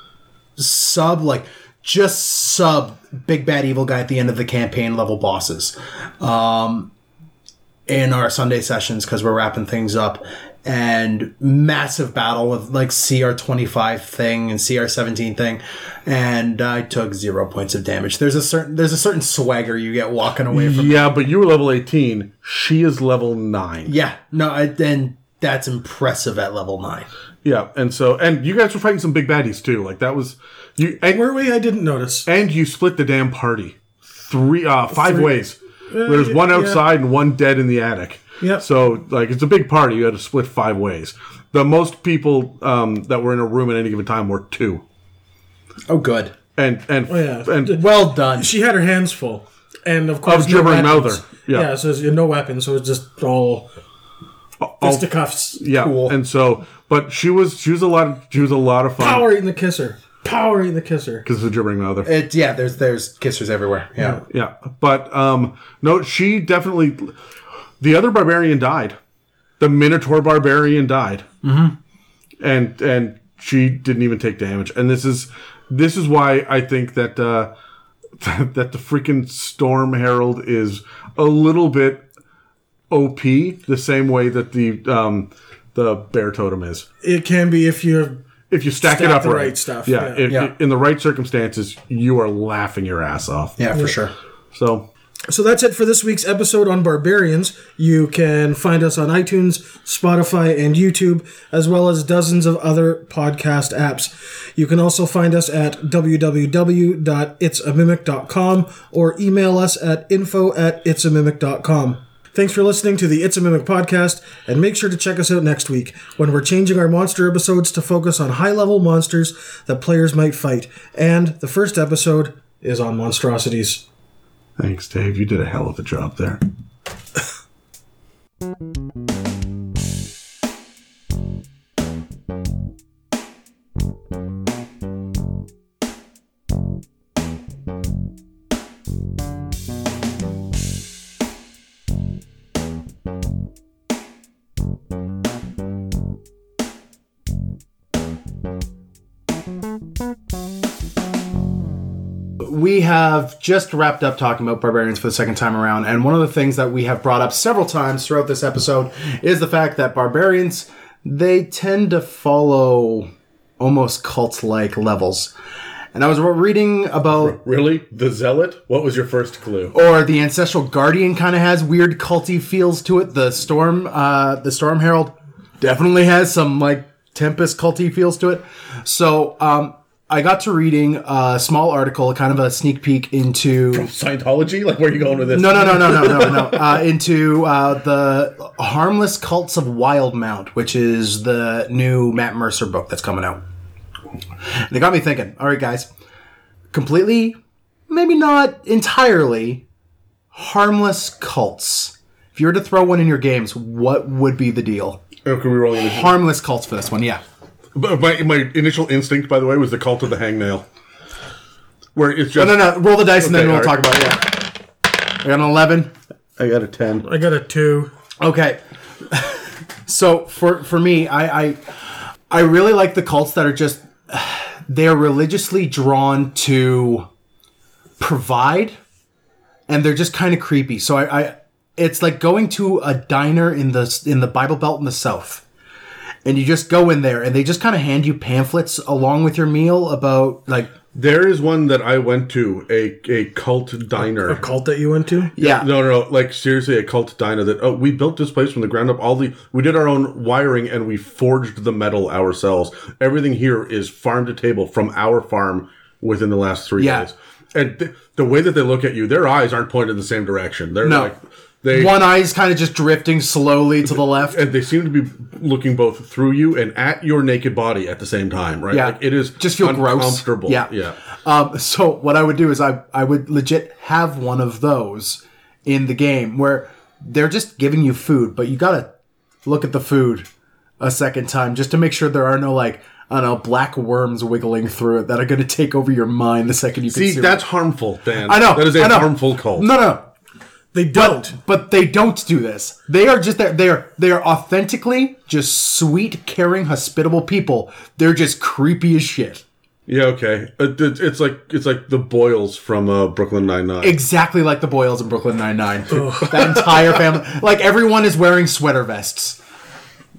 sub like just sub big bad evil guy at the end of the campaign level bosses, um, in our Sunday sessions because we're wrapping things up. And massive battle with like CR twenty five thing and CR seventeen thing, and I took zero points of damage. There's a certain there's a certain swagger you get walking away from Yeah, but you were level eighteen. She is level nine. Yeah, no, I, then that's impressive at level nine. Yeah, and so and you guys were fighting some big baddies too. Like that was you and, Were we? I didn't notice. and you split the damn party three uh five Three- ways. There's yeah, one yeah. outside and one dead in the attic. Yeah. So like it's a big party. You had to split five ways. The most people um, that were in a room at any given time were two. Oh, good. And and Oh, yeah. and Well done. She had her hands full, and of course, Of gibbering weapons. mouther. Yeah. so it's no weapons. So it's just all all- fisticuffs. yeah. Cool. And so, but she was she was a lot of she was a lot of fun Power eating the kisser. Power eating the kisser. because of the gibbering mouther. It, yeah, there's there's kissers everywhere. Yeah. Yeah, but um, no, she definitely. The other barbarian died. The Minotaur barbarian died, mm-hmm. and and she didn't even take damage. And this is this is why I think that uh, that the freaking Storm Herald is a little bit OP, the same way that the um, the Bear Totem is. It can be if you're If you stack, it Stack up the right, right stuff, yeah, yeah. if- Yeah. in the right circumstances, you are laughing your ass off. Yeah, for sure. So So that's it for this week's episode on barbarians. You can find us on iTunes, Spotify, and YouTube, as well as dozens of other podcast apps. You can also find us at www.itsamimic.com or email us at info at itsamimic.com. Thanks for listening to the It's a Mimic podcast, and make sure to check us out next week when we're changing our monster episodes to focus on high level monsters that players might fight. And the first episode is on monstrosities. Thanks, Dave. You did a hell of a job there. we have just wrapped up talking about barbarians for the second time around, and one of the things that we have brought up several times throughout this episode is the fact that barbarians they tend to follow almost cult-like levels. And I was reading about Really? The Zealot? What was your first clue? or the ancestral guardian kind of has weird culty feels to it. The storm, uh, the storm herald definitely has some like tempest culty feels to it. So, um, I got to reading a small article, kind of a sneak peek into Scientology? Like, where are you going with this? no, no, no, no, no, no, no. Uh, into uh, the harmless cults of Wildemount, which is the new Matt Mercer book that's coming out. And it got me thinking. All right, guys, completely, maybe not entirely, harmless cults. If you were to throw one in your games, what would be the deal? Oh, can we roll? Harmless cults for this one, yeah. But my, my initial instinct, by the way, was the cult of the hangnail. Where it's oh, just. No, no, no. Roll the dice and then Okay, we'll all talk right. about it. Yeah. I got an eleven. I got a 10. I got a two. Okay. so for for me, I, I I really like the cults that are just they're religiously drawn to provide and they're just kind of creepy. So I, I it's like going to a diner in the in the Bible Belt in the South. And you just go in there and they just kind of hand you pamphlets along with your meal about like There is one that I went to, a, a cult diner. A cult that you went to? yeah. No, no, no, like seriously, a cult diner that oh, we built this place from the ground up. All the we did our own wiring and we forged the metal ourselves. Everything here is farm to table from our farm within the last three Yeah. days. And th- the way that they look at you, their eyes aren't pointed in the same direction. They're No. like they One eye's kind of just drifting slowly to the left. and they seem to be looking both through you and at your naked body at the same time, right? Yeah, like it is just feel gross. uncomfortable. Yeah, yeah. Um, so what I would do is I I would legit have one of those in the game where they're just giving you food, but you gotta look at the food a second time just to make sure there are no like I don't know black worms wiggling through it that are going to take over your mind the second you See, that's it. harmful, Dan. I know that is a know. harmful cult. No, no, They don't. but they don't do this. They are just they are they are authentically just sweet, caring, hospitable people. They're just creepy as shit. Yeah, okay. It- it- it's like it's like the Boyles from uh, Brooklyn Nine Nine. exactly like the Boyles in Brooklyn Nine Nine. that entire family, like everyone is wearing sweater vests.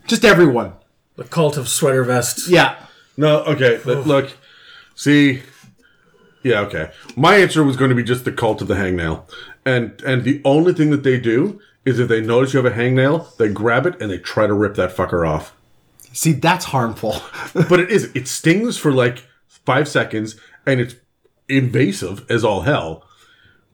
Just everyone. The cult of sweater vests. Yeah. No, okay. th- Look, see, yeah, okay. My answer was going to be just the cult of the hangnail, and and the only thing that they do is if they notice you have a hangnail, they grab it and they try to rip that fucker off. See, that's harmful. But it is it stings for like five seconds, and it's invasive as all hell.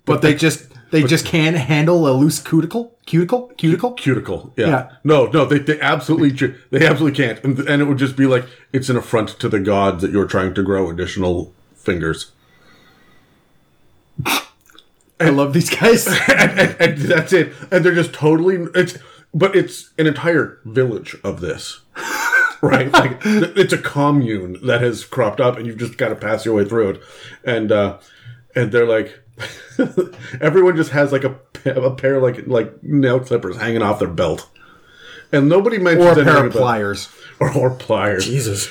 but they just they just can't handle a loose cuticle, cuticle, cuticle. Cuticle, yeah. Yeah. No, no, they, they absolutely they absolutely can't, and, and it would just be like it's an affront to the gods that you're trying to grow additional fingers. I love these guys. and, and, and that's it. And they're just totally it's but it's an entire village of this. Right? Like it's a commune that has cropped up and you've just got to pass your way through it. And uh and they're like everyone just has like a, a pair of like like nail clippers hanging off their belt. And nobody mentions or a pair of about- pliers. or, or pliers. Jesus.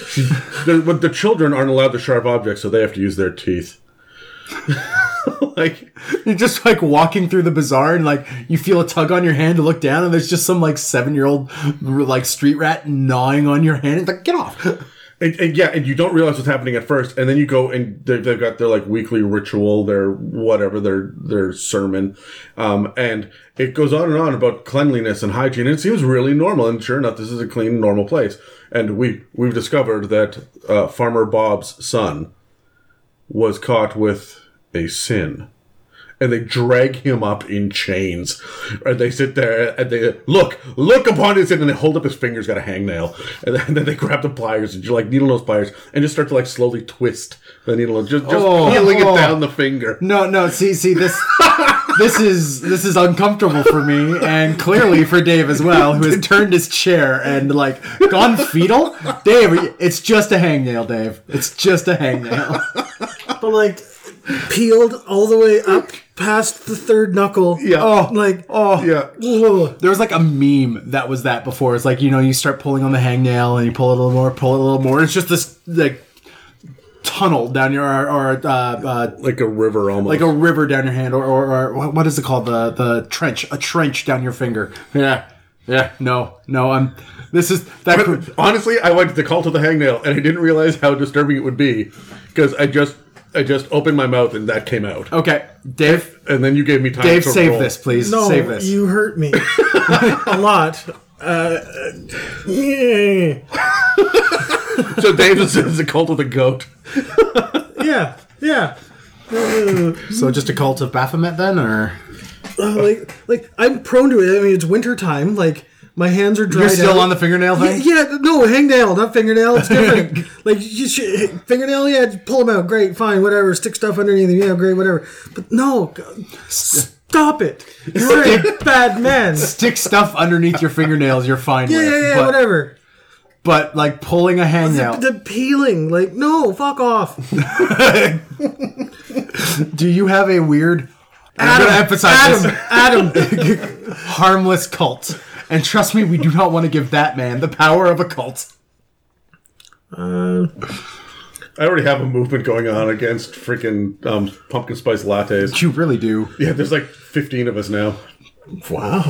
But the children aren't allowed to sharp objects, so they have to use their teeth. like You're just like walking through the bazaar and like you feel a tug on your hand to look down and there's just some like seven year old like street rat gnawing on your hand. It's like get off. And, and yeah, and you don't realize what's happening at first, and then you go and they've, they've got their like weekly ritual, their whatever, their their sermon, um, and it goes on and on about cleanliness and hygiene. And it seems really normal, and sure enough, this is a clean, normal place. And we we've discovered that uh, Farmer Bob's son was caught with a sin and they drag him up in chains. And they sit there and they look, look upon his sin, and they hold up his fingers, got a hangnail, and then, and then they grab the pliers and like needle nose pliers, and just start to like slowly twist the needle, just just Oh, peeling oh. it down the finger. No, no. See, see this. this is this is uncomfortable for me, and clearly for Dave as well, who has turned his chair and like gone fetal. Dave, it's just a hangnail, Dave. It's just a hangnail. but like peeled all the way up past the third knuckle. Yeah. Oh, Like oh, Yeah. whoa. There was like a meme that was that before. It's like you know you start pulling on the hangnail and you pull it a little more, pull it a little more. It's just this like tunnel down your or, or uh, uh, Like a river almost. like a river down your hand, or, or, or what- what is it called? The the trench, a trench down your finger. Yeah, yeah. No, no. I'm. This is that. But honestly, I went to the call to the hangnail, and I didn't realize how disturbing it would be because I just I just opened my mouth and that came out, okay, Dave. and then you gave me time. Dave, to save roll. this, please. No, save this. you hurt me a lot. Uh, yeah, So Dave is, is the cult of the goat. yeah, yeah. so just a cult of Baphomet then, or Uh, like, like I'm prone to it. I mean, it's winter time. Like my hands are dried you're still out. on the fingernail thing? yeah, no, hangnail, not fingernail. It's different. like you should, fingernail, yeah, pull them out. Great, fine, whatever. Stick stuff underneath them. Yeah, great, whatever. But no, stop it. You're a bad man. Stick stuff underneath your fingernails. You're fine Yeah, with. yeah, yeah, but, whatever. But like pulling a hangnail. The peeling, like, no, fuck off. Do you have a weird? I'm gonna emphasize Adam, this. Adam. harmless cult. And trust me, we do not want to give that man the power of a cult. Uh, I already have a movement going on against freaking um, pumpkin spice lattes. You really do. Yeah, there's like 15 of us now. Wow.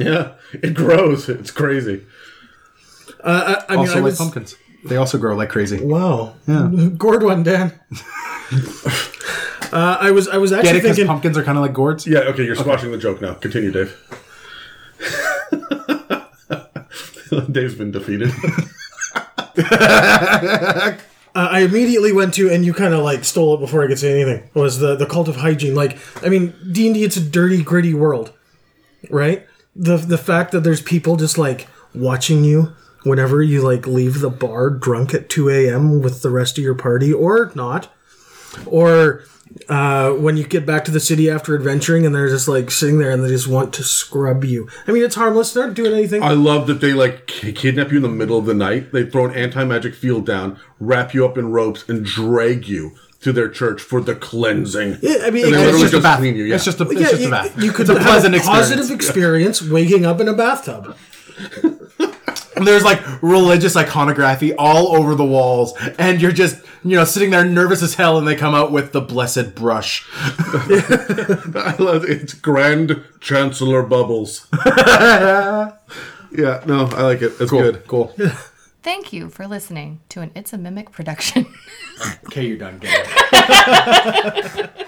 Yeah, it grows. It's crazy. Uh, I, I mean, Also I like was, pumpkins. They also grow like crazy. Wow. Yeah. Gourd one, Dan. uh, I was I was Get actually it? Because thinking pumpkins are kind of like gourds. Yeah, okay, you're squashing the joke now. Continue, Dave. Dave's been defeated. uh, I immediately went to and you kind of like stole it before I could say anything. Was the the cult of hygiene like I mean D&D it's a dirty gritty world. Right? The the fact that there's people just like watching you whenever you like leave the bar drunk at 2 a.m. with the rest of your party or not. Or uh, when you get back to the city after adventuring and they're just like sitting there and they just want to scrub you. I mean, it's harmless. They're not doing anything. I love that they like ki- kidnap you in the middle of the night. They throw an anti magic field down, wrap you up in ropes, and drag you to their church for the cleansing. Yeah, I mean, it- it's literally just a bath. you. Yeah. It's just a, it's yeah, just you, a bath. you could it's a have pleasant a experience. positive experience waking up in a bathtub. And there's like religious iconography all over the walls, and you're just you know sitting there nervous as hell, and they come out with the blessed brush. I love it. It's Grand Chancellor Bubbles. yeah, no, I like it. It's good. cool. Thank you for listening to an It's a Mimic production. Okay, you're done. Get it.